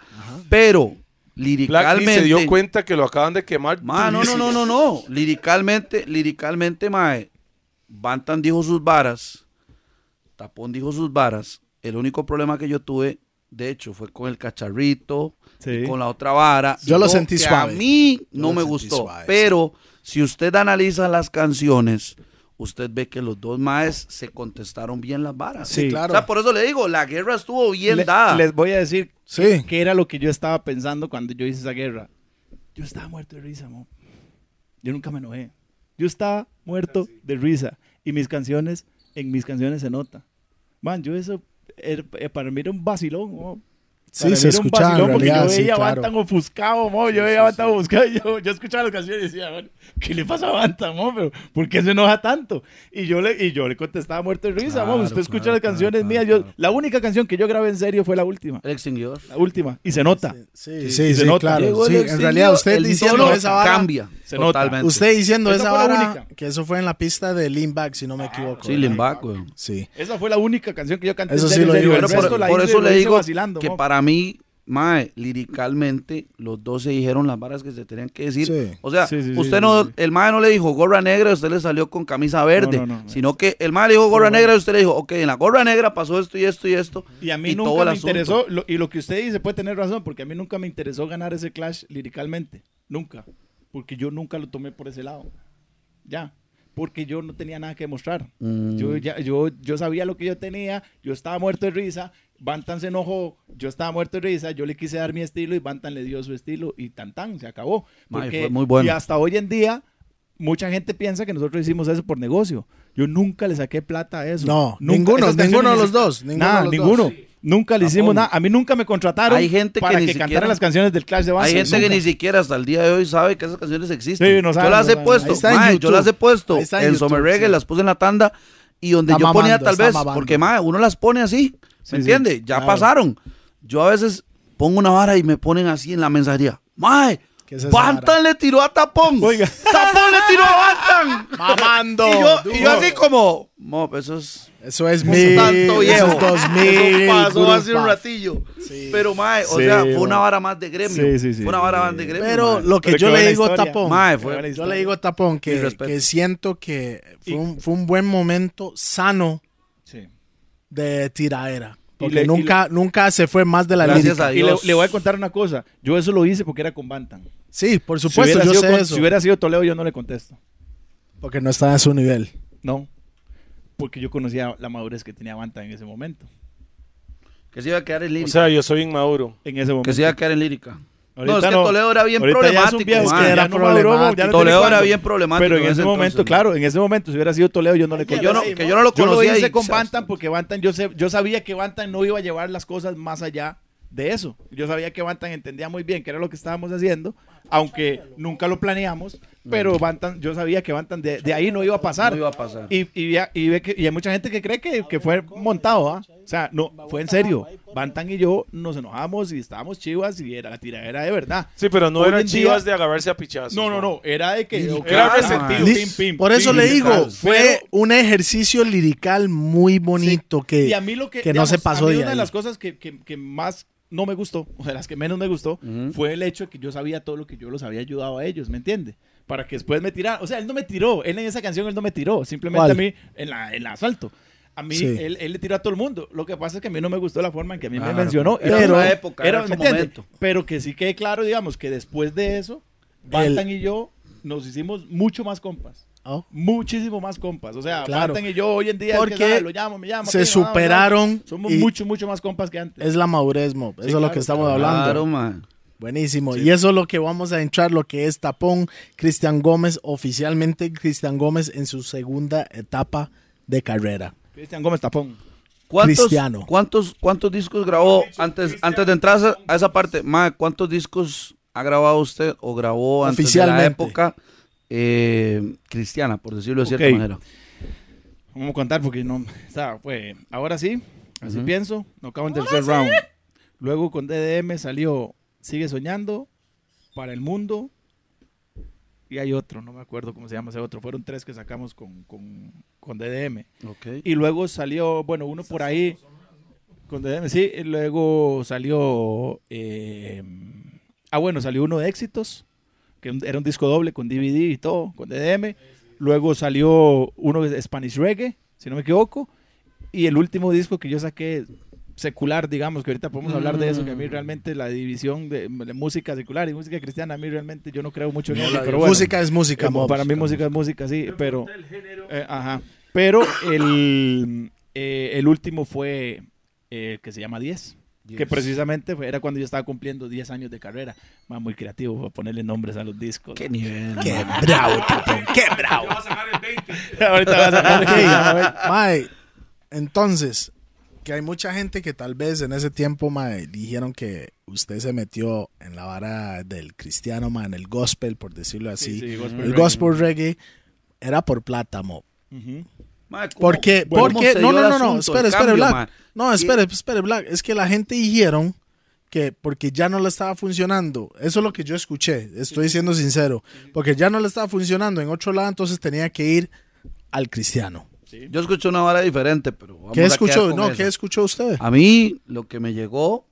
S2: Pero,
S5: Black
S2: liricalmente.
S5: se dio cuenta que lo acaban de quemar.
S2: Ma, no, no, no, no, no. Liricalmente, liricalmente, mae. Bantan dijo sus varas. Tapón dijo sus varas. El único problema que yo tuve, de hecho, fue con el cacharrito,
S3: Sí.
S2: y con la otra vara.
S1: Yo lo sentí
S2: que
S1: suave.
S2: A mí
S1: Yo
S2: no me gustó.
S1: suave,
S2: pero si usted analiza las canciones, usted ve que los dos maes se contestaron bien las varas.
S1: Sí, claro.
S2: O sea, por eso le digo, la guerra estuvo bien
S3: Le-
S2: dada.
S3: Les voy a decir
S1: Sí.
S3: qué era lo que yo estaba pensando cuando yo hice esa guerra. Yo estaba muerto de risa, mo. Yo nunca me enojé. Yo estaba muerto de risa. Y mis canciones, en mis canciones se nota. Man, yo eso, era- eh, para mí era un vacilón, mo.
S1: Sí, se escuchaba en realidad,
S3: Yo
S1: sí,
S3: veía a
S1: claro.
S3: Bantam ofuscado, mo. Yo veía a Bantam ofuscado. y Yo, yo escuchaba las canciones y decía, "Man, ¿qué le pasa a Bantam, mo? Pero, ¿Por qué se enoja tanto? Y yo le, y yo le contestaba muerto de risa, mo.
S1: Claro,
S3: Usted escucha
S1: claro,
S3: las canciones
S1: claro,
S3: mías.
S1: claro,
S3: yo. La única canción que yo grabé en serio fue la última.
S2: El extinguidor.
S3: La última. Y se nota.
S1: Sí,
S3: Sí,
S1: sí,
S3: se
S1: sí,
S3: nota.
S1: claro.
S2: Llegó
S1: Sí, en realidad usted diciendo esa vara,
S2: cambia.
S3: Se nota.
S2: totalmente.
S1: usted diciendo
S3: Esa
S1: esa
S3: fue la
S1: vara,
S3: única.
S1: que eso fue en la pista de Lean Back, si no me equivoco.
S2: Sí,
S1: ¿verdad?
S2: Limback, güey.
S1: Sí.
S3: Esa fue la única canción que yo canté.
S1: Eso
S3: en
S1: sí lo digo,
S2: por, eso le digo que
S3: mo.
S2: para mí, mae, liricalmente, los dos se dijeron las varas que se tenían que decir.
S1: Sí.
S2: O sea,
S3: Sí, sí, sí,
S2: usted
S3: sí,
S2: no,
S3: sí.
S2: el mae no le dijo gorra negra y usted le salió con camisa verde,
S3: No, no, no.
S2: sino que el mae le dijo gorra negra y usted le dijo, ok, en la gorra negra pasó esto y esto y esto.
S3: Y a mí
S2: todo
S3: nunca me
S2: asunto.
S3: interesó, lo- y lo que usted dice puede tener razón, porque a mí nunca me interesó ganar ese clash líricamente. Nunca. Porque yo nunca lo tomé por ese lado. Ya. Porque yo no tenía nada que demostrar.
S2: Mm.
S3: Yo, ya, yo, yo sabía lo que yo tenía, yo estaba muerto de risa, Bantan se enojó, yo estaba muerto de risa, yo le quise dar mi estilo y Bantan le dio su estilo y tan tan, se acabó. Porque-
S2: fue muy bueno.
S3: Y hasta hoy en día, mucha gente piensa que nosotros hicimos eso por negocio. Yo nunca le saqué plata a eso.
S1: No,
S3: Nunca-
S1: ninguno, ninguno de los dos. Ninguno
S3: Nada,
S1: de los
S3: ninguno.
S1: dos.
S3: Nunca le hicimos nada. A mí nunca me contrataron
S2: Hay gente que
S3: para
S2: ni
S3: que,
S2: siquiera-
S3: cantara las canciones del Clash de Bantam.
S2: Hay gente que ni siquiera hasta el día de hoy sabe que esas canciones existen.
S3: Sí, no saben,
S2: yo las
S3: no
S2: he puesto, mae, yo las he puesto
S1: en
S2: en Summer Reggae,
S1: sí.
S2: las puse en la tanda y donde
S1: Está
S2: yo ponía tal vez,
S1: mamando.
S2: porque mae, uno las pone así, ¿me
S3: Sí, sí,
S2: entiende? ya
S1: claro.
S2: pasaron. Yo a veces pongo una vara y me ponen así en la mensajería. Mae,
S1: ¿Qué es esa
S2: Bantan
S1: vara?
S2: le tiró a Tapón.
S3: Oiga.
S2: Tapón le tiró a Bantan.
S1: Mamando.
S2: Y yo, y yo así como, mo, eso es
S1: Eso es
S2: eso
S1: mil,
S2: es tanto
S1: eso
S2: viejo.
S1: es dos mil.
S2: Eso pasó hace un ratillo.
S1: Sí.
S2: Pero, mae, o
S3: Sí,
S2: sea, fue una vara más de gremio.
S3: Sí, sí, sí,
S2: fue una vara
S3: sí,
S2: más de gremio.
S1: Pero
S2: mae.
S1: lo que
S3: Pero
S1: yo le digo a. Tapón,
S2: Mae, fue-
S1: yo le digo a Tapón que, que siento que fue, un, fue un buen momento sano
S3: Sí.
S1: de tiraera.
S3: Y
S1: Porque
S3: le- y
S1: nunca, nunca se fue más de la
S2: Gracias
S1: lírica.
S2: a
S3: Y le,
S2: Dios.
S3: le voy a contar una cosa. Yo eso lo hice porque era con Bantam.
S1: Sí, por supuesto,
S3: hubiera
S1: yo
S3: sido
S1: sé
S3: con-
S1: eso.
S3: Si hubiera sido Toledo, yo no le contesto.
S1: Porque no está a su nivel.
S3: No. Porque yo conocía la madurez que tenía Bantam en ese momento.
S2: Que se iba a quedar en
S5: O
S2: lírica.
S5: sea, yo soy inmaduro.
S3: En ese momento.
S2: que se iba a quedar en lírica.
S3: Ahorita
S2: no, es que
S3: no.
S2: Toledo era bien
S3: Ahorita ya es un
S2: problemático. mae.
S1: que era
S3: ya no
S1: problemático.
S3: no
S2: Toledo era bien problemático.
S3: Pero en ese
S2: entonces.
S3: momento, claro, en ese momento, si hubiera sido Toledo, yo no le
S2: Que yo no, que yo no lo
S3: Yo lo
S2: conocía.
S3: hice con Bantam porque Bantam, yo, sé- yo sabía que Bantam no iba a llevar las cosas más allá de eso. Yo sabía que Bantan entendía muy bien qué era lo que estábamos haciendo, aunque nunca lo planeamos, pero Bantan, yo sabía que Bantan de, de ahí no iba a pasar.
S2: No iba a pasar.
S3: Y, y, ya- y ve que, y hay mucha gente que cree que, que fue montado, ¿ah? O sea, no, fue en serio. Bantan y yo nos enojamos y estábamos chivas y era la tiradera de verdad.
S5: Sí, pero no
S3: Hoy
S5: eran
S3: día-
S5: chivas de agarrarse a pichazos.
S3: No, no, no, era de que...
S5: Era resentido.
S3: Pim, pim,
S1: Por eso
S3: pim,
S1: le digo, fue
S3: Pero-
S1: un ejercicio lirical muy bonito que,
S3: y a mí lo que,
S1: que no se pasó
S3: a mí
S1: de
S3: una de las cosas que, que- que más no me gustó, o de las que menos me gustó, fue el hecho de que yo sabía todo lo que yo los había ayudado a ellos, ¿me entiende? Para que después me tiraran. O sea, él no me tiró, él en esa canción él no me tiró, simplemente
S1: ¿Cuál?
S3: a mí, en, la, en el asalto. A mí,
S1: Sí.
S3: él, él le tiró a todo el mundo. Lo que pasa es que a mí no me gustó la forma en que a mí
S2: Claro,
S3: me mencionó.
S2: era
S3: pero,
S2: otra época, era
S3: ¿me
S2: otro
S3: entiende?
S2: momento.
S3: Pero que sí quede claro, digamos, que después de eso, Bantan y yo nos hicimos mucho más compas.
S1: Oh,
S3: Muchísimo más compas. O sea,
S1: Claro.
S3: Y yo hoy en día es que,
S1: Porque
S3: lo llamo, me llama.
S1: se superaron
S3: Somos mucho, mucho más compas que antes.
S1: es la madurez, mo. Eso
S3: Sí,
S1: es lo que estamos hablando.
S2: Claro, man.
S1: Buenísimo. Y eso es lo que vamos a entrar, lo que es Tapón, Cristian Gómez, oficialmente Cristian Gómez en su segunda etapa de carrera.
S3: Cristian Gómez Tapón.
S2: ¿Cuántos,
S1: Cristiano.
S2: ¿cuántos, ¿Cuántos discos grabó antes, antes de entrar a esa- parte? Ma, ¿cuántos discos ha grabado usted o grabó antes de la
S1: Oficialmente.
S2: Eh, cristiana, por decirlo de cierta
S3: Ok.
S2: manera?
S3: Vamos a contar porque no. O sea, fue. Ahora sí, así pienso. No acabo en tercer round. Luego con DDM salió Sigue Soñando, Para el Mundo. Y hay otro, no me acuerdo cómo se llama ese otro. Fueron tres que sacamos con, con, con DDM.
S2: Ok.
S3: Y luego salió, bueno, uno por ahí con DDM, sí. Y luego salió. eh, ah, bueno, salió uno de éxitos, que era un disco doble con DVD y todo, con DDM. Luego salió uno de Spanish Reggae, si no me equivoco. Y el último disco que yo saqué secular, digamos, que ahorita podemos hablar de eso, que a mí realmente la división de, de música secular y música cristiana, a mí realmente yo no creo mucho en
S2: No
S3: eso, pero bueno.
S1: música es música,
S3: Eh, para mí música es música, sí, pero... eh, ajá. Pero el, eh, el último fue eh, que se llama 10. Que
S2: Diez.
S3: precisamente fue- era cuando yo estaba cumpliendo 10 años de carrera. Más muy creativo para ponerle nombres a los discos.
S2: Qué nivel.
S1: Qué
S2: ma.
S1: bravo, Tapón, qué bravo.
S5: Va a sacar el 20.
S3: Ahorita vas a
S1: Ok, mae, entonces, que hay mucha gente que tal vez en ese tiempo, mae, dijeron que usted se metió en la vara del cristiano, mae, en el gospel, por decirlo así.
S3: Sí, sí, gospel
S1: el
S3: reggae.
S1: gospel reggae era por plata, mo.
S3: Ujú.
S2: Ma, ¿cómo-
S1: Porque, porque, no, no, no, no, espere, espere, Black. No, espere, espere, Black. Es que la gente dijeron que porque ya no le estaba funcionando. Eso es lo que yo escuché, estoy siendo sincero. Porque ya no le estaba funcionando en otro lado, entonces tenía que ir al cristiano.
S2: Yo escuché una vara diferente, pero vamos
S1: ¿Qué
S2: a
S1: escuchó?
S2: con
S1: No. ¿qué escuchó usted?
S2: A mí lo que me llegó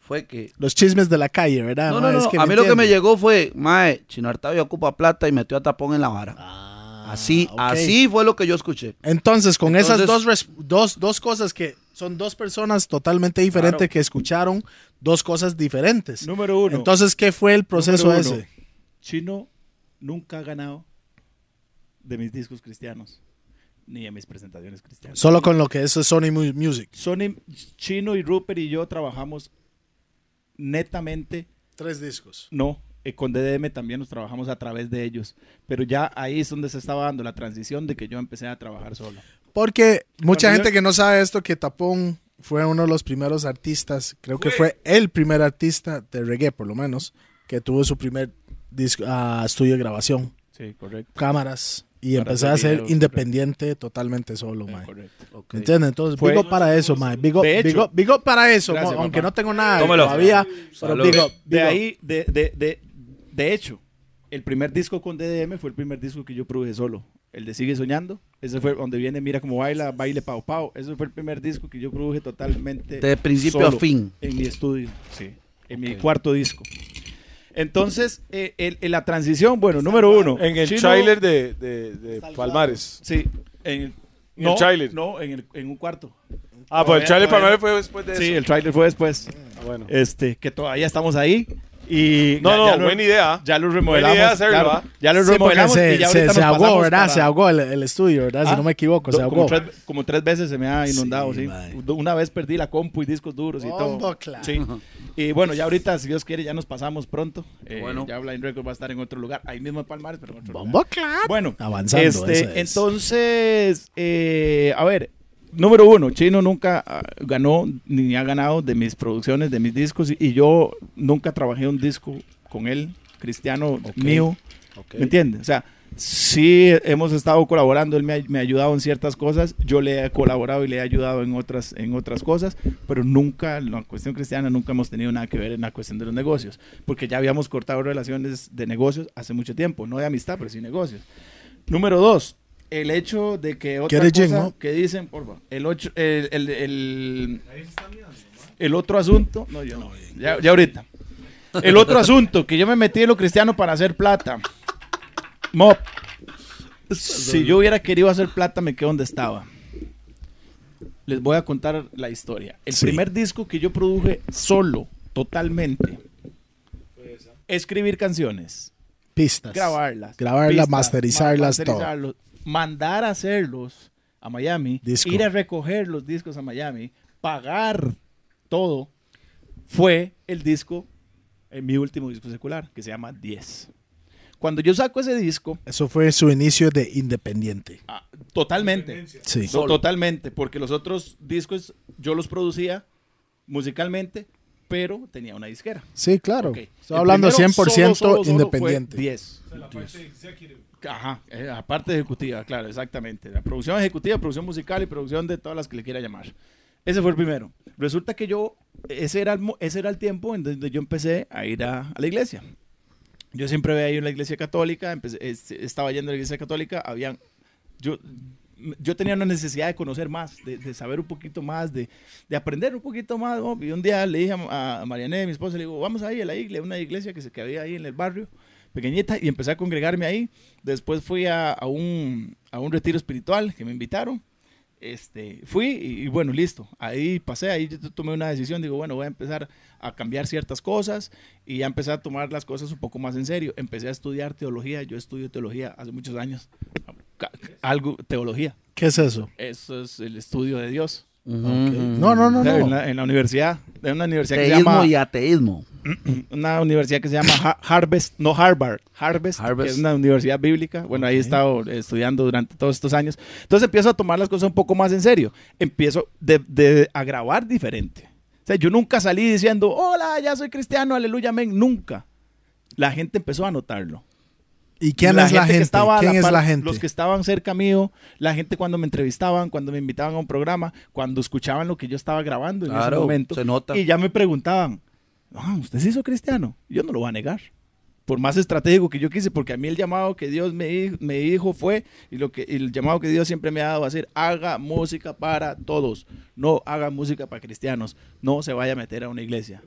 S2: fue que...
S1: Los chismes de la calle, ¿verdad?
S2: No, no,
S1: Es
S2: no,
S1: que
S2: a mí lo que me llegó fue, mae, Chino Artavio ocupa plata y metió a Tapón en la vara.
S1: Ah,
S2: así,
S1: ok.
S2: así fue lo que yo escuché.
S1: Entonces, con esas dos, dos, dos cosas que son dos personas totalmente diferentes
S3: Claro.
S1: que escucharon dos cosas diferentes.
S3: Número uno.
S1: Entonces, ¿qué fue el proceso
S3: uno,
S1: ese?
S3: Chino nunca ha ganado de mis discos cristianos. Ni de mis presentaciones cristianas.
S1: Solo con lo que es Sony Mu- Music.
S3: Sony, Chino y Rupert y yo trabajamos netamente
S1: Tres discos.
S3: No, eh, con DDM también nos trabajamos a través de ellos, pero ya ahí es donde se estaba dando la transición de que yo empecé a trabajar solo.
S1: Porque mucha gente
S3: yo-
S1: que no sabe esto, que Tapón fue uno de los primeros artistas, creo que fue el primer artista de reggae, por lo menos, que tuvo su primer disco, ah, estudio de grabación,
S3: Sí, correcto.
S1: cámaras, y
S3: Para
S1: empecé a ser independiente totalmente solo,
S3: Eh,
S1: mae.
S3: correcto.
S2: Ok.
S1: ¿Entiendes? Entonces,
S3: Fue-
S1: para eso, mae. Big up,
S3: De hecho-
S1: big up- big up para eso,
S3: Gracias,
S1: aunque no tengo nada
S2: Tómelo.
S1: todavía. Pero
S2: Salud.
S1: big up,
S3: De ahí, de, de, de, de hecho, el primer disco con DDM fue el primer disco que yo produje solo. El de Sigue Soñando. Ese fue donde viene Mira cómo baila, baile pau pau. Ese fue el primer disco que yo produje totalmente.
S2: De principio
S3: solo
S2: a fin.
S3: En mi estudio, sí. En mi cuarto disco. Entonces, eh, el- la transición, bueno, número uno.
S5: En el
S3: Chino-
S5: trailer de, de, de Palmares.
S3: Sí. En,
S5: ¿En
S3: no,
S5: el tráiler?
S3: No, en, el- en un cuarto.
S5: Ah, pues el trailer Palmares fue después de eso.
S3: Sí, el trailer fue después.
S5: Ah, bueno.
S3: Este, que todavía estamos ahí. Y
S5: No,
S3: ya-
S5: no,
S3: ya lo-
S5: buena idea.
S3: Ya lo
S5: Buena
S3: remodelamos.
S5: idea hacerlo,
S3: claro. Ya lo
S1: Sí,
S3: remodelamos
S1: se,
S3: y ya
S1: se-
S3: ahorita
S1: se
S3: nos
S1: ahogó, ¿verdad?
S3: para-
S1: Se ahogó el, el estudio, ¿verdad? Si
S3: Ah,
S1: no me equivoco, se ahogó.
S3: como, tres, como tres veces se me ha inundado,
S1: Sí.
S3: Una vez perdí la compu y discos duros y
S1: Bombo,
S3: todo.
S1: claro.
S3: Sí. Y bueno, ya ahorita, si Dios quiere, ya nos pasamos pronto. Eh,
S2: Bueno.
S3: Ya Blind Record va a estar en otro lugar. Ahí mismo en Palmares, pero en otro
S1: Bombo,
S3: lugar.
S1: claro.
S3: Bueno,
S1: Avanzando,
S3: este,
S1: es.
S3: entonces, eh, a ver, número uno, Chino nunca ah, ganó ni ha ganado de mis producciones, de mis discos, y, yo nunca trabajé un disco con él, cristiano mío. ¿Me entiendes? O sea, sí hemos estado colaborando, él me ha, me ha ayudado en ciertas cosas, yo le he colaborado y le he ayudado en otras, en otras cosas, pero nunca, en la cuestión cristiana, nunca hemos tenido nada que ver en la cuestión de los negocios, porque ya habíamos cortado relaciones de negocios hace mucho tiempo, no de amistad, pero sí negocios. Número dos, el hecho de que otra
S1: ¿Quiere
S3: cosa
S1: no?
S3: que dicen, por favor, el, ocho, el, el, el, el otro asunto, no, yo no, ya, ya ahorita. El otro asunto, que yo me metí en lo cristiano para hacer plata. Mop, si yo hubiera querido hacer plata, me quedo donde estaba. Les voy a contar la historia. El
S1: Sí.
S3: primer disco que yo produje solo, totalmente, escribir canciones,
S1: Pistas.
S3: grabarlas,
S1: Grabarlas,
S3: pistas,
S1: masterizarlas,
S3: ma- masterizarlos, mandar a hacerlos a Miami,
S1: Disco.
S3: ir a recoger los discos a Miami, pagar todo, fue el disco, en mi último disco secular, que se llama 10. Cuando yo saco ese disco,
S1: Eso fue su inicio de independiente.
S3: ah, totalmente,
S1: Sí.
S3: to- totalmente, porque los otros discos yo los producía musicalmente, pero tenía una disquera.
S1: Sí, claro.
S3: Ok.
S1: Estoy
S3: El
S1: hablando
S3: primero,
S1: 100%
S3: solo, solo, solo
S1: independiente.
S3: fue 10.
S4: La parte executive.
S3: Ajá, eh, aparte ejecutiva, claro, exactamente. La producción ejecutiva, producción musical y producción de todas las que le quiera llamar. Ese fue el primero. Resulta que yo, ese era el, ese era el tiempo en donde yo empecé a ir a, la iglesia. Yo siempre veía ido a la iglesia católica, estaba yendo a la iglesia católica, habían, yo, yo tenía una necesidad de conocer más, de, saber un poquito más, de, de aprender un poquito más. ¿no? Y un día le dije a, a Marianne, mi esposa, le digo, vamos ahí a la iglesia, una iglesia que, se, que había ahí en el barrio, pequeñita, y empecé a congregarme ahí. Después fui a, a un, a un retiro espiritual que me invitaron. Este, fui y, y bueno, listo. Ahí pasé, ahí yo tomé una decisión. Digo, bueno, voy a empezar a cambiar ciertas cosas y ya empecé a tomar las cosas un poco más en serio. Empecé a estudiar teología. Yo estudio teología hace muchos años. Algo, teología.
S1: ¿Qué es eso?
S3: Eso es el estudio de Dios.
S1: No, no, no,
S3: O sea, En,
S1: no.
S3: la, en la universidad, en una universidad que se
S2: Teísmo
S3: llama,
S2: y ateísmo.
S3: una universidad que se llama Ha- Harvest, no Harvard, Harvest,
S2: Harvest.
S3: que es una universidad bíblica. Bueno, ahí he estado estudiando durante todos estos años. Entonces empiezo a tomar las cosas un poco más en serio. Empiezo de, de- a grabar diferente. O sea, yo nunca salí diciendo, hola, ya soy cristiano, aleluya, amén. Nunca. La gente empezó a notarlo.
S1: ¿Y quién es la
S3: que
S1: gente?
S3: estaba
S1: ¿Quién es
S3: par-
S1: la gente?
S3: Los que estaban cerca mío, la gente cuando me entrevistaban, cuando me invitaban a un programa, cuando escuchaban lo que yo estaba grabando en ese
S2: Claro,
S3: momento.
S2: se nota.
S3: Y ya me preguntaban, ah, ¿usted se hizo cristiano? Yo no lo voy a negar. Por más estratégico que yo quise, porque a mí el llamado que Dios me, me dijo fue, y lo que y el llamado que Dios siempre me ha dado a hacer, haga música para todos, no haga música para cristianos, no se vaya a meter a una iglesia.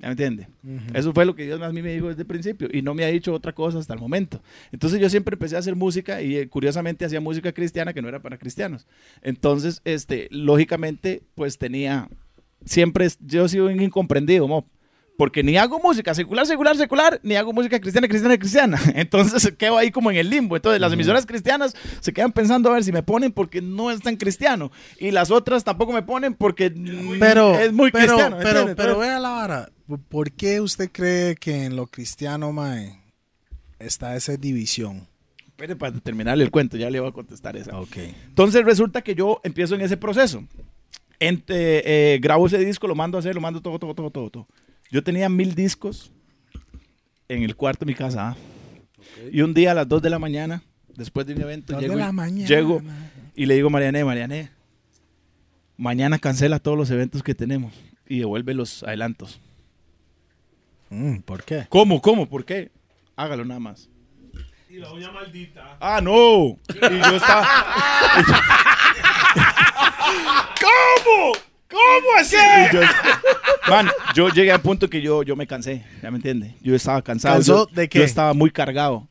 S3: ¿Ya me entiende? Eso fue lo que Dios a mí me dijo desde el principio y no me ha dicho otra cosa hasta el momento. Entonces yo siempre empecé a hacer música y eh, curiosamente hacía música cristiana que no era para cristianos. Entonces, este, lógicamente, pues tenía, siempre yo he sido un incomprendido, mo, porque ni hago música secular, secular, secular, ni hago música cristiana, cristiana, cristiana. Entonces quedo ahí como en el limbo. Entonces las emisoras cristianas se quedan pensando a ver si me ponen porque no es tan cristiano y las otras tampoco me ponen porque
S1: Pero,
S3: es muy
S1: pero,
S3: cristiano.
S1: pero, pero
S3: Entonces-
S1: vea la vara. ¿Por qué usted cree que en lo cristiano, mae, está esa división?
S3: Espere para terminarle el cuento, ya le voy a contestar esa.
S1: Ok.
S3: Entonces resulta que yo empiezo en ese proceso. Ent- eh, grabo ese disco, lo mando a hacer, lo mando todo, todo, todo, todo, todo. Yo tenía mil discos en el cuarto de mi casa. ¿ah? Y un día a las 2 de la mañana, después de un evento,
S1: de
S3: llego, y-
S1: la mañana.
S3: llego y le digo a Mariané, Mariané, mañana cancela todos los eventos que tenemos y devuelve los adelantos.
S1: Mm, ¿Por qué?
S3: ¿Cómo? ¿Cómo? ¿Por qué? Hágalo nada más.
S4: Y la uña maldita.
S3: ¡Ah, no! Y yo estaba... ¿Cómo? ¿Cómo así? yo, man, yo llegué al punto que yo, yo me cansé, ¿ya me entiende? Yo estaba cansado.
S1: ¿Cansó
S3: yo,
S1: de qué?
S3: Yo estaba muy cargado.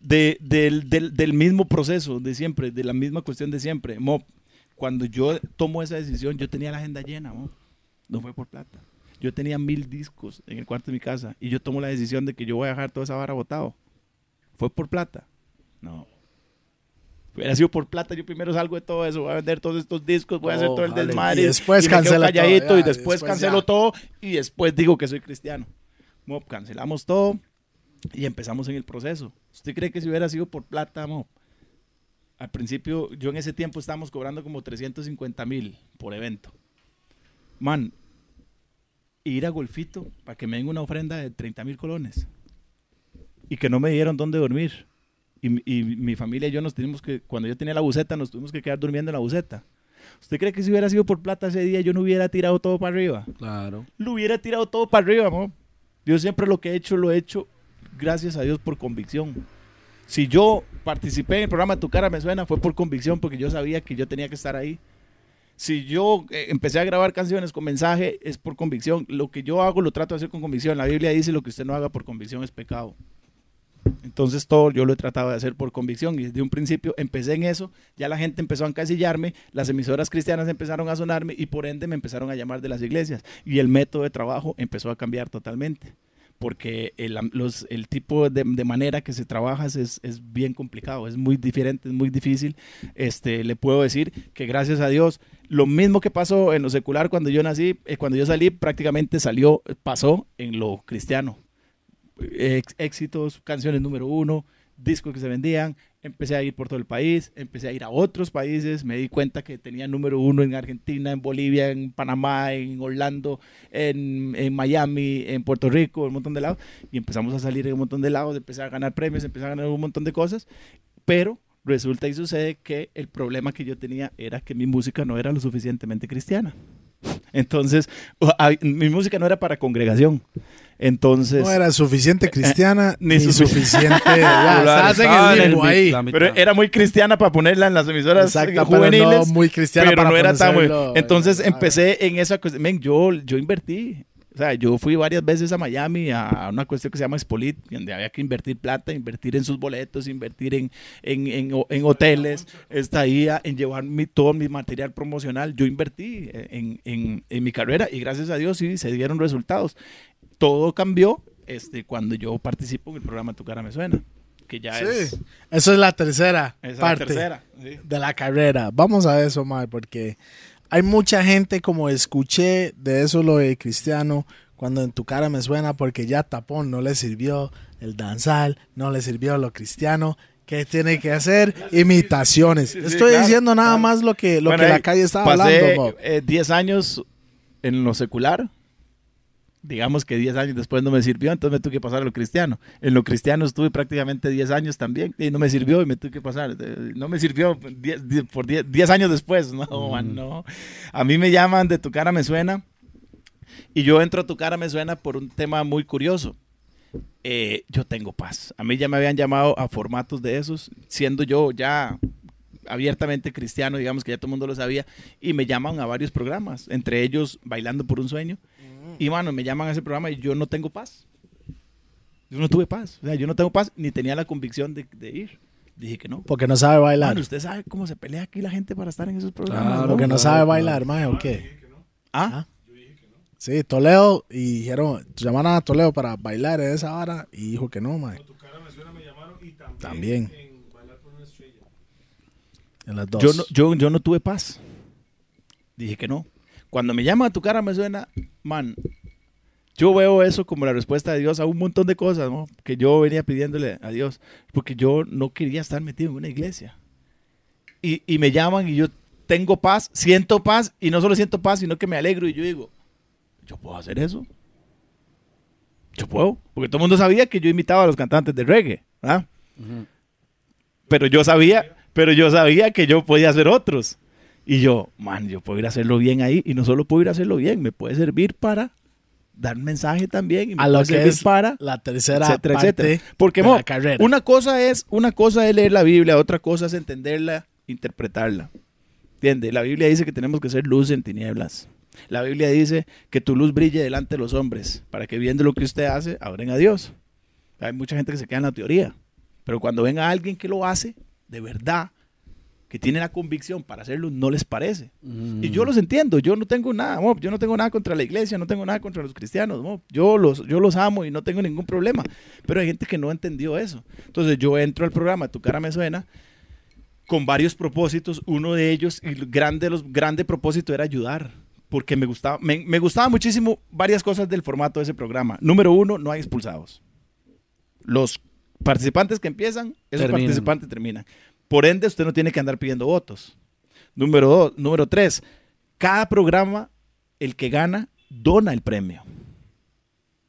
S3: De, del, del, del mismo proceso de siempre, de la misma cuestión de siempre. Mo, cuando yo tomo esa decisión, yo tenía la agenda llena, mo. no fue por plata. Yo tenía mil discos en el cuarto de mi casa y yo tomo la decisión de que yo voy a dejar toda esa vara botado. ¿Fue por plata? No. Hubiera sido por plata, yo primero salgo de todo eso, voy a vender todos estos discos, voy a hacer todo el desmadre.
S1: Y después cancela todo,
S3: calladito
S1: ya,
S3: y después,
S1: después
S3: cancelo
S1: ya.
S3: todo y después digo que soy cristiano. Mo, cancelamos todo y empezamos en el proceso. ¿Usted cree que si hubiera sido por plata, mo, Al principio, yo en ese tiempo estábamos cobrando como 350 mil por evento. Man, ir a Golfito para que me den una ofrenda de 30 mil colones. Y que no me dieron dónde dormir. Y, y mi familia y yo nos tuvimos que, cuando yo tenía la buceta, nos tuvimos que quedar durmiendo en la buceta. ¿Usted cree que si hubiera sido por plata ese día yo no hubiera tirado todo para arriba?
S2: Claro.
S3: Lo hubiera tirado todo para arriba, amor. Yo siempre lo que he hecho, lo he hecho, gracias a Dios, por convicción. Si yo participé en el programa Tu cara me suena, fue por convicción, porque yo sabía que yo tenía que estar ahí. Si yo eh, empecé a grabar canciones con mensaje, es por convicción. Lo que yo hago, lo trato de hacer con convicción. La Biblia dice, lo que usted no haga por convicción es pecado. Entonces todo yo lo he tratado de hacer por convicción y desde un principio empecé en eso, ya la gente empezó a encasillarme, las emisoras cristianas empezaron a sonarme y por ende me empezaron a llamar de las iglesias. Y el método de trabajo empezó a cambiar totalmente porque el, tipo de, manera que se trabaja es, es bien complicado, es muy diferente, es muy difícil. Este, le puedo decir que gracias a Dios, lo mismo que pasó en lo secular cuando yo nací, eh, cuando yo salí, prácticamente salió, pasó en lo cristiano ex- éxitos, canciones número uno, discos que se vendían. Empecé a ir por todo el país, empecé a ir a otros países, me di cuenta que tenía número uno en Argentina, en Bolivia, en Panamá, en Orlando, en, en Miami, en Puerto Rico, un montón de lados. Y empezamos a salir en un montón de lados, empecé a ganar premios, empecé a ganar un montón de cosas. Pero resulta y sucede que el problema que yo tenía era que mi música no era lo suficientemente cristiana. Entonces, mi música no era para congregación. Entonces,
S1: No era suficiente cristiana
S3: ni
S1: ni,
S3: sufici-
S1: suficiente. ya, estás en el
S2: mi-
S1: ahí.
S3: pero era muy cristiana para ponerla en las emisoras
S1: Exacto,
S3: juveniles.
S1: pero no muy cristiana
S3: pero
S1: para
S3: no era tan muy-
S1: ponérselo,
S3: Entonces
S1: eh,
S3: empecé en esa cuestión. Yo, yo invertí. O sea, yo fui varias veces a Miami a una cuestión que se llama Expolit, donde había que invertir plata, invertir en sus boletos, invertir en, en, en, en hoteles, estadía, en llevar mi, todo mi material promocional. Yo invertí en, en, en mi carrera y gracias a Dios sí se dieron resultados. Todo cambió este, cuando yo participo en el programa Tu cara me suena, que ya es,
S1: Sí. Eso es la tercera
S3: es la
S1: parte
S3: tercera. sí.
S1: de la carrera. Vamos a eso, Mae, porque hay mucha gente, como escuché de eso lo de Cristiano, cuando en tu cara me suena, porque ya tapón no le sirvió el danzal, no le sirvió lo cristiano. ¿Qué tiene que hacer? Imitaciones.
S3: sí,
S1: Estoy
S3: claro,
S1: diciendo nada
S3: claro.
S1: más lo que, lo
S3: Bueno,
S1: que la calle estaba
S3: pasé,
S1: hablando. Mo.
S3: eh, 10 años en lo secular. Digamos que 10 años después no me sirvió, entonces me tuve que pasar a lo cristiano. En lo cristiano estuve prácticamente 10 años también y no me sirvió y me tuve que pasar. Eh, No me sirvió 10 10 por 10 10 años después. No, man, no. A mí me llaman de tu cara me suena y yo entro a tu cara me suena por un tema muy curioso. Eh, yo tengo paz. A mí ya me habían llamado a formatos de esos, siendo yo ya abiertamente cristiano, digamos que ya todo el mundo lo sabía, y me llaman a varios programas, entre ellos Bailando por un Sueño. Y mano, me llaman a ese programa y yo no tengo paz. Yo no tuve paz. O sea, yo no tengo paz ni tenía la convicción de, de ir. Dije que no.
S1: Porque no sabe bailar.
S3: Mano, usted sabe cómo se pelea aquí la gente para estar en esos programas.
S2: Claro.
S3: ¿no?
S1: Porque no sabe bailar, Mae, ¿o qué?
S3: Ah,
S1: Sí, Toledo, y dijeron, llamaron a Toledo para bailar en esa hora y dijo que no, Mae.
S4: Tu cara me suena, me llamaron y también,
S1: También.
S4: en Bailar por una estrella.
S1: En las dos.
S3: yo no, yo, yo no tuve paz. Dije que no. Cuando me llama a tu cara me suena, man, yo veo eso como la respuesta de Dios a un montón de cosas, ¿no? Que yo venía pidiéndole a Dios, porque yo no quería estar metido en una iglesia. Y, y me llaman y yo tengo paz, siento paz, y no solo siento paz, sino que me alegro y yo digo, ¿yo puedo hacer eso? Yo puedo, porque todo el mundo sabía que yo imitaba a los cantantes de reggae, ¿ah? Pero yo sabía, pero yo sabía que yo podía hacer otros. Y yo, man, yo puedo ir a hacerlo bien ahí. Y no solo puedo ir a hacerlo bien, me puede servir para dar mensaje también. Y me
S1: a lo que es
S3: para
S1: la tercera
S3: etcétera,
S1: parte
S3: etcétera. Porque
S1: de
S3: mo,
S1: la carrera.
S3: una cosa es una cosa es leer la Biblia, otra cosa es entenderla, interpretarla. ¿Entiende? La Biblia dice que tenemos que ser luz en tinieblas. La Biblia dice que tu luz brille delante de los hombres, para que viendo lo que usted hace, abren a Dios. Hay mucha gente que se queda en la teoría, pero cuando ven a alguien que lo hace, de verdad, que tiene la convicción para hacerlo, no les parece. Y yo los entiendo, yo no tengo nada, yo no tengo nada contra la iglesia, no tengo nada contra los cristianos, yo los, yo los amo y no tengo ningún problema, pero hay gente que no entendió eso. Entonces yo entro al programa, tu cara me suena, con varios propósitos, uno de ellos, y el grande, los grande propósito era ayudar, porque me gustaba, me, me gustaba muchísimo varias cosas del formato de ese programa. Número uno, no hay expulsados. Los participantes que empiezan, esos
S2: Terminan.
S3: participantes terminan. Por ende, usted no tiene que andar pidiendo votos. Número dos, número tres, cada programa, el que gana, dona el premio.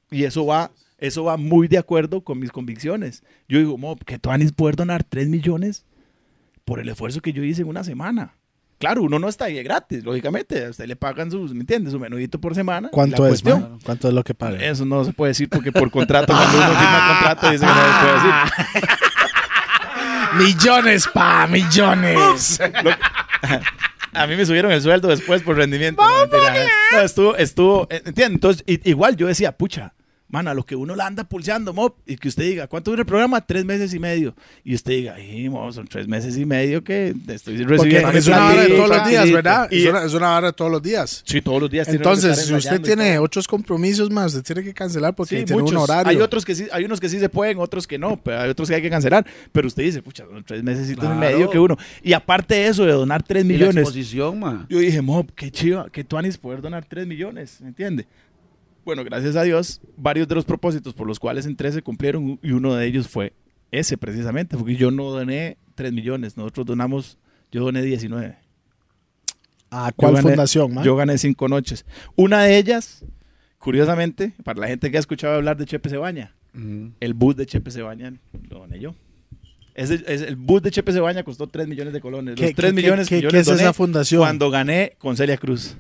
S3: Y eso va, eso va muy de acuerdo con mis convicciones. Yo digo, "Mo, que Tuanis poder donar 3 millones por el esfuerzo que yo hice en una semana. Claro, uno no está ahí gratis, lógicamente. A usted le pagan sus, ¿me entiendes? Su menudito por semana.
S1: ¿Cuánto es, man? ¿Cuánto es lo que paga?
S3: Eso no se puede decir porque por contrato, cuando uno firma contrato, dice que no se puede decir.
S1: Millones, pa, millones.
S3: A mí me subieron el sueldo después por rendimiento. No. No, estuvo, estuvo, eh, ¿entiendes? Entonces, igual yo decía, pucha, mana, lo que uno la anda pulseando, mop, y que usted diga, ¿cuánto dura el programa? Tres meses y medio. Y usted diga, ay, mo, son tres meses y medio que estoy
S1: Porque
S3: recibiendo.
S1: es una hora de todos los días. ¿verdad?
S3: Y-
S1: Es una, es una hora de todos los días.
S3: Sí, todos los días. tiene que
S1: Entonces,
S3: estar
S1: si usted tiene otros compromisos más, usted tiene que cancelar porque
S3: Sí,
S1: tiene
S3: muchos.
S1: un horario.
S3: Hay otros que sí, hay unos que sí se pueden, otros que no, pero hay otros que hay que cancelar. Pero usted dice, pucha, son tres meses y
S2: Claro.
S3: medio que uno. Y aparte de eso, de donar tres
S2: Y la
S3: millones,
S2: exposición, ma.
S3: yo dije, Mob, qué chiva, qué tuanis poder donar 3 millones, ¿me entiende? Bueno, gracias a Dios, varios de los propósitos por los cuales entré se cumplieron y uno de ellos fue ese precisamente, porque yo no doné 3 millones, nosotros donamos, yo doné 19.
S1: ¿A cuál
S3: Yo gané-
S1: fundación, man?
S3: Yo gané cinco noches. Una de ellas, curiosamente, para la gente que ha escuchado hablar de Chepe Cebaña, el bus de Chepe Cebaña lo doné yo. Ese, ese- el bus de Chepe Cebaña costó 3 millones de colones.
S1: ¿Qué-
S3: Los 3
S1: qué-
S3: millones
S1: qué-
S3: que yo
S1: qué
S3: les
S1: es
S3: doné
S1: esa fundación?
S3: cuando gané con Celia Cruz.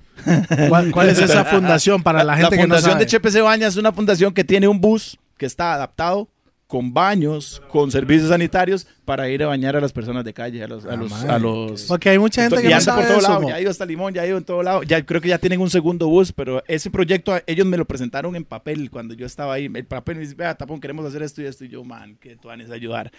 S1: ¿Cuál, cuál es esa fundación para la gente que no
S3: fundación
S1: sabe?
S3: de Chepe Cebaña es una fundación que tiene un bus que está adaptado con baños, con servicios sanitarios para ir a bañar a las personas de calle, a los... A
S1: Ah,
S3: los, a los
S1: Porque hay mucha gente que no
S3: anda
S1: sabe
S3: por
S1: eso, mo.
S3: ya ha ido hasta Limón, ya ha ido en todo lado. Ya creo que ya tienen un segundo bus, pero ese proyecto ellos me lo presentaron en papel cuando yo estaba ahí. El papel me dice, vea, tapón, queremos hacer esto y esto. Y yo, man, que tú van a ayudar.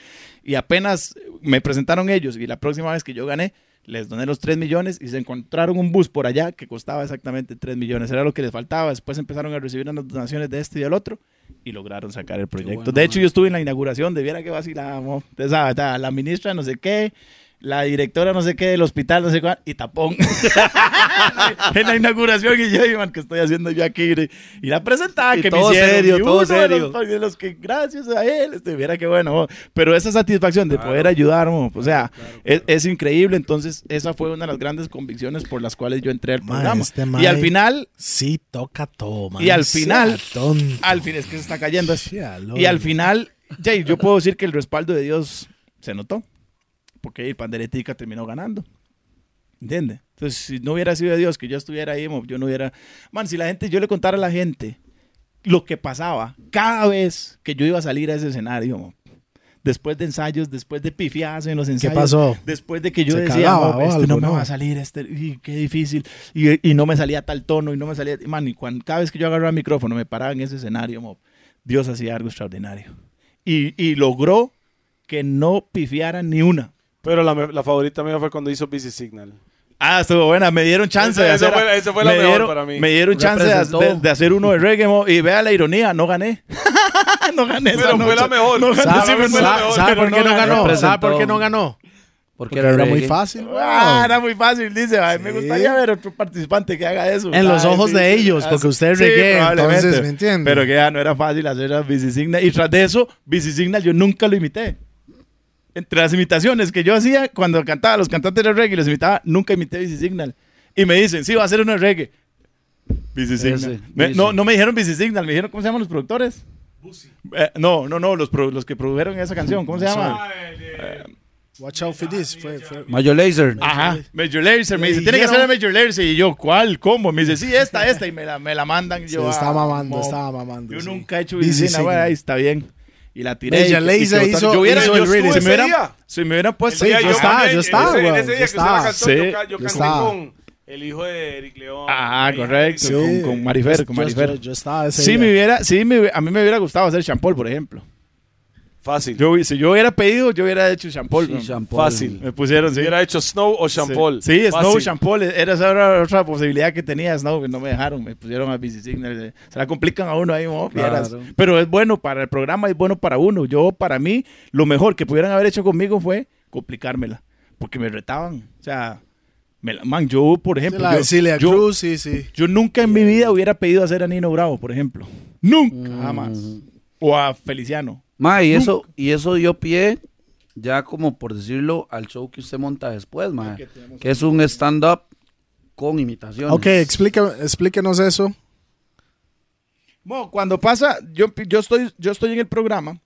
S3: Y apenas me presentaron ellos y la próxima vez que yo gané, les doné los 3 millones y se encontraron un bus por allá que costaba exactamente 3 millones. Era lo que les faltaba. Después empezaron a recibir unas donaciones de este y del otro y lograron sacar el proyecto.
S2: bueno,
S3: de hecho,
S2: man.
S3: yo estuve en la inauguración de Viera que vacilamos. Usted sabe, la ministra no sé qué, la directora no sé qué del hospital, no sé cuál, y tapón. en la inauguración y yo, man, ¿qué estoy haciendo yo aquí? Y la presentaba
S2: Y
S3: que
S2: todo
S3: me hicieron.
S2: serio,
S3: y
S2: todo
S3: uno de
S2: serio.
S3: los, de los que gracias a él, este, viera qué bueno. oh. Pero esa satisfacción de poder ayudar, oh, o sea, es, es increíble. Entonces, esa fue una de las grandes convicciones por las cuales yo entré al
S1: Ma,
S3: programa.
S1: este
S3: y al final,
S1: Sí, toca todo, man.
S3: Y al final-
S1: tonto.
S3: al fin, es que se está cayendo. Y al final, Jay, yo puedo decir que el respaldo de Dios se notó. Porque el Panderetica terminó ganando. ¿Entiende? Entonces, si no hubiera sido de Dios que yo estuviera ahí, yo no hubiera. Man, si la gente, yo le contara a la gente lo que pasaba cada vez que yo iba a salir a ese escenario, mo, después de ensayos, después de pifiadas en los
S1: ¿Qué
S3: ensayos.
S1: pasó?
S3: Después de que yo
S1: ¿Se
S3: decía,
S1: cagaba
S3: "Mo,
S1: o
S3: este
S1: algo,
S3: no me
S1: no?
S3: va a salir, este, y qué difícil. Y, y no me salía tal tono, y no me salía. Man, y cuando, cada vez que yo agarraba el micrófono, me paraba en ese escenario, mo, Dios hacía algo extraordinario. Y, y logró que no pifiara ni una.
S5: Pero la, me- la favorita mía fue cuando hizo Busy Signal.
S3: Ah, estuvo buena. Me dieron chance
S5: Esa-
S3: de hacer.
S5: fue- fue la
S3: me
S5: mejor
S3: dieron-
S5: para mí.
S3: Me dieron chance de, hacer uno de reggae. Y vea la ironía, no gané. no gané.
S5: Pero fue la mejor.
S3: No gané,
S5: ¿Sabe-
S3: sí,
S1: ¿Sabe,
S5: mejor,
S1: sabe por qué no ganó? ¿Sabe por qué no ganó?
S2: Porque
S1: Porque era muy fácil.
S3: Ah, era muy fácil, dice. Ay, Me
S1: Sí.
S3: gustaría ver otro participante que haga eso.
S1: En los
S3: Ay,
S1: ojos
S3: sí,
S1: de ellos,
S3: Ah,
S1: porque
S3: sí.
S1: usted es
S3: Sí,
S1: reggae, entonces, ¿me entiende?
S3: Pero que ya no era fácil hacer a Signal. Y tras de eso, Busy Signal yo nunca lo imité. Entre las imitaciones que yo hacía cuando cantaba a los cantantes de reggae y los imitaba, nunca imité Busy Signal. Y me dicen, sí, va a ser uno de reggae. Busy Signal.
S2: Ese,
S3: Me-
S2: Busy.
S3: no, no me dijeron Busy Signal, me dijeron, ¿cómo se llaman los productores? Eh, no, no, no, los, pro- los que produjeron esa canción, ¿cómo se llama?
S1: Watch out for this. Fue, fue-
S2: Mayo Laser.
S3: Ajá, Major Lazer. Me dice, tiene que ser de Major Lazer. Y yo, ¿cuál? ¿Cómo? Me dice, sí, esta, esta. Y me la, me la mandan. Yo,
S1: estaba
S3: ah,
S1: mamando, estaba mamando.
S3: Yo
S1: sí.
S3: nunca he hecho
S1: Signal.
S3: güey, ahí está bien. Y la tiré. Quedó tan-
S1: hizo-
S3: yo hubiera,
S1: hizo
S3: yo
S1: el
S3: ese
S1: Si me hubiera-.
S3: Si me hubieran puesto.
S1: Sí, yo estaba, yo estaba,
S5: ese,
S1: güey,
S5: ese día
S1: yo
S5: que usted la
S1: estaba.
S5: cantó,
S3: Sí,
S5: yo, ca- yo
S1: yo
S5: canté
S1: estaba.
S5: con el hijo de Eric León.
S3: Ah, correcto.
S1: Sí.
S3: Con, con Marifer, con
S1: Yo-
S3: Marifer.
S1: Yo, estaba ese
S3: Sí,
S1: día.
S3: me hubiera, sí me, hubiera- a mí me hubiera gustado hacer champol, por ejemplo.
S5: Fácil.
S3: Yo, si yo hubiera pedido, yo hubiera hecho champol.
S2: Sí,
S3: ¿no?
S2: champol.
S5: Fácil.
S3: Me pusieron, sí.
S5: Hubiera hecho Snow o Champol.
S3: Sí, sí, Snow
S5: Fácil.
S3: Champol. Era esa era otra posibilidad que tenía Snow, que no me dejaron. Me pusieron a Busy Signal. eh, Se la complican a uno ahí.
S2: Claro.
S3: Pero es bueno para el programa, es bueno para uno. Yo, para mí, lo mejor que pudieran haber hecho conmigo fue complicármela. Porque me retaban. O sea, me la- man, yo, por
S1: Sí,
S3: ejemplo,
S1: la de
S3: yo,
S1: Cruz, sí, sí.
S3: yo nunca en mi vida hubiera pedido hacer a Nino Bravo, por ejemplo. Nunca,
S2: Mm.
S3: jamás. O a Feliciano.
S2: Ma, y eso, y eso dio pie ya como por decirlo, al show que usted monta después, mae. Que es un stand-up con imitaciones.
S1: Ok, explica, explíquenos eso.
S3: Bueno, cuando pasa, yo, yo, estoy, yo estoy en el programa,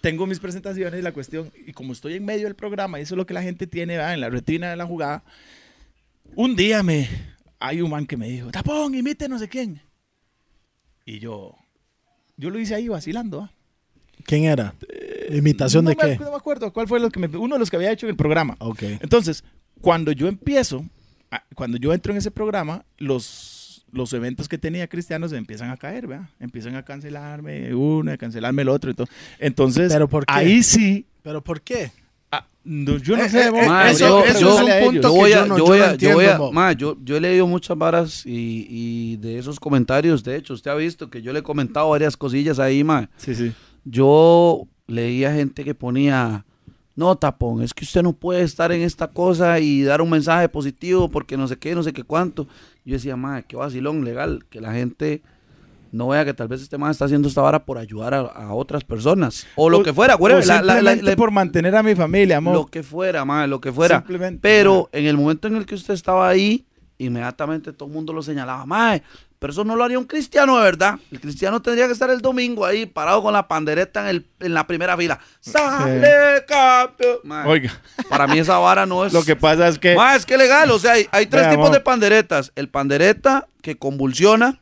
S3: tengo mis presentaciones y la cuestión, y como estoy en medio del programa, y eso es lo que la gente tiene ¿verdad? en la retina de la jugada, un día me, hay un man que me dijo, tapón, imite no sé quién. Y yo, yo lo hice ahí vacilando. ¿ah?
S1: ¿Quién era? ¿Imitación
S3: no
S1: de
S3: me,
S1: qué?
S3: No me acuerdo cuál fue lo que me- uno de los que había hecho en el programa.
S1: Ok.
S3: Entonces, cuando yo empiezo, cuando yo entro en ese programa, los, los eventos que tenía cristianos se empiezan a caer, ¿verdad? Empiezan a cancelarme uno, a cancelarme el otro. Entonces, entonces
S1: ¿Pero por qué?
S3: ahí sí,
S1: ¿Pero por qué?
S3: ah, no, yo no
S1: Eh,
S3: sé,
S1: eh, eh,
S2: Ma,
S1: eso-
S2: yo-
S1: eso
S2: yo-
S1: es un punto
S3: ellos.
S2: yo voy
S1: que yo no-
S2: yo
S1: yo
S2: voy
S1: no
S2: a, yo
S1: entiendo,
S2: voy a-
S1: mo.
S2: ma, yo, yo he leído muchas varas y, y de esos comentarios, de hecho, usted ha visto que yo le he comentado varias cosillas ahí, ma.
S3: Sí, sí.
S2: Yo leía gente que ponía, no, tapón, es que usted no puede estar en esta cosa y dar un mensaje positivo porque no sé qué, no sé qué cuánto. Yo decía, ma, qué vacilón legal, que la gente no vea que tal vez este man está haciendo esta vara por ayudar a, a otras personas. O lo que fuera, whatever, la- la-
S3: por mantener a mi familia, amor.
S2: lo que fuera, ma, lo que fuera. Pero en el momento en el que usted estaba ahí, inmediatamente todo el mundo lo señalaba, mae, pero eso no lo haría un cristiano de verdad. El cristiano tendría que estar el domingo ahí parado con la pandereta en, el, en la primera fila. ¡Sale, campeón!
S3: Oiga,
S2: Para mí esa vara no es...
S3: lo que pasa es que...
S2: Mae, es que legal, o sea, hay, hay tres tipos de panderetas. El pandereta que convulsiona,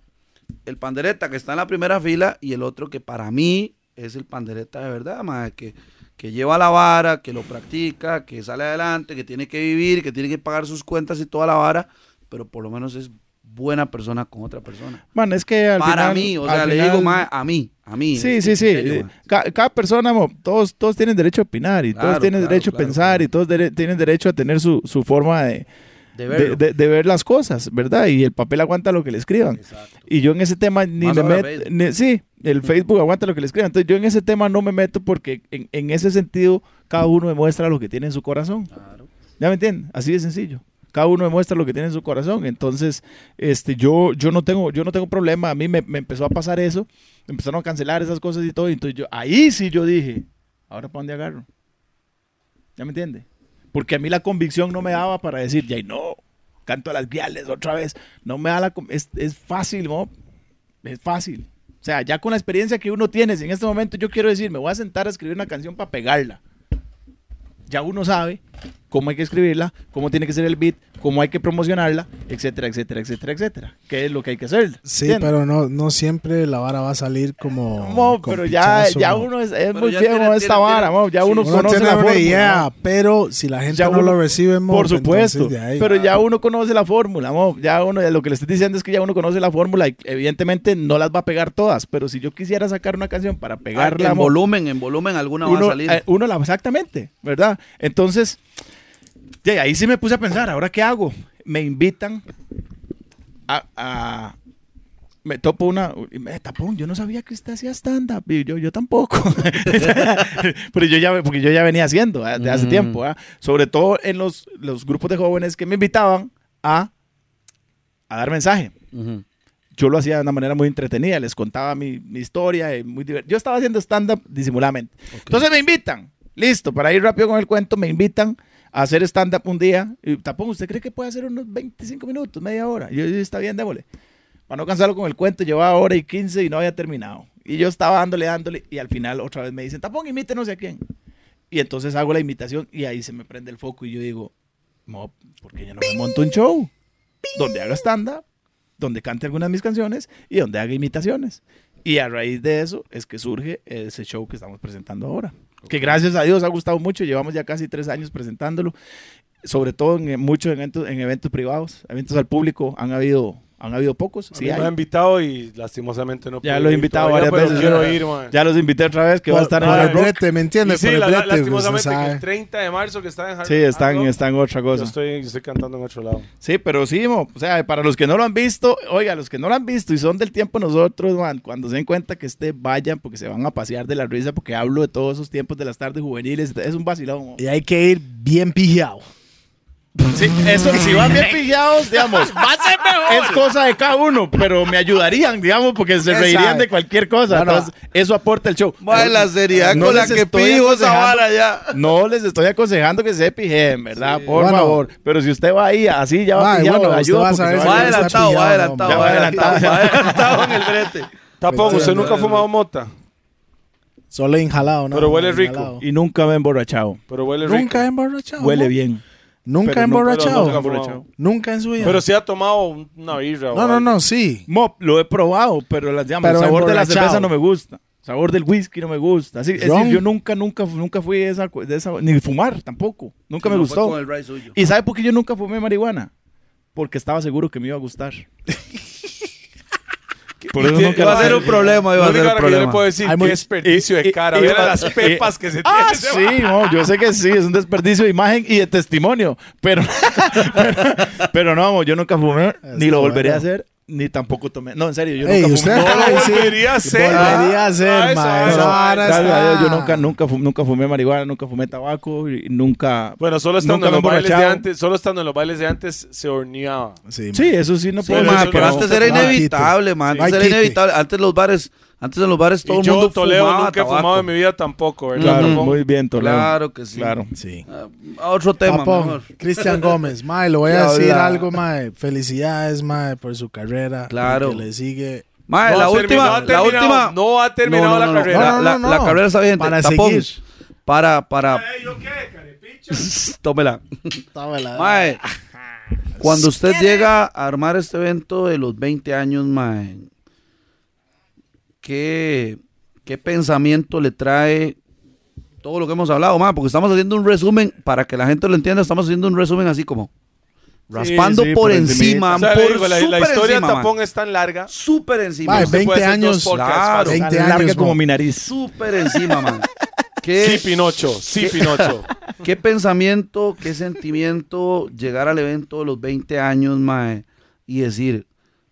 S2: el pandereta que está en la primera fila y el otro que para mí es el pandereta de verdad, mae, que, que lleva la vara, que lo practica, que sale adelante, que tiene que vivir, que tiene que pagar sus cuentas y toda la vara, pero por lo menos es buena persona con otra persona.
S3: Man, es que al
S2: para
S3: final-
S2: mí, o sea, le digo, mae, a mí, a mí.
S3: Sí, sí, sí.
S2: serio,
S3: cada persona, mo, todos, todos tienen derecho a opinar y todos tienen
S2: claro,
S3: derecho
S2: claro,
S3: a pensar y todos tienen derecho a tener su, su forma de,
S2: De
S3: ver las cosas, ¿verdad? Y el papel aguanta lo que le escriban.
S2: Exacto.
S3: Y yo en ese tema ni
S2: Más
S3: me meto. Ni- Sí, el Facebook aguanta lo que le escriban. Entonces yo en ese tema no me meto porque en, en ese sentido cada uno demuestra lo que tiene en su corazón.
S2: Claro.
S3: ¿Ya me entienden? Así de sencillo. Cada uno demuestra lo que tiene en su corazón. Entonces, este, yo, yo no tengo, yo no tengo problema. A mí me, empezó a pasar eso. Me empezaron a cancelar esas cosas y todo. y Entonces yo, ahí sí yo dije, ahora para dónde agarro. ¿Ya me entiende? Porque a mí la convicción no me daba para decir, ya no, canto a las viales otra vez. No me da la, es, es fácil, ¿no? Es fácil. O sea, ya con la experiencia que uno tiene, si en este momento yo quiero decir, me voy a sentar a escribir una canción para pegarla. Ya uno sabe cómo hay que escribirla, cómo tiene que ser el beat, cómo hay que promocionarla, etcétera, etcétera, etcétera, etcétera. ¿Qué es lo que hay que hacer?
S1: Sí,
S3: ¿Entiendes?
S1: pero no, no siempre la vara va a salir como.
S3: Mo,
S1: con
S3: pero ya,
S1: pichazo,
S3: ya uno es, es muy viejo
S2: tiene-
S3: esta
S2: tiene-
S3: vara,
S2: tiene-
S3: mo, ya
S2: sí.
S3: uno
S1: Uno
S3: conoce la fórmula.
S1: idea,
S3: mo.
S1: pero si la gente
S3: Ya
S1: no
S3: uno-
S1: lo recibe, mo,
S3: Por supuesto,
S1: ahí-
S3: pero ya uno conoce la fórmula, mo. ya uno, lo que le estoy diciendo es que ya uno conoce la fórmula y evidentemente no las va a pegar todas, pero si yo quisiera sacar una canción para pegarla,
S2: en
S3: mo,
S2: volumen, en volumen alguna va
S3: uno,
S2: a salir.
S3: eh, uno la, exactamente, ¿verdad? Entonces, ya, ahí sí me puse a pensar, ¿ahora qué hago? Me invitan a... a- me topo una... y me- Tapón, yo no sabía que usted hacía stand-up. Y yo, yo tampoco. Pero yo ya, porque yo ya venía haciendo ¿eh? de hace
S2: Mm.
S3: tiempo. ¿eh? Sobre todo en los, los grupos de jóvenes que me invitaban a, a dar mensaje yo lo hacía de una manera muy entretenida, les contaba mi, mi historia, y muy yo estaba haciendo stand-up disimuladamente. Entonces me invitan, listo, para ir rápido con el cuento, me invitan a hacer stand-up un día. Y tapón, ¿usted cree que puede hacer unos 25 minutos, media hora? Y yo, "Sí, está bien, démosle. Para no cansarlo con el cuento, llevaba hora y 15 y no había terminado. Y yo estaba dándole, dándole, y al final otra vez me dicen, tapón, imite no a quién. Y entonces hago la imitación y ahí se me prende el foco y yo digo, no, porque yo no me monto un show donde haga stand-up, donde cante algunas de mis canciones y donde haga imitaciones. Y a raíz de eso es que surge ese show que estamos presentando ahora. Que gracias a Dios ha gustado mucho, llevamos ya casi tres años presentándolo, sobre todo en eh, muchos eventos, en eventos privados, eventos al público, han habido, han habido pocos. Sí
S5: me han invitado y lastimosamente no
S3: Ya
S5: pude
S3: lo he invitado varias
S5: pero
S3: veces.
S5: quiero ir, man.
S3: Ya los invité otra vez, que va a estar en el
S1: brete, ¿me entiendes?
S5: sí, la-
S1: brete, pues,
S5: lastimosamente que el 30 de marzo que está en
S3: Sí, están,
S5: Hard Rock,
S3: están en otra
S5: yo
S3: cosa.
S5: estoy, yo estoy cantando en otro lado.
S3: Sí, pero sí, mo, o sea, para los que no lo han visto, oiga, los que no lo han visto y son del tiempo nosotros, man, cuando se den cuenta que este vayan porque se van a pasear de la risa porque hablo de todos esos tiempos de las tardes juveniles, es un vacilón. mo.
S1: Y hay que ir bien pijado.
S3: Sí, eso, si van bien pillados, digamos, va a ser mejor. Es cosa de cada uno, pero me ayudarían, digamos, porque se
S1: ¿Qué
S3: reirían
S1: sabe?
S3: de cualquier cosa.
S1: No, no.
S3: Entonces, eso aporta el show.
S2: Mae, la seriedad
S3: No
S2: con la
S3: les
S2: que esa
S3: aconsejando-
S2: vara ya.
S3: No les estoy aconsejando que se pijen, ¿verdad? Por
S1: Bueno.
S3: favor. Pero si usted va ahí así, ya va pillado,
S1: bueno, usted
S3: ayudo
S1: va saber
S2: adelantado, va adelantado, va adelantado, va adelantado en el brete.
S5: Tapón, usted
S1: Entiendo.
S5: nunca ha fumado mota,
S1: Solo injalado, ¿no?
S5: Pero huele rico.
S1: Inhalado.
S3: Y nunca me he emborrachado.
S5: pero huele rico.
S1: Nunca he emborrachado.
S3: Huele
S1: ¿no?
S3: bien.
S1: Nunca
S3: Pero
S1: emborrachado.
S5: nunca
S3: emborrachado.
S1: Nunca en su vida.
S5: Pero sí ha tomado una birra. o
S1: no, no,
S5: algo.
S1: no, sí.
S3: Mop, lo he probado, pero, las, digamos,
S1: Pero
S3: el sabor de la cerveza no me gusta. El sabor del whisky no me gusta. Así, es decir, yo nunca, nunca, nunca fui de esa, de esa- ni fumar tampoco. Nunca me
S2: No fue
S3: gustó.
S2: con el ray suyo.
S3: ¿Y sabe por qué yo nunca fumé marihuana? Porque estaba seguro que me iba a gustar. Por eso nunca
S2: Iba a ser un problema, iba a ser un
S5: que yo le
S2: problema.
S5: puedo decir
S1: Hay muy-
S5: qué desperdicio de cara.
S3: y-
S5: las
S3: y-
S5: pepas que se
S3: Ah,
S5: tiene.
S3: sí, mo, yo sé que sí, es un desperdicio de imagen y de testimonio, pero, pero, pero no, yo nunca fumé, ni lo volvería a hacer, ni tampoco tomé. No, en serio, yo
S1: Ey,
S3: nunca
S1: usted
S3: fumé.
S5: No lo
S1: sí.
S5: volvería a hacer.
S1: Volvería a ser,
S5: Ah,
S3: yo nunca, nunca, fu- nunca fumé marihuana, nunca fumé tabaco y nunca.
S5: Bueno, solo estando, en los bailes de antes, solo estando en los bailes de antes se horneaba.
S1: Sí,
S3: Sí, eso sí no
S5: Sí,
S3: puedo
S5: pero eso
S2: pero antes era inevitable, man. Antes era inevitable. Antes los bares, antes en los bares todo
S5: y
S2: el
S5: yo,
S2: mundo
S5: Toledo,
S2: fumaba
S5: nunca he
S2: tabaco.
S5: fumado en mi vida tampoco, ¿verdad?
S3: Claro, muy bien, Toledo.
S2: Claro que sí.
S3: Claro.
S1: sí.
S2: Ah, a otro tema,
S1: Tapón,
S2: mejor.
S1: Cristian Gómez, mae, le voy
S3: ¿Qué
S1: a decir
S3: habla?
S1: algo, mae. Felicidades, mae, por su carrera.
S2: Claro.
S1: Que le sigue.
S2: Mae,
S5: No
S2: la
S5: ha
S2: última,
S5: terminado- no ha
S2: la
S5: terminado-
S2: última.
S5: No ha terminado
S2: No, no,
S5: la carrera.
S2: La,
S1: No,
S2: la-
S1: no,
S2: la
S1: no.
S2: carrera está bien.
S1: Para
S2: Tapón.
S1: seguir.
S2: Para, para.
S5: Ey, ¿yo qué, carepicha?
S2: Tómela.
S1: Tómela.
S2: Mae, cuando usted llega a armar este evento de los 20 años, mae, ¿qué, qué pensamiento le trae todo lo que hemos hablado, mae? Porque estamos haciendo un resumen, para que la gente lo entienda, estamos haciendo un resumen así como raspando
S3: sí,
S2: por,
S3: por
S2: encima,
S5: O sea,
S2: por
S5: digo, la, historia
S2: encima,
S5: tapón es tan larga.
S2: Súper encima.
S1: Mae,
S5: Usted
S1: 20
S5: puede hacer dos
S1: años,
S2: claro.
S5: fácil.
S1: 20
S3: Larga
S1: años,
S3: como
S1: mo.
S3: mi nariz.
S2: Súper encima, man. ¿Qué,
S5: Sí, Pinocho, sí, Pinocho.
S2: ¿Qué pensamiento, qué sentimiento llegar al evento de los 20 años, mae, y decir,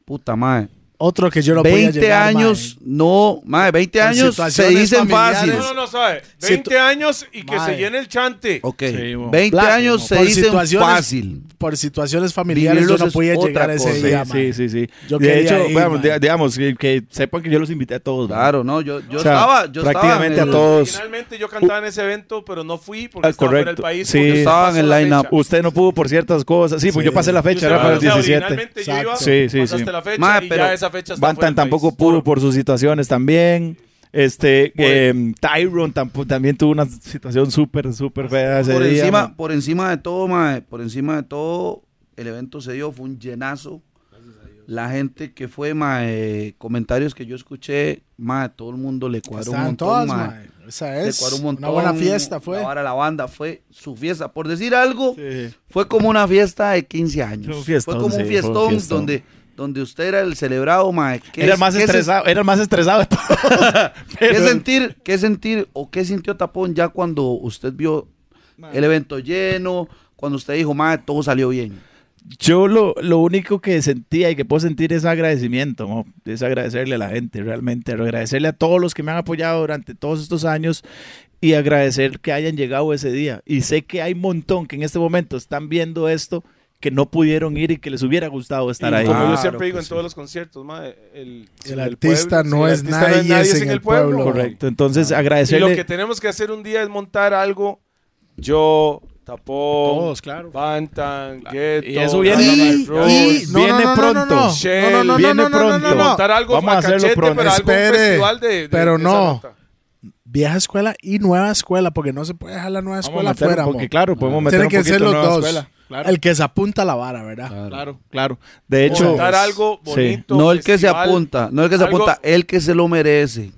S2: puta, mae,
S1: Otro que yo no podía
S2: 20
S1: llegar,
S2: años, no, mae, 20
S1: Con
S2: años se dicen fácil.
S5: No, no, no, sabe.
S1: Si
S5: 20
S1: tú-
S5: años y que
S1: Mae.
S5: se llene el chante.
S2: Ok,
S3: Sí, bueno.
S2: 20
S1: Claro,
S2: años
S1: no,
S2: se
S1: por
S2: dicen fácil.
S1: Por situaciones familiares
S2: Vivirlos
S1: yo no podía llegar ese
S2: cosa.
S1: día,
S3: Sí,
S1: mae.
S3: sí, sí.
S1: Yo
S3: de hecho,
S1: ir,
S3: di- digamos, que, que sepan que yo los invité a todos.
S2: Claro, no, yo, yo
S3: O sea,
S2: estaba, yo
S3: prácticamente
S2: estaba en
S3: a
S2: el-
S3: todos.
S5: Finalmente yo cantaba en ese evento, pero no fui porque
S3: Ah,
S5: estaba del
S3: correcto.
S5: país.
S3: Sí.
S5: porque
S2: Estaba en el line-up.
S3: Usted no pudo por ciertas cosas. Sí, pues
S1: Sí.
S3: yo pasé la fecha, era para el
S5: o sea,
S3: 17.
S5: Originalmente yo iba,
S1: Exacto.
S3: Sí, sí,
S5: pasaste
S3: sí.
S5: la fecha y ya esa fecha está
S3: Bantan tampoco
S5: país.
S3: pudo por sus situaciones también. Este,
S5: Por-
S3: eh, Tyron tampoco, también tuvo una situación súper, súper fea ese
S2: por
S3: día.
S2: encima,
S3: man.
S2: por encima de todo, por encima de todo, el evento se dio, fue un llenazo. La gente que fue, mae, comentarios que yo escuché, mae, todo el mundo le cuadró un montón,
S1: todas,
S2: mae.
S1: mae. Esa
S2: Le
S1: es
S2: cuadró un montón.
S1: una buena fiesta, fue.
S2: Ahora la banda fue su fiesta. Por decir algo,
S3: Sí.
S2: fue como una fiesta de 15 años.
S3: Fue un fiestón,
S2: fue como
S3: sí,
S2: un
S3: fue un
S2: fiestón,
S3: fiestón.
S2: donde, donde usted era el celebrado, mae. ¿Qué
S3: Era
S2: es-
S3: más
S2: es-
S3: estresado, era el más estresado de todos.
S2: ¿Qué sentir, qué sentir o qué sintió Tapón ya cuando usted vio el evento lleno, cuando usted dijo, mae, todo salió bien?
S3: Yo lo, lo único que sentía y que puedo sentir es agradecimiento, ¿no? es agradecerle a la gente, realmente, agradecerle a todos los que me han apoyado durante todos estos años y agradecer que hayan llegado ese día. Y sé que hay un montón que en este momento están viendo esto que no pudieron ir y que les hubiera gustado estar
S5: Y
S3: ahí.
S5: Como yo siempre digo en
S2: sí.
S5: todos los conciertos, el,
S1: El artista no es
S5: el artista
S1: nadie sin el pueblo.
S3: Correcto, entonces
S5: Y
S3: agradecerle
S5: lo que tenemos que hacer un día es montar algo. Yo, Tapón,
S3: Todos, claro.
S5: Bantan, Ghetto,
S3: y eso viene-
S1: Y- y- no,
S3: viene
S1: no, no, no,
S3: pronto.
S1: no, no.
S5: Shell,
S1: No, no, no,
S3: viene
S1: no, no, no,
S3: pronto.
S1: no, no.
S5: montar algo
S3: Vamos a hacerlo pronto.
S5: pero algún
S1: Espere,
S5: festival de, de-
S1: pero
S5: de esa
S1: no.
S5: nota.
S1: Vieja escuela y nueva escuela, porque no se puede dejar la nueva
S3: Vamos a
S1: escuela
S3: meter-
S1: fuera,
S3: porque
S1: mo.
S3: claro, podemos meter
S1: Tienen
S3: un
S1: que ser los
S3: nueva
S1: dos.
S3: escuela. Claro.
S1: El que se apunta a la vara, ¿verdad?
S3: Claro, claro. De hecho,
S5: Montar algo
S3: Sí.
S5: bonito.
S2: No el que se apunta, no el que se
S5: algo-
S2: apunta, el que se lo merece.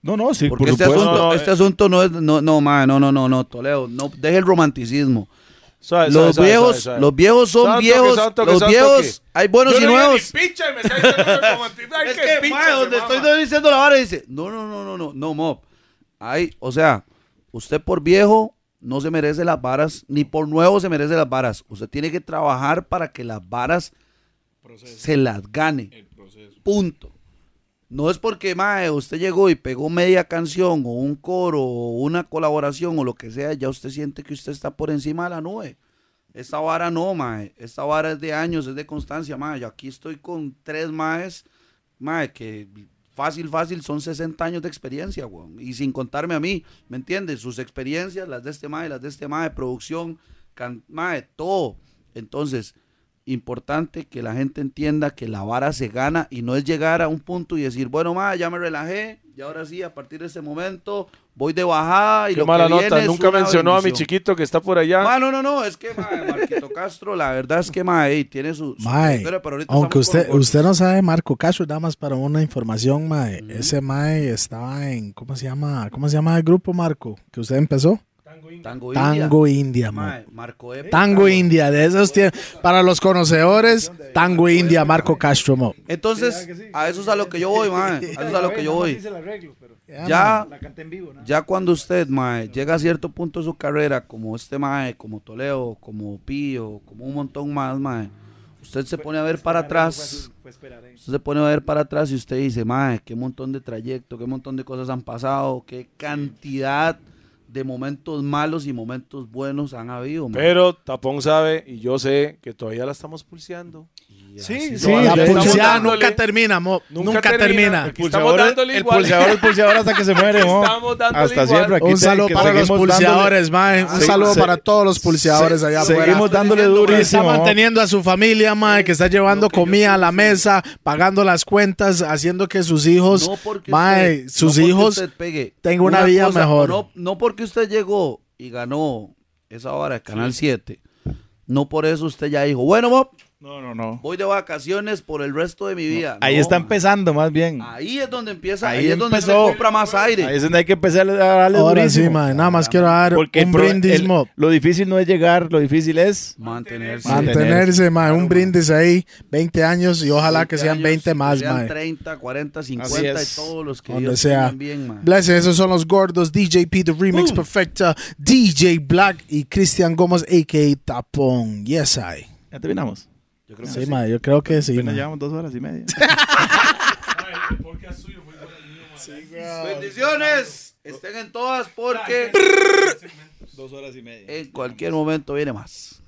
S3: no, no, sí,
S2: Porque
S3: por
S2: este asunto,
S5: No, no,
S2: este
S5: eh.
S2: asunto no es, no, no, mae, no, no, no, no, Toledo, no, deje el romanticismo.
S5: Suave,
S2: Los
S5: suave,
S2: viejos,
S5: suave,
S2: los viejos son viejos, los viejos, hay buenos
S5: Yo
S2: y
S5: no
S2: nuevos.
S5: ni picha y me está diciendo romanticismo. Ay,
S2: Es que, donde
S5: mama.
S2: estoy diciendo la vara dice, no, no, no, no, no, no, mob. Hay, o sea, usted por viejo no se merece las varas, ni por nuevo se merece las varas. Usted tiene que trabajar para que las varas se las gane. Punto. No es porque, mae, usted llegó y pegó media canción o un coro o una colaboración o lo que sea, ya usted siente que usted está por encima de la nube. Esta vara no, mae. Esta vara es de años, es de constancia, mae. Yo aquí estoy con tres maes, mae, que fácil, fácil, son 60 años de experiencia, weón. Y sin contarme a mí, ¿me entiendes? Sus experiencias, las de este mae, las de este mae, producción, can- mae, todo. Entonces, importante que la gente entienda que la vara se gana y no es llegar a un punto y decir, bueno, mae, ya me relajé, y ahora sí, a partir de este momento, voy de bajada y
S5: Qué
S2: lo
S5: mala
S2: que viene
S5: nota.
S2: es
S5: Nunca
S2: una
S5: mencionó a mi chiquito que está por allá.
S2: Ma, no, no, no, es que ma, Marquito Castro, la verdad es que ma, ey, tiene su, su
S1: Mae,
S2: historia, pero ahorita
S1: aunque usted, usted no sabe, Marco Castro, nada más para una información, mae. Ese mae estaba en, ¿cómo se llama? ¿Cómo se llama el grupo, Marco? Que usted empezó.
S2: Tango India.
S1: Tango India, mae.
S2: Ma, Marco.
S1: Tango India, de esos tiempos. Para los conocedores, Tango India, Marco Castro. mo.
S2: Entonces, a eso es a lo que yo voy, ma, a eso es a lo que yo voy.
S1: Ya,
S2: Ya, cuando usted, ma, llega a cierto punto de su carrera, como este mae, como Toledo, como Pío, como un montón más, ma, usted se pone a ver para atrás, usted se pone a ver para atrás y usted dice, mae, qué montón de trayecto, qué montón de cosas han pasado, qué cantidad de momentos malos y momentos buenos han habido.
S5: Pero Tapón sabe y yo sé que todavía la estamos pulseando.
S3: Sí, sí.
S1: La pulseada
S5: dándole-
S1: nunca termina, mo. Nunca,
S5: termina.
S1: termina.
S3: El
S5: estamos
S3: pulseador,
S5: dándole
S3: el
S5: igual.
S3: pulseador, el pulseador hasta que se muere,
S5: dándole
S3: Hasta
S5: igual.
S3: siempre. Aquí
S1: Un saludo para los pulseadores, mae. Un
S3: Sí,
S1: saludo para todos los pulseadores allá afuera.
S3: Seguimos dándole durísimo.
S1: está manteniendo a su familia, mae, que está llevando comida a la mesa, pagando las cuentas, haciendo que sus hijos,
S2: No
S1: mae,
S2: usted-
S1: sus
S2: no
S1: hijos tengan una vida mejor.
S2: No, no porque usted llegó y ganó esa hora de Canal 7. No por eso usted ya dijo, bueno, Bob,
S3: No, no, no.
S2: voy de vacaciones por el resto de mi vida.
S3: Ahí
S2: No,
S3: está empezando, más bien.
S2: Ahí es donde empieza, ahí,
S3: Ahí
S2: es donde se
S3: empezó.
S2: compra más aire.
S3: Ahí es donde hay que empezar a darle
S1: Ahora sí,
S3: durísimo.
S1: mae. Nada más quiero dar
S3: Porque
S1: un brindis,
S3: el-
S1: mo.
S3: lo difícil no es llegar, lo difícil es
S2: Mantenerse.
S1: Mantenerse, mae. Un brindis ahí, 20 años y ojalá
S2: 20
S1: que sean
S2: años,
S1: 20 más,
S2: sean
S1: mae.
S2: 30, 40,
S3: Así
S2: 50 y todos los que
S1: Donde
S2: Dios
S1: sea.
S2: bien, ma.
S1: Bless, esos son los gordos, DJP, The Remix Perfecta, DJ Black y Cristian Gómez, a.k.a. Tapón. Yes, I.
S3: Ya terminamos.
S2: Yo creo que
S1: Sí, yo creo que sí, mae.
S3: llevamos dos horas y media.
S2: Bendiciones. Estén en todas porque
S3: dos horas y media.
S2: en cualquier momento viene más.